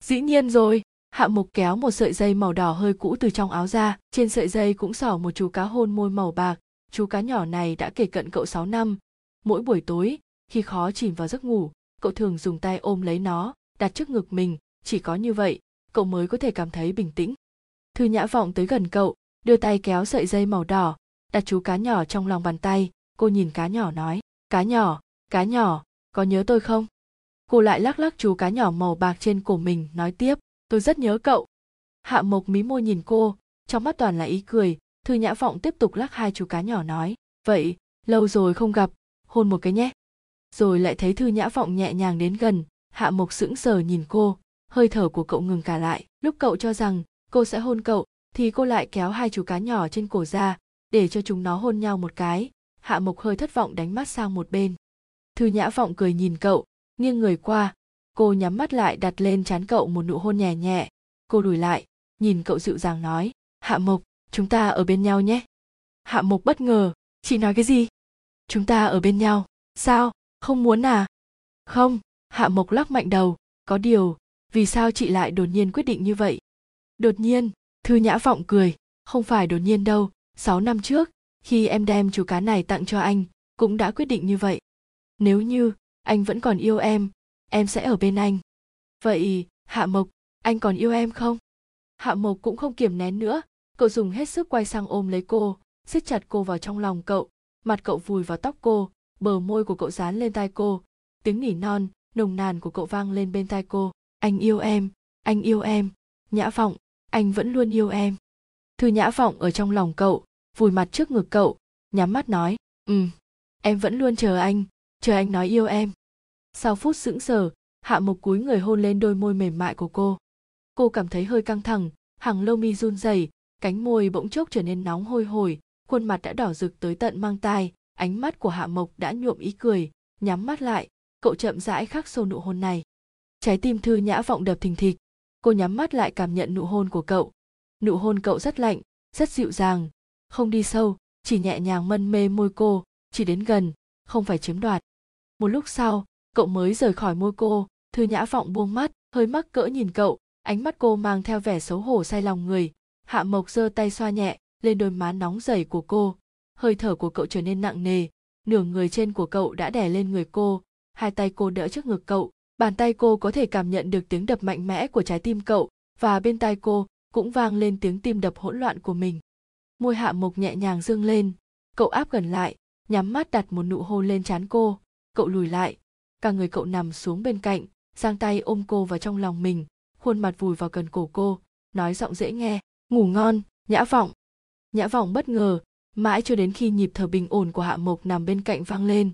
Dĩ nhiên rồi. Hạ mục kéo một sợi dây màu đỏ hơi cũ từ trong áo ra, trên sợi dây cũng sỏ một chú cá hôn môi màu bạc. Chú cá nhỏ này đã kể cận cậu 6 năm. Mỗi buổi tối, khi khó chìm vào giấc ngủ, cậu thường dùng tay ôm lấy nó, đặt trước ngực mình. Chỉ có như vậy, cậu mới có thể cảm thấy bình tĩnh. Thư nhã vọng tới gần cậu đưa tay kéo sợi dây màu đỏ, đặt chú cá nhỏ trong lòng bàn tay. Cô nhìn cá nhỏ nói, cá nhỏ cá nhỏ, có nhớ tôi không? Cô lại lắc lắc chú cá nhỏ màu bạc trên cổ mình, nói tiếp, tôi rất nhớ cậu. Hạ mộc mí môi nhìn cô, trong mắt toàn là ý cười. Thư nhã vọng tiếp tục lắc hai chú cá nhỏ nói, vậy, lâu rồi không gặp, hôn một cái nhé. Rồi lại thấy thư nhã vọng nhẹ nhàng đến gần. Hạ mộc sững sờ nhìn cô, hơi thở của cậu ngừng cả lại. Lúc cậu cho rằng cô sẽ hôn cậu thì cô lại kéo hai chú cá nhỏ trên cổ ra, để cho chúng nó hôn nhau một cái. Hạ mộc hơi thất vọng đánh mắt sang một bên. Thư nhã vọng cười nhìn cậu, nghiêng người qua. Cô nhắm mắt lại đặt lên trán cậu một nụ hôn nhẹ nhẹ. Cô lùi lại, nhìn cậu dịu dàng nói, hạ mộc, chúng ta ở bên nhau nhé. Hạ mộc bất ngờ, chị nói cái gì? Chúng ta ở bên nhau. Sao? Không muốn à? Không. Hạ mộc lắc mạnh đầu, có điều, vì sao chị lại đột nhiên quyết định như vậy? Đột nhiên thư nhã vọng cười, không phải đột nhiên đâu, sáu năm trước, khi em đem chú cá này tặng cho anh, cũng đã quyết định như vậy. Nếu như anh vẫn còn yêu em em sẽ ở bên anh. Vậy hạ mộc, anh còn yêu em không? Hạ mộc cũng không kiềm nén nữa, cậu dùng hết sức quay sang ôm lấy cô, siết chặt cô vào trong lòng cậu, mặt cậu vùi vào tóc cô, bờ môi của cậu dán lên tai cô, tiếng nỉ non, nồng nàn của cậu vang lên bên tai cô. Anh yêu em, anh yêu em, nhã vọng anh vẫn luôn yêu em. Thư nhã vọng ở trong lòng cậu, vùi mặt trước ngực cậu, nhắm mắt nói ừ em vẫn luôn chờ anh chờ anh nói yêu em. Sau phút sững sờ, hạ mộc cúi người hôn lên đôi môi mềm mại của cô. Cô cảm thấy hơi căng thẳng, hàng lông mi run rẩy, cánh môi bỗng chốc trở nên nóng hôi hổi, khuôn mặt đã đỏ rực tới tận mang tai, ánh mắt của hạ mộc đã nhuộm ý cười, nhắm mắt lại, cậu chậm rãi khắc sâu nụ hôn này. Trái tim thư nhã vọng đập thình thịch cô nhắm mắt lại cảm nhận nụ hôn của cậu. Nụ hôn cậu rất lạnh, rất dịu dàng. Không đi sâu, chỉ nhẹ nhàng mân mê môi cô, chỉ đến gần, không phải chiếm đoạt. Một lúc sau, cậu mới rời khỏi môi cô, thư nhã vọng buông mắt, hơi mắc cỡ nhìn cậu, ánh mắt cô mang theo vẻ xấu hổ say lòng người. Hạ mộc giơ tay xoa nhẹ, lên đôi má nóng rẩy của cô. Hơi thở của cậu trở nên nặng nề, nửa người trên của cậu đã đè lên người cô. Hai tay cô đỡ trước ngực cậu bàn tay cô có thể cảm nhận được tiếng đập mạnh mẽ của trái tim cậu, và bên tai cô cũng vang lên tiếng tim đập hỗn loạn của mình. Môi hạ mộc nhẹ nhàng dương lên. Cậu áp gần lại, nhắm mắt đặt một nụ hôn lên trán cô. Cậu lùi lại. Cả người cậu nằm xuống bên cạnh, giang tay ôm cô vào trong lòng mình, khuôn mặt vùi vào gần cổ cô, nói giọng dễ nghe, ngủ ngon, nhã vọng. Nhã vọng bất ngờ, mãi cho đến khi nhịp thở bình ổn của hạ mộc nằm bên cạnh vang lên.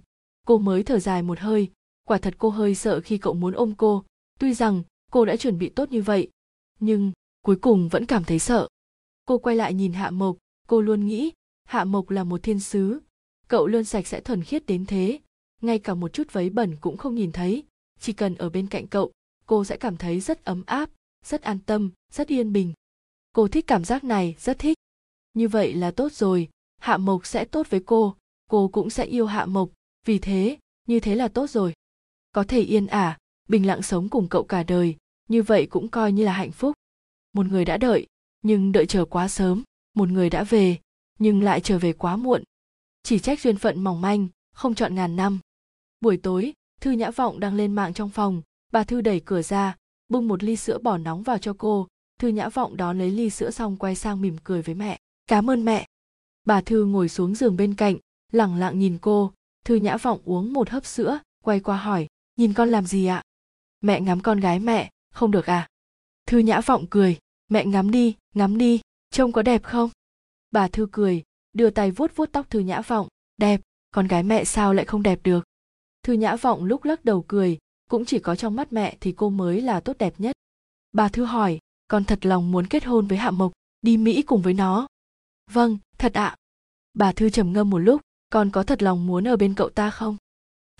Cô mới thở dài một hơi quả thật cô hơi sợ khi cậu muốn ôm cô. Tuy rằng, cô đã chuẩn bị tốt như vậy, nhưng cuối cùng vẫn cảm thấy sợ. Cô quay lại nhìn hạ mộc, cô luôn nghĩ hạ mộc là một thiên sứ. Cậu luôn sạch sẽ thuần khiết đến thế, ngay cả một chút vấy bẩn cũng không nhìn thấy. Chỉ cần ở bên cạnh cậu, cô sẽ cảm thấy rất ấm áp, rất an tâm, rất yên bình. Cô thích cảm giác này, rất thích. Như vậy là tốt rồi. Hạ mộc sẽ tốt với cô cô cũng sẽ yêu hạ mộc. Vì thế, như thế là tốt rồi có thể yên ả, bình lặng sống cùng cậu cả đời, như vậy cũng coi như là hạnh phúc. Một người đã đợi, nhưng đợi chờ quá sớm, một người đã về, nhưng lại trở về quá muộn. Chỉ trách duyên phận mỏng manh, không chọn ngàn năm. Buổi tối, thư nhã vọng đang lên mạng trong phòng, bà thư đẩy cửa ra, bưng một ly sữa bỏ nóng vào cho cô. Thư nhã vọng đón lấy ly sữa xong quay sang mỉm cười với mẹ. Cảm ơn mẹ. Bà thư ngồi xuống giường bên cạnh, lẳng lặng nhìn cô. Thư nhã vọng uống một hớp sữa, quay qua hỏi nhìn con làm gì ạ? Mẹ ngắm con gái mẹ, không được à? Thư nhã vọng cười, mẹ ngắm đi ngắm đi, trông có đẹp không? Bà thư cười, đưa tay vuốt vuốt tóc thư nhã vọng, đẹp, con gái mẹ sao lại không đẹp được? Thư nhã vọng lúc lắc đầu cười, cũng chỉ có trong mắt mẹ thì cô mới là tốt đẹp nhất. Bà thư hỏi, con thật lòng muốn kết hôn với hạ mộc, đi mỹ cùng với nó? Vâng thật ạ. Bà thư trầm ngâm một lúc, con có thật lòng muốn ở bên cậu ta không?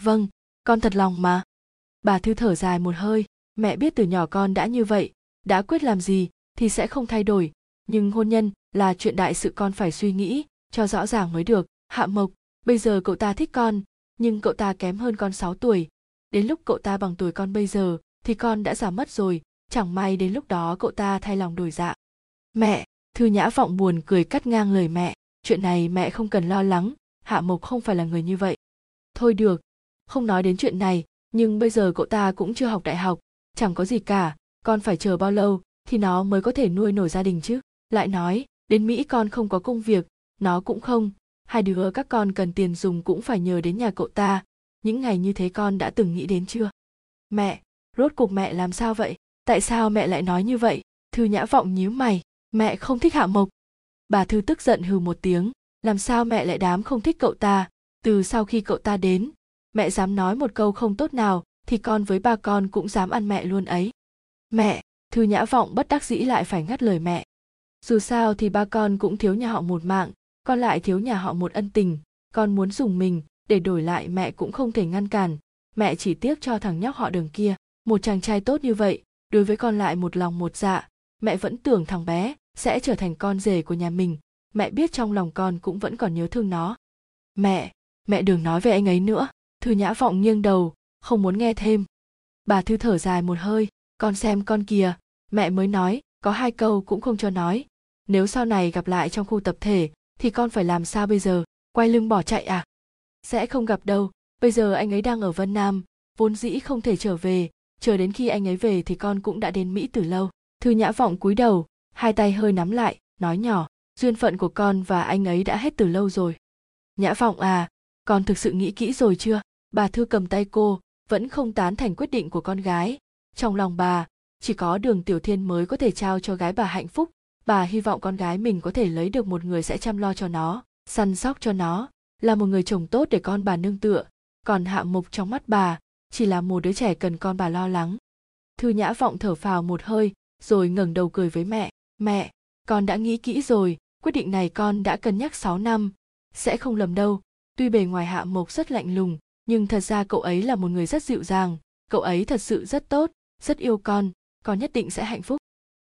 Vâng con thật lòng mà bà thư thở dài một hơi. Mẹ biết từ nhỏ con đã như vậy, đã quyết làm gì thì sẽ không thay đổi. Nhưng hôn nhân là chuyện đại sự con phải suy nghĩ, cho rõ ràng mới được. Hạ mộc, bây giờ cậu ta thích con, nhưng cậu ta kém hơn con 6 tuổi. Đến lúc cậu ta bằng tuổi con bây giờ thì con đã già mất rồi. Chẳng may đến lúc đó cậu ta thay lòng đổi dạ. Mẹ, thư nhã vọng buồn cười cắt ngang lời mẹ. Chuyện này mẹ không cần lo lắng. Hạ mộc không phải là người như vậy. Thôi được, không nói đến chuyện này nhưng bây giờ cậu ta cũng chưa học đại học, chẳng có gì cả, con phải chờ bao lâu thì nó mới có thể nuôi nổi gia đình chứ? Lại nói, đến mỹ con không có công việc, nó cũng không. Hai đứa các con cần tiền dùng cũng phải nhờ đến nhà cậu ta. Những ngày như thế con đã từng nghĩ đến chưa? Mẹ, rốt cuộc mẹ làm sao vậy? Tại sao mẹ lại nói như vậy? Thư nhã vọng nhíu mày. Mẹ không thích hạ mộc. Bà thư tức giận hừ một tiếng. Làm sao mẹ lại đám không thích cậu ta? Từ sau khi cậu ta đến mẹ dám nói một câu không tốt nào, thì con với ba con cũng dám ăn mẹ luôn ấy. Mẹ, thư nhã vọng bất đắc dĩ lại phải ngắt lời mẹ. Dù sao thì ba con cũng thiếu nhà họ một mạng con lại thiếu nhà họ một ân tình. Con muốn dùng mình, để đổi lại mẹ cũng không thể ngăn cản. Mẹ chỉ tiếc cho thằng nhóc họ đường kia. Một chàng trai tốt như vậy, đối với con lại một lòng một dạ. Mẹ vẫn tưởng thằng bé sẽ trở thành con rể của nhà mình. Mẹ biết trong lòng con cũng vẫn còn nhớ thương nó. Mẹ mẹ đừng nói về anh ấy nữa thư nhã vọng nghiêng đầu, không muốn nghe thêm. Bà thư thở dài một hơi, con xem con kìa, mẹ mới nói, có hai câu cũng không cho nói. Nếu sau này gặp lại trong khu tập thể, thì con phải làm sao bây giờ? Quay lưng bỏ chạy à? Sẽ không gặp đâu. Bây giờ anh ấy đang ở vân nam, vốn dĩ không thể trở về. Chờ đến khi anh ấy về thì con cũng đã đến mỹ từ lâu. Thư nhã vọng cúi đầu, hai tay hơi nắm lại, nói nhỏ, duyên phận của con và anh ấy đã hết từ lâu rồi. Nhã vọng à con thực sự nghĩ kỹ rồi chưa? Bà thư cầm tay cô, vẫn không tán thành quyết định của con gái. Trong lòng bà, chỉ có đường tiểu thiên mới có thể trao cho gái bà hạnh phúc. Bà hy vọng con gái mình có thể lấy được một người sẽ chăm lo cho nó, săn sóc cho nó, là một người chồng tốt để con bà nương tựa. Còn hạ mục trong mắt bà, chỉ là một đứa trẻ cần con bà lo lắng. Thư nhã vọng thở phào một hơi, rồi ngẩng đầu cười với mẹ. Mẹ, con đã nghĩ kỹ rồi, quyết định này con đã cân nhắc 6 năm, sẽ không lầm đâu. Tuy bề ngoài hạ mộc rất lạnh lùng nhưng thật ra cậu ấy là một người rất dịu dàng. Cậu ấy thật sự rất tốt, rất yêu con. Con nhất định sẽ hạnh phúc.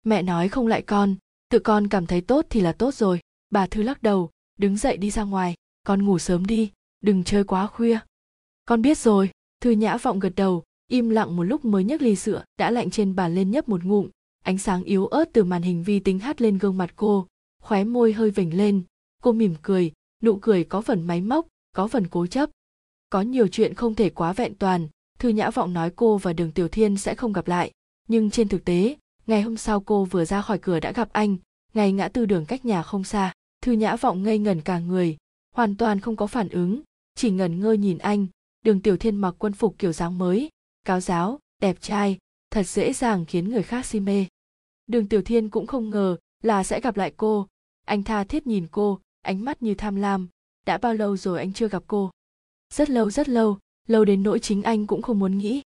Mẹ nói không lại con. Tự con cảm thấy tốt thì là tốt rồi. Bà thư lắc đầu, đứng dậy đi ra ngoài. Con ngủ sớm đi, đừng chơi quá khuya. Con biết rồi. Thư nhã vọng gật đầu, im lặng một lúc mới nhấc ly sữa, đã lạnh trên bàn lên nhấp một ngụm. Ánh sáng yếu ớt từ màn hình vi tính hát lên gương mặt cô, khóe môi hơi vểnh lên. Cô mỉm cười, nụ cười có phần máy móc, có phần cố chấp có nhiều chuyện không thể quá vẹn toàn, thư nhã vọng nói cô và đường tiểu thiên sẽ không gặp lại. Nhưng trên thực tế, ngày hôm sau cô vừa ra khỏi cửa đã gặp anh ngày ngã tư đường cách nhà không xa. Thư nhã vọng ngây ngẩn cả người, hoàn toàn không có phản ứng, chỉ ngẩn ngơ nhìn anh. Đường tiểu thiên mặc quân phục kiểu dáng mới cáo giáo, đẹp trai, thật dễ dàng khiến người khác si mê. Đường tiểu thiên cũng không ngờ là sẽ gặp lại cô. Anh tha thiết nhìn cô, ánh mắt như tham lam. Đã bao lâu rồi anh chưa gặp cô? Rất lâu rất lâu lâu đến nỗi chính anh cũng không muốn nghĩ.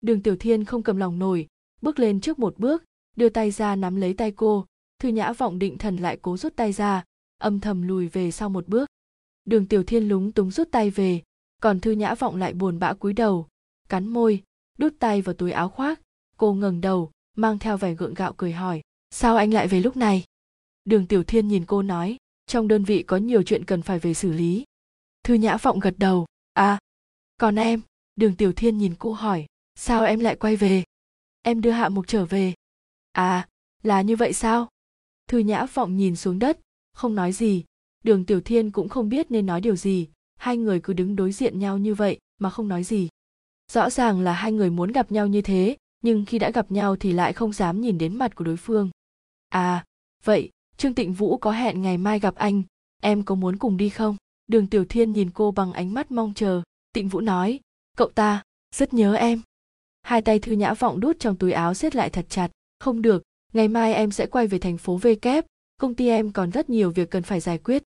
Đường tiểu thiên không cầm lòng nổi, bước lên trước một bước, đưa tay ra nắm lấy tay cô. Thư nhã vọng định thần lại cố rút tay ra, âm thầm lùi về sau một bước. Đường tiểu thiên lúng túng rút tay về, còn thư nhã vọng lại buồn bã cúi đầu, cắn môi, đút tay vào túi áo khoác. Cô ngẩng đầu, mang theo vẻ gượng gạo cười hỏi, sao anh lại về lúc này? Đường tiểu thiên nhìn cô nói, trong đơn vị có nhiều chuyện cần phải về xử lý. Thư nhã vọng gật đầu à còn em, đường tiểu thiên nhìn cô hỏi, sao em lại quay về? Em đưa hạ mục trở về. À là như vậy sao? Thư nhã vọng nhìn xuống đất, không nói gì. Đường tiểu thiên cũng không biết nên nói điều gì. Hai người cứ đứng đối diện nhau như vậy mà không nói gì. Rõ ràng là hai người muốn gặp nhau như thế, nhưng khi đã gặp nhau thì lại không dám nhìn đến mặt của đối phương. À vậy, trương tịnh vũ có hẹn ngày mai gặp anh, em có muốn cùng đi không? Đường tiểu thiên nhìn cô bằng ánh mắt mong chờ. Tịnh vũ nói, cậu ta, rất nhớ em. Hai tay thư nhã vọng đút trong túi áo siết lại thật chặt. Không được, ngày mai em sẽ quay về thành phố v kép công ty em còn rất nhiều việc cần phải giải quyết.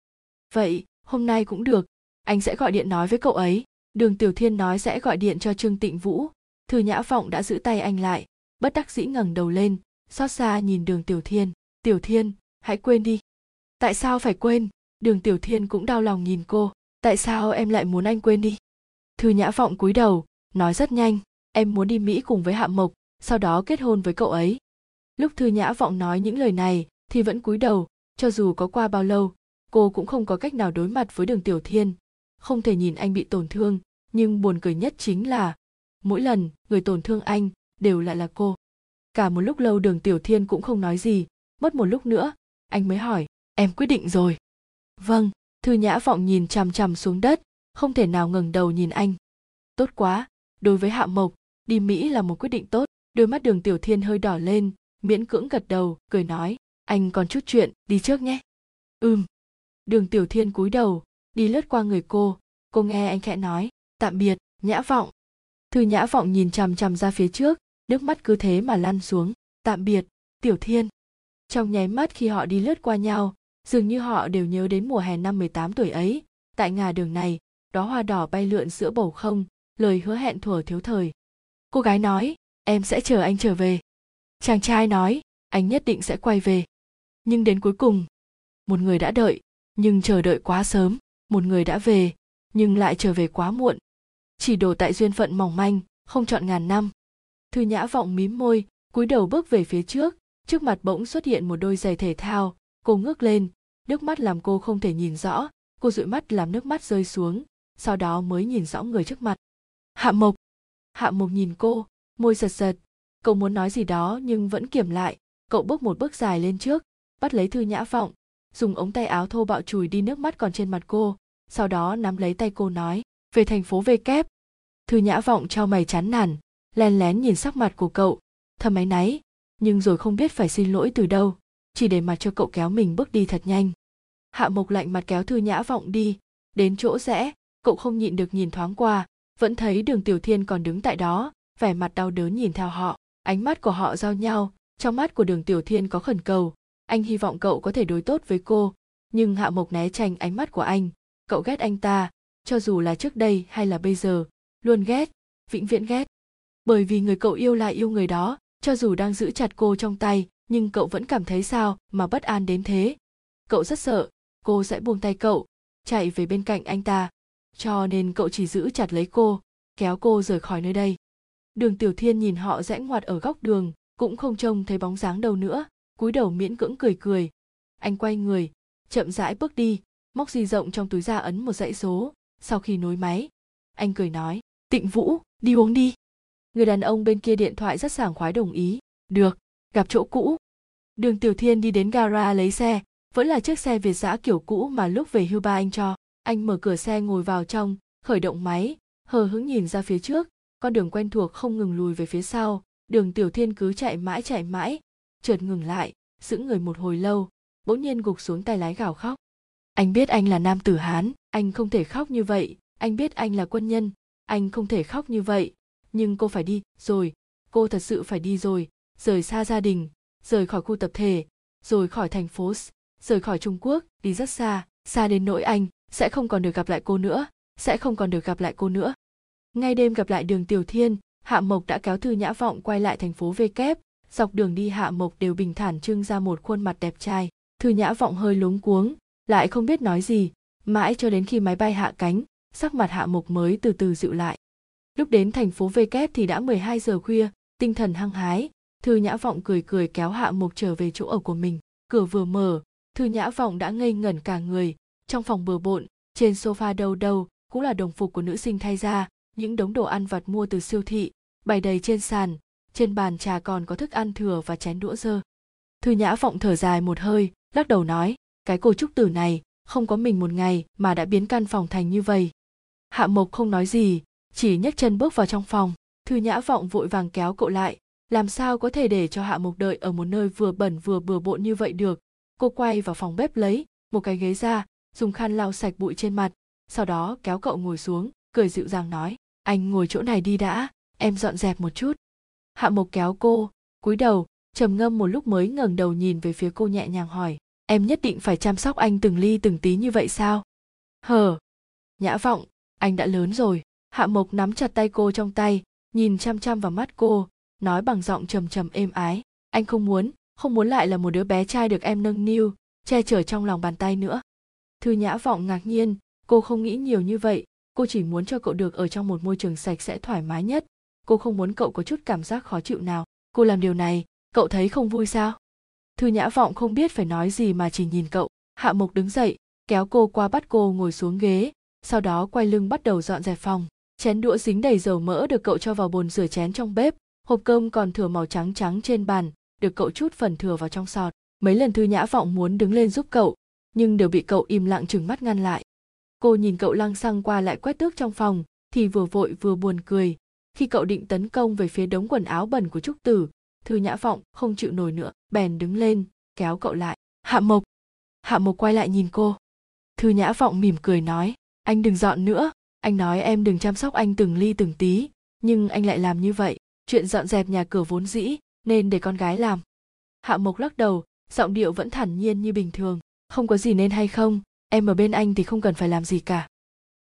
Vậy, hôm nay cũng được. Anh sẽ gọi điện nói với cậu ấy. Đường tiểu thiên nói sẽ gọi điện cho trương tịnh vũ. Thư nhã vọng đã giữ tay anh lại. Bất đắc dĩ ngẩng đầu lên, xót xa nhìn đường tiểu thiên. Tiểu thiên, hãy quên đi. Tại sao phải quên? Đường tiểu thiên cũng đau lòng nhìn cô. Tại sao em lại muốn anh quên đi? Thư nhã vọng cúi đầu, nói rất nhanh. Em muốn đi mỹ cùng với hạ mộc, sau đó kết hôn với cậu ấy. Lúc thư nhã vọng nói những lời này, thì vẫn cúi đầu, cho dù có qua bao lâu, cô cũng không có cách nào đối mặt với đường tiểu thiên. Không thể nhìn anh bị tổn thương, nhưng buồn cười nhất chính là, mỗi lần người tổn thương anh, đều lại là cô. Cả một lúc lâu đường tiểu thiên cũng không nói gì, mất một lúc nữa, anh mới hỏi, em quyết định rồi vâng thư nhã vọng nhìn chằm chằm xuống đất, không thể nào ngẩng đầu nhìn anh. Tốt quá, đối với hạ mộc, đi mỹ là một quyết định tốt. Đôi mắt đường tiểu thiên hơi đỏ lên, miễn cưỡng gật đầu, cười nói, anh còn chút chuyện, đi trước nhé. Ừm. Đường tiểu thiên cúi đầu, đi lướt qua người cô. Cô nghe anh khẽ nói, tạm biệt, nhã vọng. Thư nhã vọng nhìn chằm chằm ra phía trước, nước mắt cứ thế mà lăn xuống. Tạm biệt, tiểu thiên. Trong nháy mắt khi họ đi lướt qua nhau dường như họ đều nhớ đến mùa hè năm 18 tuổi ấy. Tại ngà đường này, đó hoa đỏ bay lượn giữa bầu không, lời hứa hẹn thuở thiếu thời. Cô gái nói, em sẽ chờ anh trở về. Chàng trai nói, anh nhất định sẽ quay về. Nhưng đến cuối cùng, một người đã đợi, nhưng chờ đợi quá sớm, một người đã về, nhưng lại trở về quá muộn. Chỉ đổ tại duyên phận mỏng manh, không chọn ngàn năm. Thư nhã vọng mím môi, cúi đầu bước về phía trước trước mặt bỗng xuất hiện một đôi giày thể thao. Cô ngước lên nước mắt làm cô không thể nhìn rõ, cô dụi mắt làm nước mắt rơi xuống, sau đó mới nhìn rõ người trước mặt. Hạ mộc! Hạ mộc nhìn cô, môi giật giật. Cậu muốn nói gì đó nhưng vẫn kiềm lại. Cậu bước một bước dài lên trước, bắt lấy thư nhã vọng, dùng ống tay áo thô bạo chùi đi nước mắt còn trên mặt cô, sau đó nắm lấy tay cô nói, về thành phố về kép. Thư nhã vọng trao mày chán nản, len lén nhìn sắc mặt của cậu, thầm áy náy nhưng rồi không biết phải xin lỗi từ đâu chỉ để mặt cho cậu kéo mình bước đi thật nhanh. Hạ mộc lạnh mặt kéo thư nhã vọng đi. Đến chỗ rẽ, cậu không nhịn được nhìn thoáng qua, vẫn thấy đường tiểu thiên còn đứng tại đó, vẻ mặt đau đớn nhìn theo họ. Ánh mắt của họ giao nhau, trong mắt của đường tiểu thiên có khẩn cầu. Anh hy vọng cậu có thể đối tốt với cô, nhưng hạ mộc né tránh ánh mắt của anh. Cậu ghét anh ta, cho dù là trước đây hay là bây giờ, luôn ghét, vĩnh viễn ghét. Bởi vì người cậu yêu là yêu người đó, cho dù đang giữ chặt cô trong tay nhưng cậu vẫn cảm thấy sao mà bất an đến thế? Cậu rất sợ. Cô sẽ buông tay cậu, chạy về bên cạnh anh ta. Cho nên cậu chỉ giữ chặt lấy cô, kéo cô rời khỏi nơi đây. Đường tiểu thiên nhìn họ rẽ ngoặt ở góc đường, cũng không trông thấy bóng dáng đâu nữa, cúi đầu miễn cưỡng cười cười. Anh quay người, chậm rãi bước đi, móc di rộng trong túi ra ấn một dãy số. Sau khi nối máy, anh cười nói, tịnh vũ, đi uống đi. Người đàn ông bên kia điện thoại rất sảng khoái đồng ý. Được gặp chỗ cũ. Đường tiểu thiên đi đến gara lấy xe, vẫn là chiếc xe việt giã kiểu cũ mà lúc về hưu ba anh cho. Anh mở cửa xe ngồi vào trong, khởi động máy, hờ hững nhìn ra phía trước. Con đường quen thuộc không ngừng lùi về phía sau. Đường tiểu thiên cứ chạy mãi chạy mãi, chợt ngừng lại, giữ người một hồi lâu, bỗng nhiên gục xuống tay lái gào khóc. Anh biết anh là nam tử hán, anh không thể khóc như vậy. Anh biết anh là quân nhân, anh không thể khóc như vậy. Nhưng cô phải đi, rồi. Cô thật sự phải đi rồi rời xa gia đình, rời khỏi khu tập thể, rồi khỏi thành phố rời khỏi trung quốc, đi rất xa xa đến nỗi anh sẽ không còn được gặp lại cô nữa, sẽ không còn được gặp lại cô nữa. Ngay đêm gặp lại đường tiểu thiên, hạ mộc đã kéo thư nhã vọng quay lại thành phố v kép dọc đường đi hạ mộc đều bình thản trưng ra một khuôn mặt đẹp trai. Thư nhã vọng hơi luống cuống, lại không biết nói gì. Mãi cho đến khi máy bay hạ cánh, sắc mặt hạ mộc mới từ từ dịu lại. Lúc đến thành phố v kép thì đã 12 giờ khuya, tinh thần hăng hái thư nhã vọng cười cười kéo hạ mộc trở về chỗ ở của mình. Cửa vừa mở, thư nhã vọng đã ngây ngẩn cả người. Trong phòng bừa bộn, trên sofa đâu đâu cũng là đồng phục của nữ sinh thay ra những đống đồ ăn vặt mua từ siêu thị, bày đầy trên sàn, trên bàn trà còn có thức ăn thừa và chén đũa dơ. Thư nhã vọng thở dài một hơi, lắc đầu nói, cái cô trúc tử này, không có mình một ngày mà đã biến căn phòng thành như vậy. Hạ mộc không nói gì, chỉ nhấc chân bước vào trong phòng. Thư nhã vọng vội vàng kéo cậu lại làm sao có thể để cho hạ mục đợi ở một nơi vừa bẩn vừa bừa bộn như vậy được? Cô quay vào phòng bếp lấy một cái ghế ra, dùng khăn lau sạch bụi trên mặt, sau đó kéo cậu ngồi xuống, cười dịu dàng nói, anh ngồi chỗ này đi đã, em dọn dẹp một chút. Hạ mộc kéo cô, cúi đầu, trầm ngâm một lúc mới ngẩng đầu nhìn về phía cô nhẹ nhàng hỏi, em nhất định phải chăm sóc anh từng ly từng tí như vậy sao? Hờ, nhã vọng, anh đã lớn rồi. Hạ mộc nắm chặt tay cô trong tay, nhìn chăm chăm vào mắt cô nói bằng giọng trầm trầm êm ái. Anh không muốn không muốn lại là một đứa bé trai được em nâng niu, che chở trong lòng bàn tay nữa. Thư nhã vọng ngạc nhiên, cô không nghĩ nhiều như vậy, cô chỉ muốn cho cậu được ở trong một môi trường sạch sẽ thoải mái nhất. Cô không muốn cậu có chút cảm giác khó chịu nào. Cô làm điều này, cậu thấy không vui sao? Thư nhã vọng không biết phải nói gì mà chỉ nhìn cậu. Hạ mộc đứng dậy, kéo cô qua bắt cô ngồi xuống ghế, sau đó quay lưng bắt đầu dọn dẹp phòng. Chén đũa dính đầy dầu mỡ được cậu cho vào bồn rửa chén trong bếp hộp cơm còn thừa màu trắng trắng trên bàn, được cậu chút phần thừa vào trong sọt. Mấy lần thư nhã vọng muốn đứng lên giúp cậu, nhưng đều bị cậu im lặng chừng mắt ngăn lại. Cô nhìn cậu lăng xăng qua lại quét tước trong phòng, thì vừa vội vừa buồn cười. Khi cậu định tấn công về phía đống quần áo bẩn của trúc tử, thư nhã vọng không chịu nổi nữa, bèn đứng lên, kéo cậu lại. Hạ mộc! Hạ mộc quay lại nhìn cô. Thư nhã vọng mỉm cười nói, anh đừng dọn nữa. Anh nói em đừng chăm sóc anh từng ly từng tí, nhưng anh lại làm như vậy chuyện dọn dẹp nhà cửa vốn dĩ, nên để con gái làm. Hạ mộc lắc đầu, giọng điệu vẫn thản nhiên như bình thường. Không có gì nên hay không? Em ở bên anh thì không cần phải làm gì cả.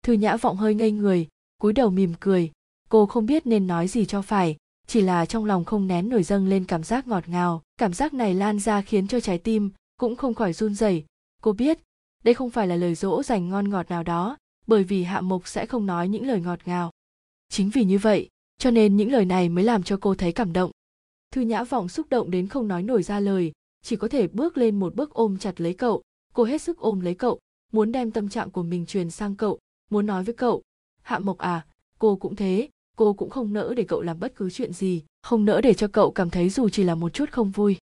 Thư nhã vọng hơi ngây người, cúi đầu mỉm cười. Cô không biết nên nói gì cho phải, chỉ là trong lòng không nén nổi dâng lên cảm giác ngọt ngào. Cảm giác này lan ra khiến cho trái tim cũng không khỏi run rẩy. Cô biết, đây không phải là lời dỗ dành ngon ngọt nào đó, bởi vì hạ mục sẽ không nói những lời ngọt ngào. Chính vì như vậy cho nên những lời này mới làm cho cô thấy cảm động. Thư nhã vọng xúc động đến không nói nổi ra lời, chỉ có thể bước lên một bước ôm chặt lấy cậu. Cô hết sức ôm lấy cậu, muốn đem tâm trạng của mình truyền sang cậu, muốn nói với cậu, hạ mộc à cô cũng thế, cô cũng không nỡ để cậu làm bất cứ chuyện gì, không nỡ để cho cậu cảm thấy dù chỉ là một chút không vui.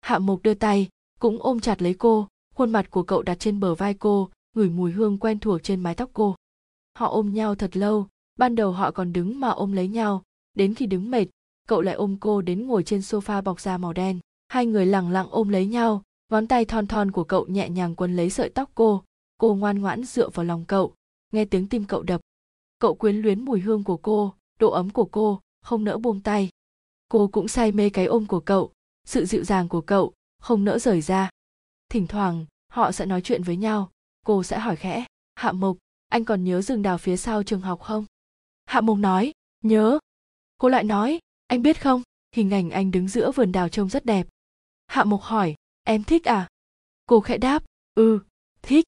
Hạ mộc đưa tay, cũng ôm chặt lấy cô, khuôn mặt của cậu đặt trên bờ vai cô, ngửi mùi hương quen thuộc trên mái tóc cô. Họ ôm nhau thật lâu ban đầu họ còn đứng mà ôm lấy nhau, đến khi đứng mệt, cậu lại ôm cô đến ngồi trên sofa bọc da màu đen. Hai người lẳng lặng ôm lấy nhau, ngón tay thon thon của cậu nhẹ nhàng quấn lấy sợi tóc cô cô ngoan ngoãn dựa vào lòng cậu, nghe tiếng tim cậu đập. Cậu quyến luyến mùi hương của cô, độ ấm của cô, không nỡ buông tay. Cô cũng say mê cái ôm của cậu, sự dịu dàng của cậu, không nỡ rời ra. Thỉnh thoảng, họ sẽ nói chuyện với nhau, cô sẽ hỏi khẽ, hạ mộc, anh còn nhớ rừng đào phía sau trường học không? Hạ mông nói, nhớ. Cô lại nói, anh biết không, hình ảnh anh đứng giữa vườn đào trông rất đẹp. Hạ mộc hỏi, em thích à? Cô khẽ đáp ừ thích.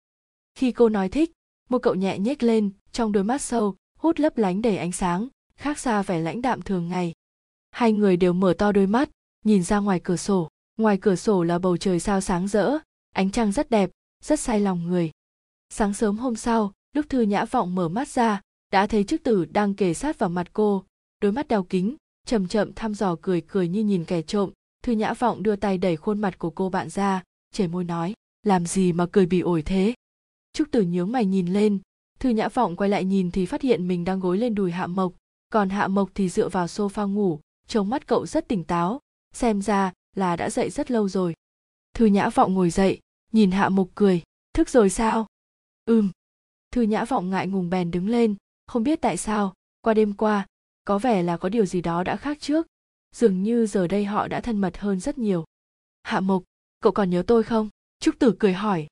Khi cô nói thích, một cậu nhẹ nhếch lên, trong đôi mắt sâu, hút lấp lánh đầy ánh sáng, khác xa vẻ lãnh đạm thường ngày. Hai người đều mở to đôi mắt, nhìn ra ngoài cửa sổ. Ngoài cửa sổ là bầu trời sao sáng rỡ, ánh trăng rất đẹp, rất say lòng người. Sáng sớm hôm sau, lúc thư nhã vọng mở mắt ra đã thấy chức tử đang kề sát vào mặt cô, đôi mắt đeo kính, chậm chậm thăm dò cười cười như nhìn kẻ trộm. Thư nhã vọng đưa tay đẩy khuôn mặt của cô bạn ra chảy môi nói, làm gì mà cười bị ổi thế? Trúc tử nhướng mày nhìn lên. Thư nhã vọng quay lại nhìn thì phát hiện mình đang gối lên đùi hạ mộc. Còn hạ mộc thì dựa vào sofa ngủ, trông mắt cậu rất tỉnh táo, xem ra là đã dậy rất lâu rồi. Thư nhã vọng ngồi dậy, nhìn hạ mộc cười, thức rồi sao? Ừm. Thư nhã vọng ngại ngùng bèn đứng lên không biết tại sao, qua đêm qua, có vẻ là có điều gì đó đã khác trước. Dường như giờ đây họ đã thân mật hơn rất nhiều. Hạ mộc, cậu còn nhớ tôi không? Trúc tử cười hỏi.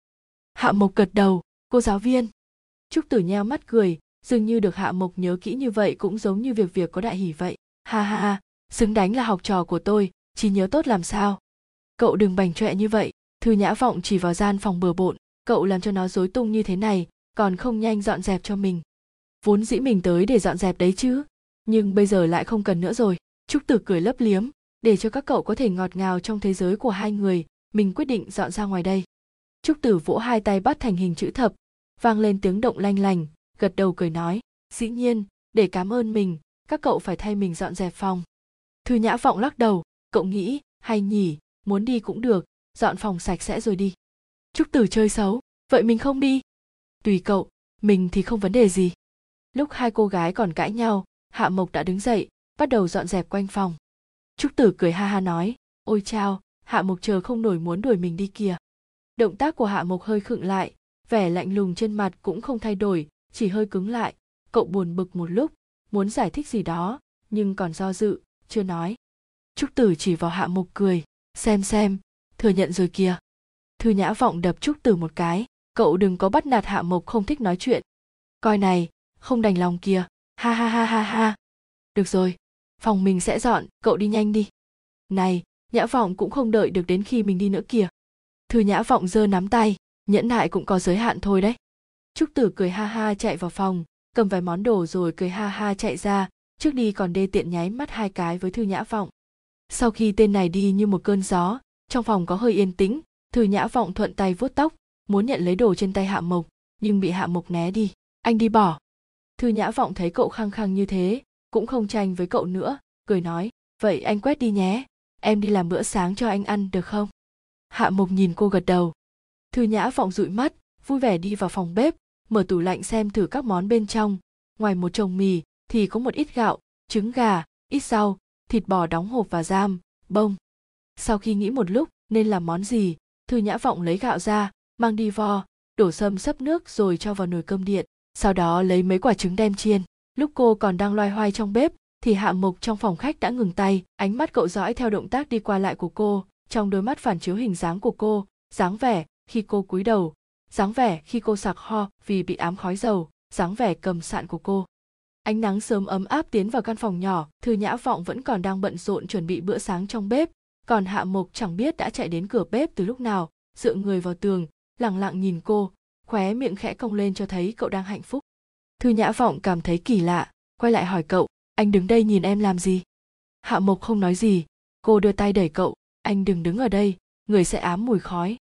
Hạ mộc gật đầu. Cô giáo viên. Trúc tử nheo mắt cười. Dường như được hạ mộc nhớ kỹ như vậy cũng giống như việc việc có đại hỷ vậy. Ha ha ha, xứng đánh là học trò của tôi. Chỉ nhớ tốt làm sao? Cậu đừng bành trọe như vậy. Thư nhã vọng chỉ vào gian phòng bừa bộn. Cậu làm cho nó rối tung như thế này, còn không nhanh dọn dẹp cho mình vốn dĩ mình tới để dọn dẹp đấy chứ. Nhưng bây giờ lại không cần nữa rồi. Trúc tử cười lấp liếm. Để cho các cậu có thể ngọt ngào trong thế giới của hai người, mình quyết định dọn ra ngoài đây. Trúc tử vỗ hai tay bắt thành hình chữ thập. Vang lên tiếng động lanh lành, gật đầu cười nói, dĩ nhiên, để cảm ơn mình, các cậu phải thay mình dọn dẹp phòng. Thư nhã vọng lắc đầu, cậu nghĩ, hay nhỉ, muốn đi cũng được, dọn phòng sạch sẽ rồi đi. Trúc tử chơi xấu, vậy mình không đi. Tùy cậu, mình thì không vấn đề gì lúc hai cô gái còn cãi nhau, hạ mộc đã đứng dậy, bắt đầu dọn dẹp quanh phòng. Trúc tử cười ha ha nói, ôi chao, hạ mộc chờ không nổi muốn đuổi mình đi kìa. Động tác của hạ mộc hơi khựng lại, vẻ lạnh lùng trên mặt cũng không thay đổi, chỉ hơi cứng lại. Cậu buồn bực một lúc, muốn giải thích gì đó, nhưng còn do dự, chưa nói. Trúc tử chỉ vào hạ mộc cười, xem xem, thừa nhận rồi kìa. Thư nhã vọng đập trúc tử một cái, cậu đừng có bắt nạt hạ mộc không thích nói chuyện. Coi này không đành lòng kìa. Ha ha ha ha ha. Được rồi, phòng mình sẽ dọn, cậu đi nhanh đi. Này, nhã vọng cũng không đợi được đến khi mình đi nữa kìa. Thư nhã vọng giơ nắm tay, nhẫn nại cũng có giới hạn thôi đấy. Trúc tử cười ha ha chạy vào phòng, cầm vài món đồ rồi cười ha ha chạy ra, trước đi còn đê tiện nháy mắt hai cái với thư nhã vọng. Sau khi tên này đi như một cơn gió, trong phòng có hơi yên tĩnh, thư nhã vọng thuận tay vuốt tóc, muốn nhận lấy đồ trên tay hạ mộc, nhưng bị hạ mộc né đi. Anh đi bỏ thư nhã vọng thấy cậu khăng khăng như thế, cũng không tranh với cậu nữa, cười nói, vậy anh quét đi nhé, em đi làm bữa sáng cho anh ăn được không? Hạ mộc nhìn cô gật đầu. Thư nhã vọng dụi mắt, vui vẻ đi vào phòng bếp, mở tủ lạnh xem thử các món bên trong. Ngoài một chồng mì, thì có một ít gạo, trứng gà, ít rau, thịt bò đóng hộp và giam, bông. Sau khi nghĩ một lúc, nên làm món gì, thư nhã vọng lấy gạo ra, mang đi vo, đổ sâm sấp nước rồi cho vào nồi cơm điện sau đó lấy mấy quả trứng đem chiên. Lúc cô còn đang loay hoay trong bếp, thì hạ mục trong phòng khách đã ngừng tay, ánh mắt cậu dõi theo động tác đi qua lại của cô, trong đôi mắt phản chiếu hình dáng của cô, dáng vẻ khi cô cúi đầu, dáng vẻ khi cô sặc ho vì bị ám khói dầu, dáng vẻ cầm sạn của cô. Ánh nắng sớm ấm áp tiến vào căn phòng nhỏ, thư nhã vọng vẫn còn đang bận rộn chuẩn bị bữa sáng trong bếp. Còn hạ mục chẳng biết đã chạy đến cửa bếp từ lúc nào, dựa người vào tường lẳng lặng nhìn cô khóe miệng khẽ cong lên cho thấy cậu đang hạnh phúc. Thư nhã vọng cảm thấy kỳ lạ, quay lại hỏi cậu, anh đứng đây nhìn em làm gì? Hạ mộc không nói gì, cô đưa tay đẩy cậu, anh đừng đứng ở đây, người sẽ ám mùi khói.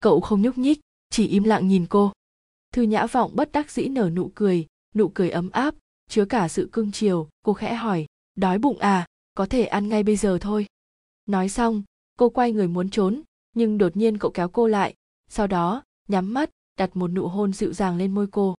Cậu không nhúc nhích, chỉ im lặng nhìn cô. Thư nhã vọng bất đắc dĩ nở nụ cười nụ cười ấm áp, chứa cả sự cưng chiều, cô khẽ hỏi, đói bụng à có thể ăn ngay bây giờ thôi. Nói xong, cô quay người muốn trốn, nhưng đột nhiên cậu kéo cô lại, sau đó nhắm mắt đặt một nụ hôn dịu dàng lên môi cô.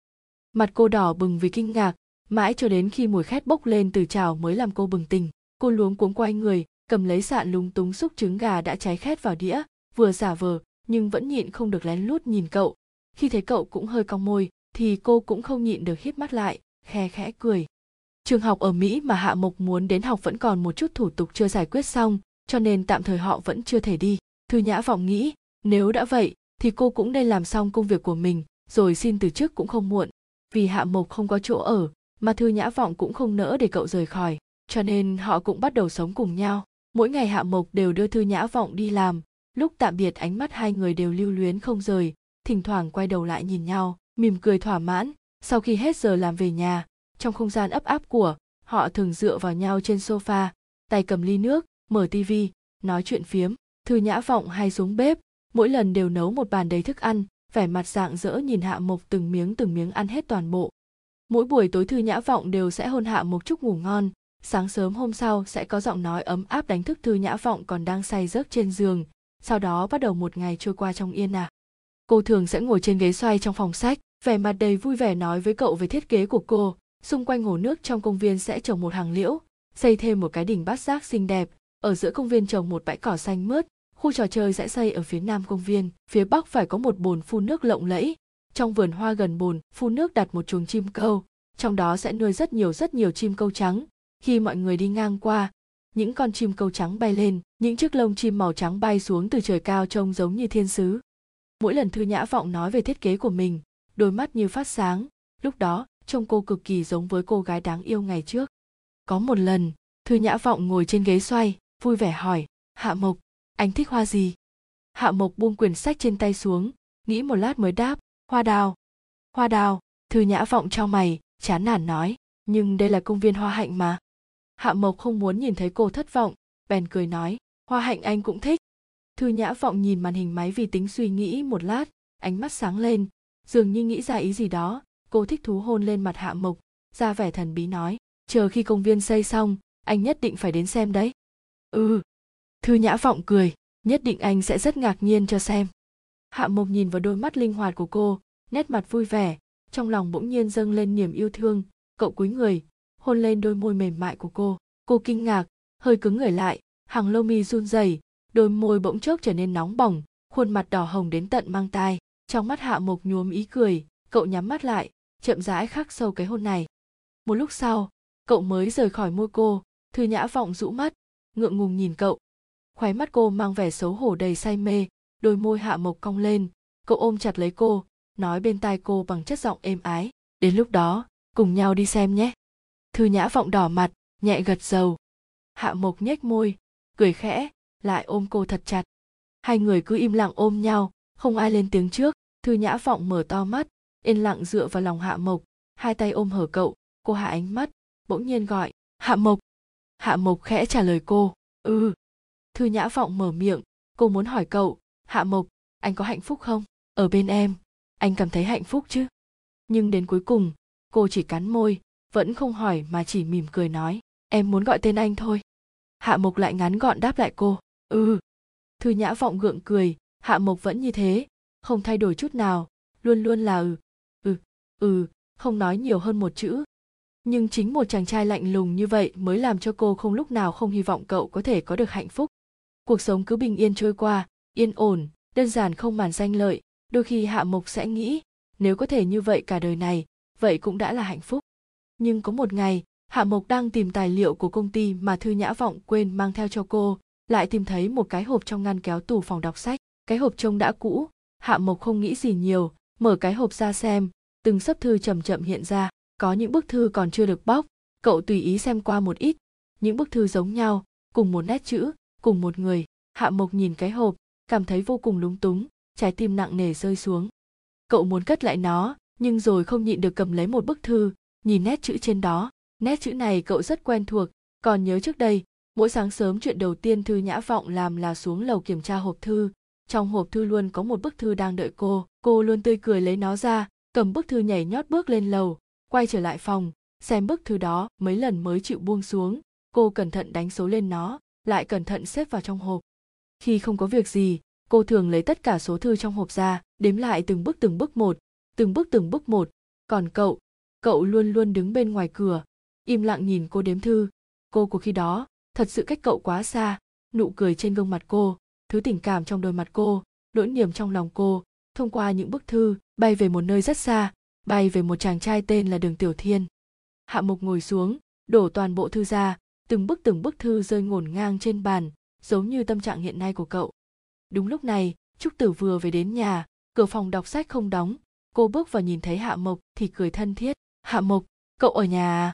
Mặt cô đỏ bừng vì kinh ngạc, mãi cho đến khi mùi khét bốc lên từ chảo mới làm cô bừng tỉnh. Cô luống cuống quay người, cầm lấy sạn lúng túng xúc trứng gà đã cháy khét vào đĩa, vừa giả vờ, nhưng vẫn nhịn không được lén lút nhìn cậu. Khi thấy cậu cũng hơi cong môi, thì cô cũng không nhịn được hít mắt lại, khe khẽ cười. Trường học ở mỹ mà hạ mộc muốn đến học vẫn còn một chút thủ tục chưa giải quyết xong, cho nên tạm thời họ vẫn chưa thể đi. Thư nhã vọng nghĩ, nếu đã vậy thì cô cũng nên làm xong công việc của mình, rồi xin từ chức cũng không muộn. Vì hạ mộc không có chỗ ở, mà thư nhã vọng cũng không nỡ để cậu rời khỏi, cho nên họ cũng bắt đầu sống cùng nhau. Mỗi ngày hạ mộc đều đưa thư nhã vọng đi làm. Lúc tạm biệt ánh mắt hai người đều lưu luyến không rời, thỉnh thoảng quay đầu lại nhìn nhau, mỉm cười thỏa mãn. Sau khi hết giờ làm về nhà, trong không gian ấp áp của, họ thường dựa vào nhau trên sofa, tay cầm ly nước, mở tivi nói chuyện phiếm. Thư nhã vọng hay xuống bếp mỗi lần đều nấu một bàn đầy thức ăn, vẻ mặt dạng dỡ nhìn hạ mộc từng miếng từng miếng ăn hết toàn bộ. Mỗi buổi tối thư nhã vọng đều sẽ hôn hạ mộc chút ngủ ngon. Sáng sớm hôm sau sẽ có giọng nói ấm áp đánh thức thư nhã vọng còn đang say giấc trên giường. Sau đó bắt đầu một ngày trôi qua trong yên ả. Cô thường sẽ ngồi trên ghế xoay trong phòng sách, vẻ mặt đầy vui vẻ nói với cậu về thiết kế của cô. Xung quanh hồ nước trong công viên sẽ trồng một hàng liễu, xây thêm một cái đỉnh bát giác xinh đẹp. Ở giữa công viên trồng một bãi cỏ xanh mướt khu trò chơi sẽ xây ở phía nam công viên, phía bắc phải có một bồn phun nước lộng lẫy. Trong vườn hoa gần bồn, phun nước đặt một chuồng chim câu. Trong đó sẽ nuôi rất nhiều rất nhiều chim câu trắng. Khi mọi người đi ngang qua, những con chim câu trắng bay lên, những chiếc lông chim màu trắng bay xuống từ trời cao trông giống như thiên sứ. Mỗi lần thư nhã vọng nói về thiết kế của mình, đôi mắt như phát sáng. Lúc đó, trông cô cực kỳ giống với cô gái đáng yêu ngày trước. Có một lần, thư nhã vọng ngồi trên ghế xoay, vui vẻ hỏi, hạ mộc anh thích hoa gì? Hạ mộc buông quyển sách trên tay xuống, nghĩ một lát mới đáp, hoa đào. Hoa đào? Thư nhã vọng cho mày, chán nản nói, nhưng đây là công viên hoa hạnh mà. Hạ mộc không muốn nhìn thấy cô thất vọng, bèn cười nói, hoa hạnh anh cũng thích. Thư nhã vọng nhìn màn hình máy vi tính suy nghĩ một lát, ánh mắt sáng lên, dường như nghĩ ra ý gì đó, cô thích thú hôn lên mặt hạ mộc, ra vẻ thần bí nói, chờ khi công viên xây xong, anh nhất định phải đến xem đấy. Ừ thư nhã vọng cười, nhất định anh sẽ rất ngạc nhiên cho xem. Hạ mộc nhìn vào đôi mắt linh hoạt của cô, nét mặt vui vẻ, trong lòng bỗng nhiên dâng lên niềm yêu thương. Cậu cúi người, hôn lên đôi môi mềm mại của cô. Cô kinh ngạc, hơi cứng người lại, hàng lông mi run rẩy, đôi môi bỗng chốc trở nên nóng bỏng, khuôn mặt đỏ hồng đến tận mang tai. Trong mắt hạ mộc nhuốm ý cười, cậu nhắm mắt lại, chậm rãi khắc sâu cái hôn này. Một lúc sau, cậu mới rời khỏi môi cô. Thư nhã vọng rũ mắt, ngượng ngùng nhìn cậu khóe mắt cô mang vẻ xấu hổ đầy say mê, đôi môi hạ mộc cong lên. Cậu ôm chặt lấy cô, nói bên tai cô bằng chất giọng êm ái, đến lúc đó, cùng nhau đi xem nhé. Thư nhã vọng đỏ mặt, nhẹ gật dầu hạ mộc nhếch môi, cười khẽ, lại ôm cô thật chặt. Hai người cứ im lặng ôm nhau, không ai lên tiếng trước. Thư nhã vọng mở to mắt, yên lặng dựa vào lòng hạ mộc. Hai tay ôm hở cậu, cô hạ ánh mắt, bỗng nhiên gọi, hạ mộc. Hạ mộc khẽ trả lời cô ừ thư nhã vọng mở miệng, cô muốn hỏi cậu, hạ mộc, anh có hạnh phúc không? Ở bên em, anh cảm thấy hạnh phúc chứ? Nhưng đến cuối cùng, cô chỉ cắn môi, vẫn không hỏi mà chỉ mỉm cười nói, em muốn gọi tên anh thôi. Hạ mộc lại ngắn gọn đáp lại cô ừ. Thư nhã vọng gượng cười, hạ mộc vẫn như thế, không thay đổi chút nào, luôn luôn là ừ ừ ừ không nói nhiều hơn một chữ. Nhưng chính một chàng trai lạnh lùng như vậy mới làm cho cô không lúc nào không hy vọng cậu có thể có được hạnh phúc cuộc sống cứ bình yên trôi qua, yên ổn, đơn giản không màn danh lợi, đôi khi hạ mộc sẽ nghĩ, nếu có thể như vậy cả đời này, vậy cũng đã là hạnh phúc. Nhưng có một ngày, hạ mộc đang tìm tài liệu của công ty mà thư nhã vọng quên mang theo cho cô, lại tìm thấy một cái hộp trong ngăn kéo tủ phòng đọc sách. Cái hộp trông đã cũ, hạ mộc không nghĩ gì nhiều, mở cái hộp ra xem, từng sấp thư chậm chậm hiện ra, có những bức thư còn chưa được bóc, cậu tùy ý xem qua một ít, những bức thư giống nhau, cùng một nét chữ cùng một người. Hạ mộc nhìn cái hộp, cảm thấy vô cùng lúng túng, trái tim nặng nề rơi xuống. Cậu muốn cất lại nó, nhưng rồi không nhịn được cầm lấy một bức thư, nhìn nét chữ trên đó. Nét chữ này cậu rất quen thuộc, còn nhớ trước đây, mỗi sáng sớm chuyện đầu tiên thư nhã vọng làm là xuống lầu kiểm tra hộp thư. Trong hộp thư luôn có một bức thư đang đợi cô. Cô luôn tươi cười lấy nó ra, cầm bức thư nhảy nhót bước lên lầu, quay trở lại phòng, xem bức thư đó mấy lần mới chịu buông xuống. Cô cẩn thận đánh số lên nó lại cẩn thận xếp vào trong hộp. Khi không có việc gì, cô thường lấy tất cả số thư trong hộp ra, đếm lại từng bước từng bước một, từng bước từng bước một. Còn cậu cậu luôn luôn đứng bên ngoài cửa, im lặng nhìn cô đếm thư. Cô của khi đó, thật sự cách cậu quá xa. Nụ cười trên gương mặt cô, thứ tình cảm trong đôi mặt cô, nỗi niềm trong lòng cô, thông qua những bức thư, bay về một nơi rất xa, bay về một chàng trai tên là đường tiểu thiên. Hạ mục ngồi xuống, đổ toàn bộ thư ra từng bức từng bức thư rơi ngổn ngang trên bàn, giống như tâm trạng hiện nay của cậu. Đúng lúc này, trúc tử vừa về đến nhà, cửa phòng đọc sách không đóng. Cô bước vào nhìn thấy hạ mộc thì cười thân thiết. Hạ mộc, cậu ở nhà à?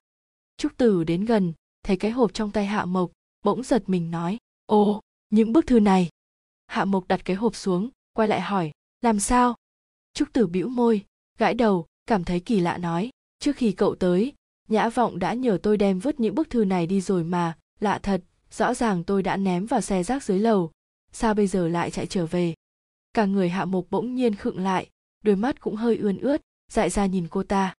Trúc tử đến gần, thấy cái hộp trong tay hạ mộc, bỗng giật mình nói, ồ, những bức thư này. Hạ mộc đặt cái hộp xuống, quay lại hỏi, làm sao? Trúc tử bĩu môi, gãi đầu, cảm thấy kỳ lạ nói, trước khi cậu tới nhã vọng đã nhờ tôi đem vứt những bức thư này đi rồi mà. Lạ thật, rõ ràng tôi đã ném vào xe rác dưới lầu. Sao bây giờ lại chạy trở về? Cả người hạ mộc bỗng nhiên khựng lại, đôi mắt cũng hơi ươn ướt, dại ra nhìn cô ta.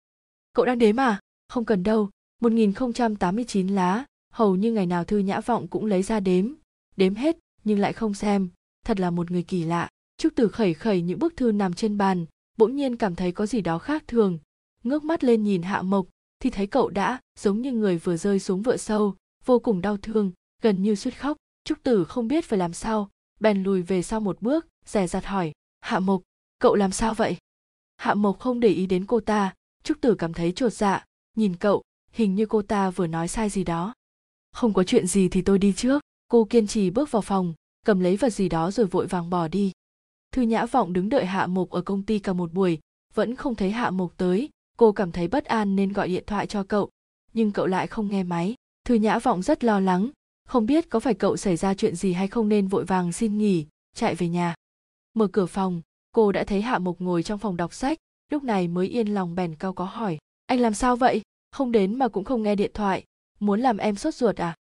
Cậu đang đếm à? Không cần đâu 1089 lá, hầu như ngày nào thư nhã vọng cũng lấy ra đếm. Đếm hết, nhưng lại không xem. Thật là một người kỳ lạ. Trúc tử khẩy khẩy những bức thư nằm trên bàn, bỗng nhiên cảm thấy có gì đó khác thường. Ngước mắt lên nhìn hạ mộc thì thấy cậu đã, giống như người vừa rơi xuống vựa sâu, vô cùng đau thương, gần như suýt khóc. Trúc tử không biết phải làm sao, bèn lùi về sau một bước rẻ rặt hỏi, hạ mộc, cậu làm sao vậy? Hạ mộc không để ý đến cô ta. Trúc tử cảm thấy chột dạ. Nhìn cậu, hình như cô ta vừa nói sai gì đó. Không có chuyện gì thì tôi đi trước. Cô kiên trì bước vào phòng, cầm lấy vật gì đó rồi vội vàng bỏ đi. Thư nhã vọng đứng đợi hạ mục ở công ty cả một buổi, vẫn không thấy hạ mục tới cô cảm thấy bất an nên gọi điện thoại cho cậu, nhưng cậu lại không nghe máy. Thư nhã vọng rất lo lắng, không biết có phải cậu xảy ra chuyện gì hay không nên vội vàng xin nghỉ, chạy về nhà. Mở cửa phòng, cô đã thấy hạ mục ngồi trong phòng đọc sách, lúc này mới yên lòng bèn cao có hỏi, anh làm sao vậy? Không đến mà cũng không nghe điện thoại, muốn làm em sốt ruột à?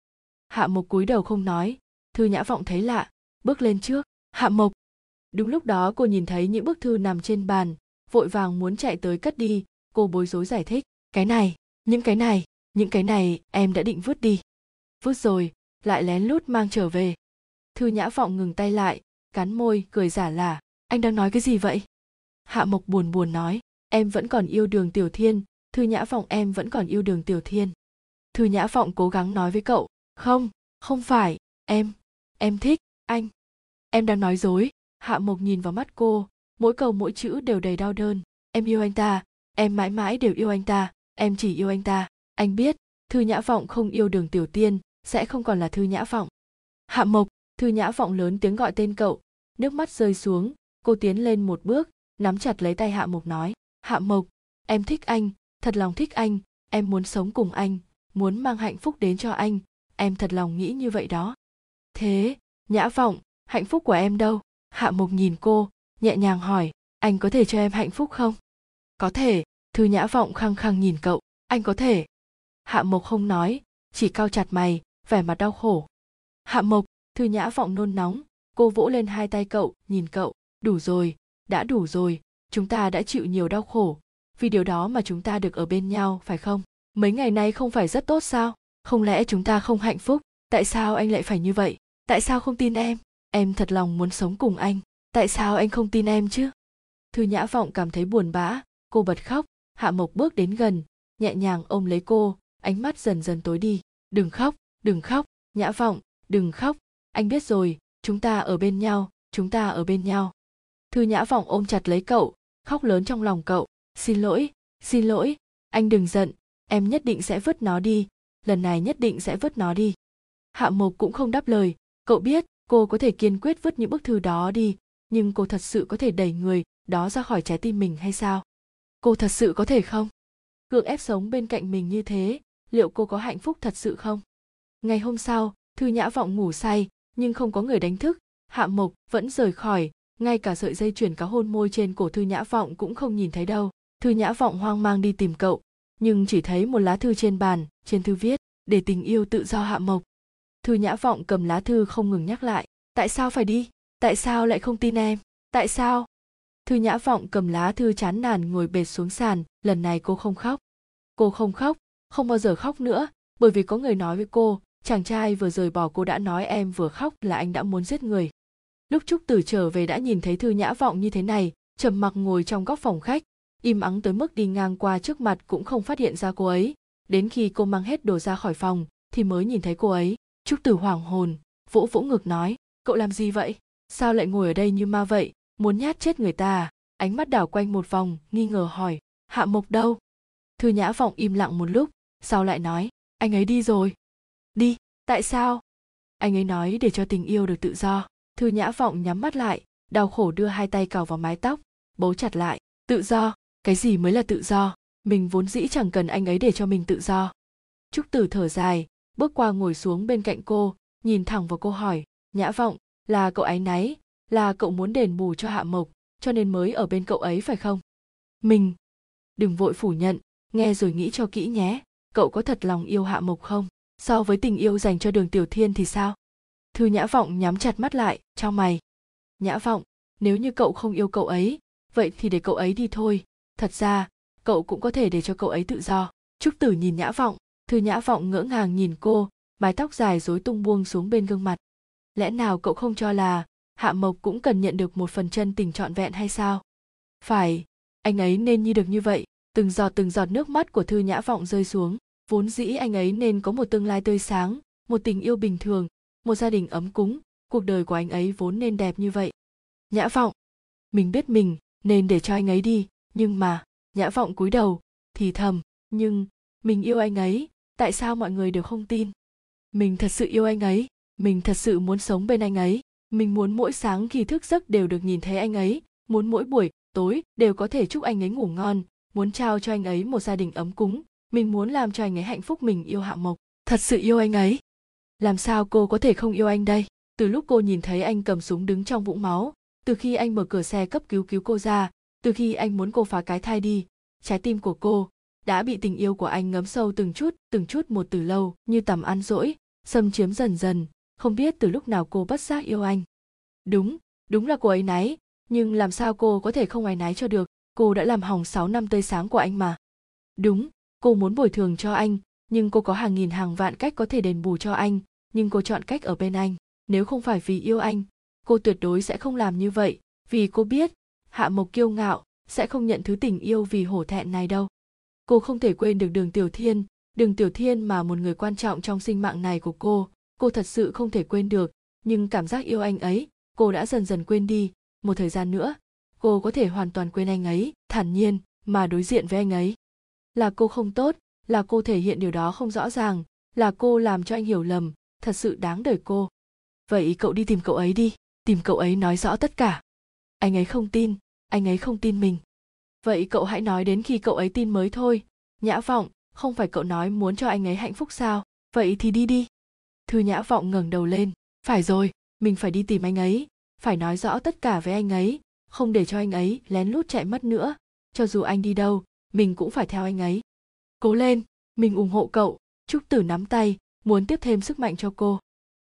Hạ mục cúi đầu không nói. Thư nhã vọng thấy lạ, bước lên trước, hạ mộc. Đúng lúc đó cô nhìn thấy những bức thư nằm trên bàn, vội vàng muốn chạy tới cất đi cô bối rối giải thích, cái này, những cái này, những cái này em đã định vứt đi. Vứt rồi, lại lén lút mang trở về. Thư nhã vọng ngừng tay lại, cắn môi, cười giả lả anh đang nói cái gì vậy? Hạ mộc buồn buồn nói, em vẫn còn yêu đường tiểu thiên. Thư nhã vọng, em vẫn còn yêu đường tiểu thiên. Thư nhã vọng cố gắng nói với cậu, không không phải, em em thích anh. Em đang nói dối. Hạ mộc nhìn vào mắt cô, mỗi câu mỗi chữ đều đầy đau đơn em yêu anh ta em mãi mãi đều yêu anh ta, em chỉ yêu anh ta. Anh biết, thư nhã vọng không yêu đường tiểu tiên, sẽ không còn là thư nhã vọng. Hạ mộc, thư nhã vọng lớn tiếng gọi tên cậu. Nước mắt rơi xuống, cô tiến lên một bước, nắm chặt lấy tay hạ mộc nói, hạ mộc, em thích anh, thật lòng thích anh, em muốn sống cùng anh, muốn mang hạnh phúc đến cho anh, em thật lòng nghĩ như vậy đó. Thế, nhã vọng, hạnh phúc của em đâu? Hạ Mộc nhìn cô, nhẹ nhàng hỏi, anh có thể cho em hạnh phúc không? Có thể, thư nhã vọng khăng khăng nhìn cậu. Anh có thể. Hạ mộc không nói, chỉ cao chặt mày, vẻ mặt đau khổ. Hạ mộc, thư nhã vọng nôn nóng. Cô vỗ lên hai tay cậu, nhìn cậu. Đủ rồi, đã đủ rồi. Chúng ta đã chịu nhiều đau khổ. Vì điều đó mà chúng ta được ở bên nhau, phải không? Mấy ngày nay không phải rất tốt sao? Không lẽ chúng ta không hạnh phúc? Tại sao anh lại phải như vậy? Tại sao không tin em? Em thật lòng muốn sống cùng anh. Tại sao anh không tin em chứ? Thư nhã vọng cảm thấy buồn bã cô bật khóc, hạ mộc bước đến gần, nhẹ nhàng ôm lấy cô, ánh mắt dần dần tối đi. Đừng khóc đừng khóc, nhã vọng, đừng khóc. Anh biết rồi, chúng ta ở bên nhau, chúng ta ở bên nhau. Thư nhã vọng ôm chặt lấy cậu, khóc lớn trong lòng cậu. Xin lỗi xin lỗi, anh đừng giận, em nhất định sẽ vứt nó đi, lần này nhất định sẽ vứt nó đi. Hạ mộc cũng không đáp lời. Cậu biết, cô có thể kiên quyết vứt những bức thư đó đi, nhưng cô thật sự có thể đẩy người đó ra khỏi trái tim mình hay sao? Cô thật sự có thể không? Cưỡng ép sống bên cạnh mình như thế, liệu cô có hạnh phúc thật sự không? Ngày hôm sau, thư nhã vọng ngủ say, nhưng không có người đánh thức. Hạ mộc vẫn rời khỏi, ngay cả sợi dây chuyền cá hôn môi trên cổ thư nhã vọng cũng không nhìn thấy đâu. Thư nhã vọng hoang mang đi tìm cậu, nhưng chỉ thấy một lá thư trên bàn, trên thư viết, để tình yêu tự do hạ mộc. Thư nhã vọng cầm lá thư không ngừng nhắc lại, tại sao phải đi? Tại sao lại không tin em? Tại sao? Thư nhã vọng cầm lá thư chán nản ngồi bệt xuống sàn, lần này cô không khóc. Cô không khóc, không bao giờ khóc nữa, bởi vì có người nói với cô, chàng trai vừa rời bỏ cô đã nói em vừa khóc là anh đã muốn giết người. Lúc trúc tử trở về đã nhìn thấy thư nhã vọng như thế này, trầm mặc ngồi trong góc phòng khách, im ắng tới mức đi ngang qua trước mặt cũng không phát hiện ra cô ấy. Đến khi cô mang hết đồ ra khỏi phòng, thì mới nhìn thấy cô ấy. Trúc tử hoảng hồn, vỗ vỗ ngực nói, cậu làm gì vậy? Sao lại ngồi ở đây như ma vậy? Muốn nhát chết người ta. Ánh mắt đảo quanh một vòng, nghi ngờ hỏi, hạ mộc đâu? Thư nhã vọng im lặng một lúc, sau lại nói, anh ấy đi rồi. Đi? Tại sao? Anh ấy nói để cho tình yêu được tự do. Thư nhã vọng nhắm mắt lại, đau khổ đưa hai tay cào vào mái tóc, bấu chặt lại, tự do? Cái gì mới là tự do? Mình vốn dĩ chẳng cần anh ấy để cho mình tự do. Trúc tử thở dài, bước qua ngồi xuống bên cạnh cô, nhìn thẳng vào cô hỏi, nhã vọng, là cậu ấy náy là cậu muốn đền bù cho hạ mộc, cho nên mới ở bên cậu ấy phải không? Mình, đừng vội phủ nhận, nghe rồi nghĩ cho kỹ nhé, cậu có thật lòng yêu hạ mộc không? So với tình yêu dành cho đường tiểu thiên thì sao? Thư nhã vọng nhắm chặt mắt lại cho mày. Nhã vọng, nếu như cậu không yêu cậu ấy, vậy thì để cậu ấy đi thôi. Thật ra, cậu cũng có thể để cho cậu ấy tự do. Trúc tử nhìn nhã vọng, thư nhã vọng ngỡ ngàng nhìn cô, mái tóc dài rối tung buông xuống bên gương mặt. Lẽ nào cậu không cho là hạ mộc cũng cần nhận được một phần chân tình trọn vẹn hay sao? Phải, anh ấy nên như được như vậy. Từng giọt từng giọt nước mắt của thư nhã vọng rơi xuống. Vốn dĩ anh ấy nên có một tương lai tươi sáng, một tình yêu bình thường, một gia đình ấm cúng. Cuộc đời của anh ấy vốn nên đẹp như vậy. Nhã vọng, mình biết mình nên để cho anh ấy đi, nhưng mà, nhã vọng cúi đầu, thì thầm, nhưng mình yêu anh ấy, tại sao mọi người đều không tin? Mình thật sự yêu anh ấy, mình thật sự muốn sống bên anh ấy mình muốn mỗi sáng khi thức giấc đều được nhìn thấy anh ấy, muốn mỗi buổi, tối đều có thể chúc anh ấy ngủ ngon, muốn trao cho anh ấy một gia đình ấm cúng. Mình muốn làm cho anh ấy hạnh phúc, mình yêu hạ mộc. Thật sự yêu anh ấy. Làm sao cô có thể không yêu anh đây? Từ lúc cô nhìn thấy anh cầm súng đứng trong vũng máu, từ khi anh mở cửa xe cấp cứu cứu cô ra, từ khi anh muốn cô phá cái thai đi, trái tim của cô đã bị tình yêu của anh ngấm sâu từng chút từng chút một từ lâu, như tầm ăn dỗi, xâm chiếm dần dần không biết từ lúc nào cô bất giác yêu anh. Đúng đúng là cô ấy náy, nhưng làm sao cô có thể không áy náy cho được? Cô đã làm hỏng 6 năm tươi sáng của anh mà. Đúng, cô muốn bồi thường cho anh, nhưng cô có hàng nghìn hàng vạn cách có thể đền bù cho anh, nhưng cô chọn cách ở bên anh. Nếu không phải vì yêu anh, cô tuyệt đối sẽ không làm như vậy, vì cô biết, hạ mộc kiêu ngạo, sẽ không nhận thứ tình yêu vì hổ thẹn này đâu. Cô không thể quên được đường tiểu thiên, đường tiểu thiên mà một người quan trọng trong sinh mạng này của cô cô thật sự không thể quên được, nhưng cảm giác yêu anh ấy, cô đã dần dần quên đi. Một thời gian nữa, cô có thể hoàn toàn quên anh ấy, thản nhiên mà đối diện với anh ấy. Là cô không tốt, là cô thể hiện điều đó không rõ ràng, là cô làm cho anh hiểu lầm, thật sự đáng đời cô. Vậy cậu đi tìm cậu ấy đi, tìm cậu ấy nói rõ tất cả. Anh ấy không tin, anh ấy không tin mình. Vậy cậu hãy nói đến khi cậu ấy tin mới thôi. Nhã vọng, không phải cậu nói muốn cho anh ấy hạnh phúc sao? Vậy thì đi đi thư nhã vọng ngẩng đầu lên. Phải rồi, mình phải đi tìm anh ấy. Phải nói rõ tất cả với anh ấy, không để cho anh ấy lén lút chạy mất nữa. Cho dù anh đi đâu, mình cũng phải theo anh ấy. Cố lên, mình ủng hộ cậu. Trúc tử nắm tay, muốn tiếp thêm sức mạnh cho cô.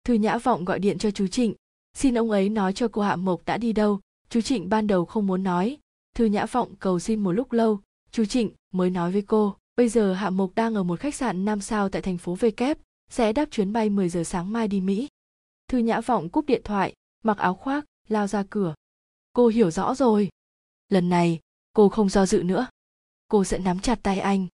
Thư nhã vọng gọi điện cho chú trịnh. Xin ông ấy nói cho cô hạ mộc đã đi đâu. Chú trịnh ban đầu không muốn nói. Thư nhã vọng cầu xin một lúc lâu. Chú trịnh mới nói với cô, bây giờ hạ mộc đang ở một khách sạn năm sao tại thành phố v kép sẽ đáp chuyến bay 10 giờ sáng mai đi mỹ. Thư nhã vọng cúp điện thoại, mặc áo khoác, lao ra cửa. Cô hiểu rõ rồi. Lần này, cô không do dự nữa. Cô sẽ nắm chặt tay anh.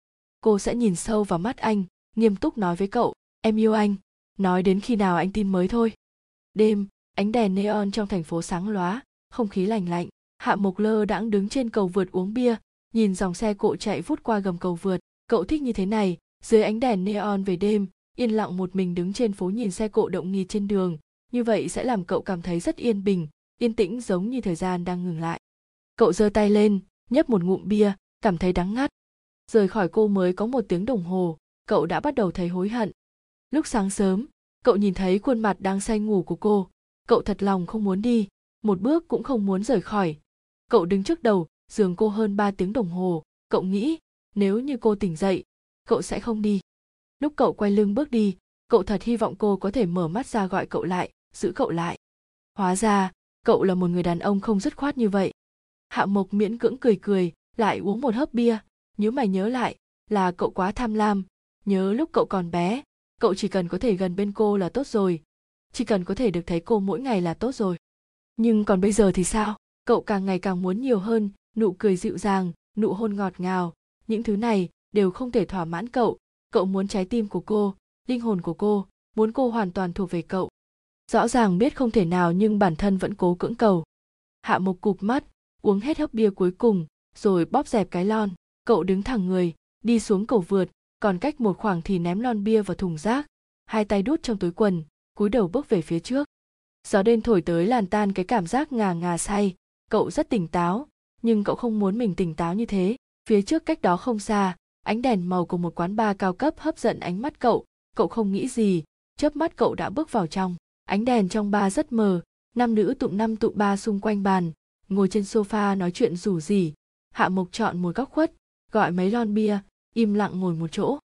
Cô sẽ nhìn sâu vào mắt anh, nghiêm túc nói với cậu, em yêu anh. Nói đến khi nào anh tin mới thôi. Đêm, ánh đèn neon trong thành phố sáng lóa, không khí lành lạnh. Hạ mộc lơ đãng đứng trên cầu vượt uống bia, nhìn dòng xe cộ chạy vút qua gầm cầu vượt. Cậu thích như thế này. Dưới ánh đèn neon về đêm yên lặng một mình đứng trên phố nhìn xe cộ động nghi trên đường. Như vậy sẽ làm cậu cảm thấy rất yên bình, yên tĩnh giống như thời gian đang ngừng lại. Cậu giơ tay lên, nhấp một ngụm bia, cảm thấy đắng ngắt. Rời khỏi cô mới có một tiếng đồng hồ, cậu đã bắt đầu thấy hối hận. Lúc sáng sớm, cậu nhìn thấy khuôn mặt đang say ngủ của cô. Cậu thật lòng không muốn đi, một bước cũng không muốn rời khỏi. Cậu đứng trước đầu, giường cô hơn ba tiếng đồng hồ. Cậu nghĩ, nếu như cô tỉnh dậy, cậu sẽ không đi lúc cậu quay lưng bước đi, cậu thật hy vọng cô có thể mở mắt ra gọi cậu lại, giữ cậu lại. Hóa ra, cậu là một người đàn ông không dứt khoát như vậy. Hạ mộc miễn cưỡng cười cười, lại uống một hớp bia. Nhớ mày nhớ lại, là cậu quá tham lam. Nhớ lúc cậu còn bé, cậu chỉ cần có thể gần bên cô là tốt rồi. Chỉ cần có thể được thấy cô mỗi ngày là tốt rồi. Nhưng còn bây giờ thì sao? Cậu càng ngày càng muốn nhiều hơn, nụ cười dịu dàng, nụ hôn ngọt ngào. Những thứ này đều không thể thỏa mãn cậu cậu muốn trái tim của cô, linh hồn của cô, muốn cô hoàn toàn thuộc về cậu. Rõ ràng biết không thể nào nhưng bản thân vẫn cố cưỡng cầu. Hạ một cụp mắt, uống hết hớp bia cuối cùng, rồi bóp dẹp cái lon. Cậu đứng thẳng người, đi xuống cầu vượt, còn cách một khoảng thì ném lon bia vào thùng rác. Hai tay đút trong túi quần, cúi đầu bước về phía trước. Gió đêm thổi tới làn tan cái cảm giác ngà ngà say. Cậu rất tỉnh táo, nhưng cậu không muốn mình tỉnh táo như thế. Phía trước cách đó không xa ánh đèn màu của một quán bar cao cấp hấp dẫn ánh mắt cậu. Cậu không nghĩ gì, chớp mắt cậu đã bước vào trong. Ánh đèn trong bar rất mờ, nam nữ tụm năm tụm ba xung quanh bàn, ngồi trên sofa nói chuyện rủ rỉ. Hạ mộc chọn một góc khuất, gọi mấy lon bia, im lặng ngồi một chỗ.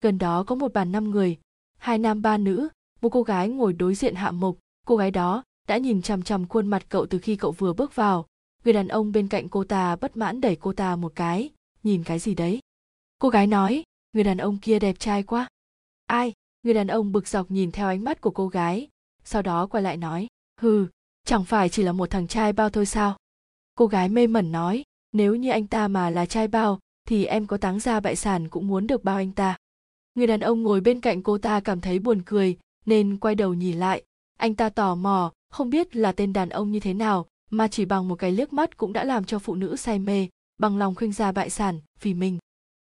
Gần đó có một bàn năm người, hai nam ba nữ, một cô gái ngồi đối diện hạ mộc. Cô gái đó đã nhìn chằm chằm khuôn mặt cậu từ khi cậu vừa bước vào. Người đàn ông bên cạnh cô ta bất mãn đẩy cô ta một cái. Nhìn cái gì đấy? Cô gái nói, người đàn ông kia đẹp trai quá. Ai? Người đàn ông bực dọc nhìn theo ánh mắt của cô gái, sau đó quay lại nói, hừ, chẳng phải chỉ là một thằng trai bao thôi sao? Cô gái mê mẩn nói, nếu như anh ta mà là trai bao, thì em có táng ra bại sản cũng muốn được bao anh ta. Người đàn ông ngồi bên cạnh cô ta cảm thấy buồn cười, nên quay đầu nhìn lại. Anh ta tò mò, không biết là tên đàn ông như thế nào, mà chỉ bằng một cái liếc mắt cũng đã làm cho phụ nữ say mê, bằng lòng khuynh ra bại sản vì mình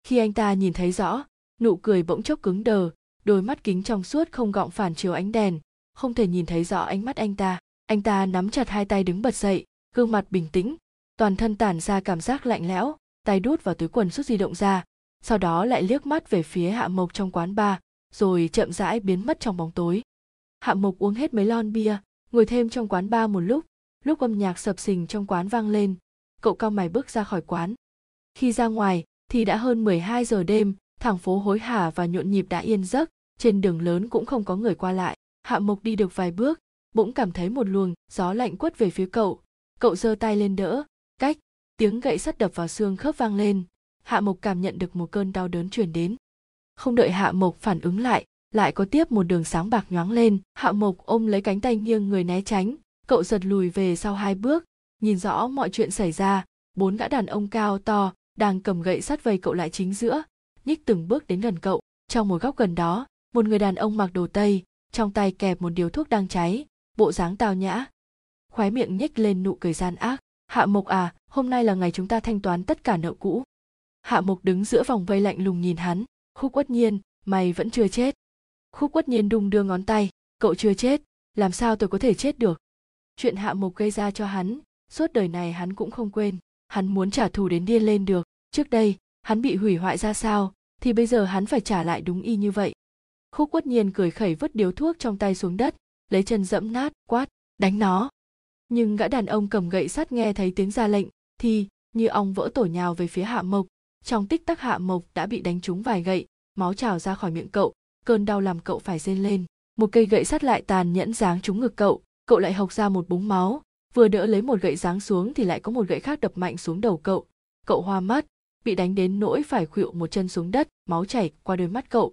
khi anh ta nhìn thấy rõ, nụ cười bỗng chốc cứng đờ, đôi mắt kính trong suốt không gọng phản chiếu ánh đèn, không thể nhìn thấy rõ ánh mắt anh ta. Anh ta nắm chặt hai tay đứng bật dậy, gương mặt bình tĩnh, toàn thân tản ra cảm giác lạnh lẽo, tay đút vào túi quần rút di động ra, sau đó lại liếc mắt về phía hạ mộc trong quán bar, rồi chậm rãi biến mất trong bóng tối. Hạ mộc uống hết mấy lon bia, ngồi thêm trong quán bar một lúc lúc âm nhạc sập sình trong quán vang lên, cậu cao mày bước ra khỏi quán. Khi ra ngoài thì đã hơn 12 giờ đêm thẳng phố hối hả và nhộn nhịp đã yên giấc. Trên đường lớn cũng không có người qua lại. Hạ mộc đi được vài bước, bỗng cảm thấy một luồng gió lạnh quất về phía cậu. Cậu giơ tay lên đỡ. Cách, tiếng gậy sắt đập vào xương khớp vang lên. Hạ mộc cảm nhận được một cơn đau đớn truyền đến. Không đợi hạ mộc phản ứng lại lại có tiếp một đường sáng bạc nhoáng lên. Hạ mộc ôm lấy cánh tay nghiêng người né tránh. Cậu giật lùi về sau hai bước. Nhìn rõ mọi chuyện xảy ra, bốn gã đàn ông cao to đang cầm gậy sắt vây cậu lại chính giữa. Nhích từng bước đến gần cậu. Trong một góc gần đó, một người đàn ông mặc đồ tây, trong tay kẹp một điếu thuốc đang cháy, bộ dáng tào nhã. Khóe miệng nhếch lên nụ cười gian ác. Hạ mộc à hôm nay là ngày chúng ta thanh toán tất cả nợ cũ. Hạ mộc đứng giữa vòng vây lạnh lùng nhìn hắn. Khúc quất nhiên, mày vẫn chưa chết. Khúc quất nhiên đung đưa ngón tay. Cậu chưa chết, làm sao tôi có thể chết được? Chuyện hạ mộc gây ra cho hắn, suốt đời này hắn cũng không quên. Hắn muốn trả thù đến điên lên được trước đây, hắn bị hủy hoại ra sao, thì bây giờ hắn phải trả lại đúng y như vậy. Khúc quất nhiên cười khẩy vứt điếu thuốc trong tay xuống đất, lấy chân dẫm nát, quát, đánh nó! Nhưng gã đàn ông cầm gậy sắt nghe thấy tiếng ra lệnh, thì như ong vỡ tổ nhào về phía hạ mộc. Trong tích tắc hạ mộc đã bị đánh trúng vài gậy, máu trào ra khỏi miệng cậu, cơn đau làm cậu phải rên lên. Một cây gậy sắt lại tàn nhẫn giáng trúng ngực cậu cậu lại hộc ra một búng máu. Vừa đỡ lấy một gậy giáng xuống thì lại có một gậy khác đập mạnh xuống đầu cậu. Cậu hoa mắt bị đánh đến nỗi phải khuỵu một chân xuống đất, máu chảy qua đôi mắt cậu.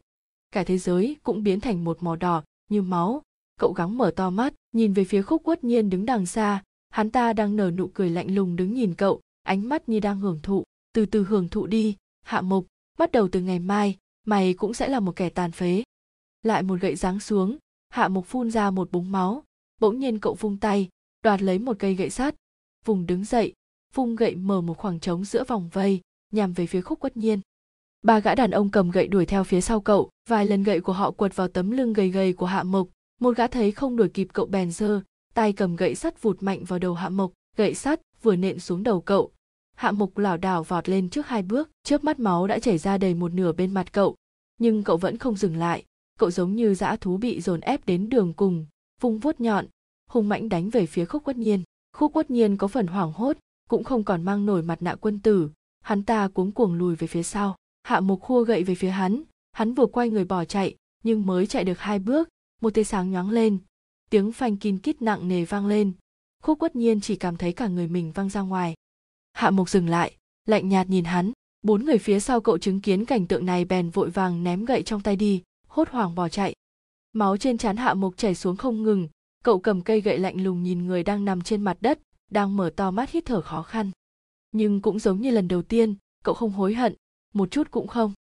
Cả thế giới cũng biến thành một màu đỏ, như máu. Cậu gắng mở to mắt, nhìn về phía khúc quất nhiên đứng đằng xa. Hắn ta đang nở nụ cười lạnh lùng đứng nhìn cậu, ánh mắt như đang hưởng thụ. Từ từ hưởng thụ đi, hạ mục bắt đầu từ ngày mai, mày cũng sẽ là một kẻ tàn phế. Lại một gậy giáng xuống, hạ mục phun ra một búng máu. Bỗng nhiên cậu vung tay, đoạt lấy một cây gậy sắt. Vùng đứng dậy vung gậy mở một khoảng trống giữa vòng vây nhằm về phía khúc quất nhiên. Ba gã đàn ông cầm gậy đuổi theo phía sau cậu, vài lần gậy của họ quật vào tấm lưng gầy gầy của hạ mộc. Một gã thấy không đuổi kịp cậu bèn giơ tay cầm gậy sắt vụt mạnh vào đầu hạ mộc. Gậy sắt vừa nện xuống đầu cậu. Hạ mộc lảo đảo vọt lên trước hai bước trước mắt máu đã chảy ra đầy một nửa bên mặt cậu. Nhưng cậu vẫn không dừng lại. Cậu giống như dã thú bị dồn ép đến đường cùng, vung vuốt nhọn, hung mãnh đánh về phía khúc quất nhiên. Khúc quất nhiên có phần hoảng hốt, cũng không còn mang nổi mặt nạ quân tử hắn ta cuống cuồng lùi về phía sau, hạ mục khua gậy về phía hắn. Hắn vừa quay người bỏ chạy, nhưng mới chạy được hai bước, một tia sáng nhoáng lên. Tiếng phanh kin kít nặng nề vang lên. Khúc quất nhiên chỉ cảm thấy cả người mình văng ra ngoài. Hạ mục dừng lại, lạnh nhạt nhìn hắn. Bốn người phía sau cậu chứng kiến cảnh tượng này bèn vội vàng ném gậy trong tay đi, hốt hoảng bỏ chạy. Máu trên trán hạ mục chảy xuống không ngừng. Cậu cầm cây gậy lạnh lùng nhìn người đang nằm trên mặt đất, đang mở to mắt hít thở khó khăn nhưng cũng giống như lần đầu tiên, cậu không hối hận, một chút cũng không.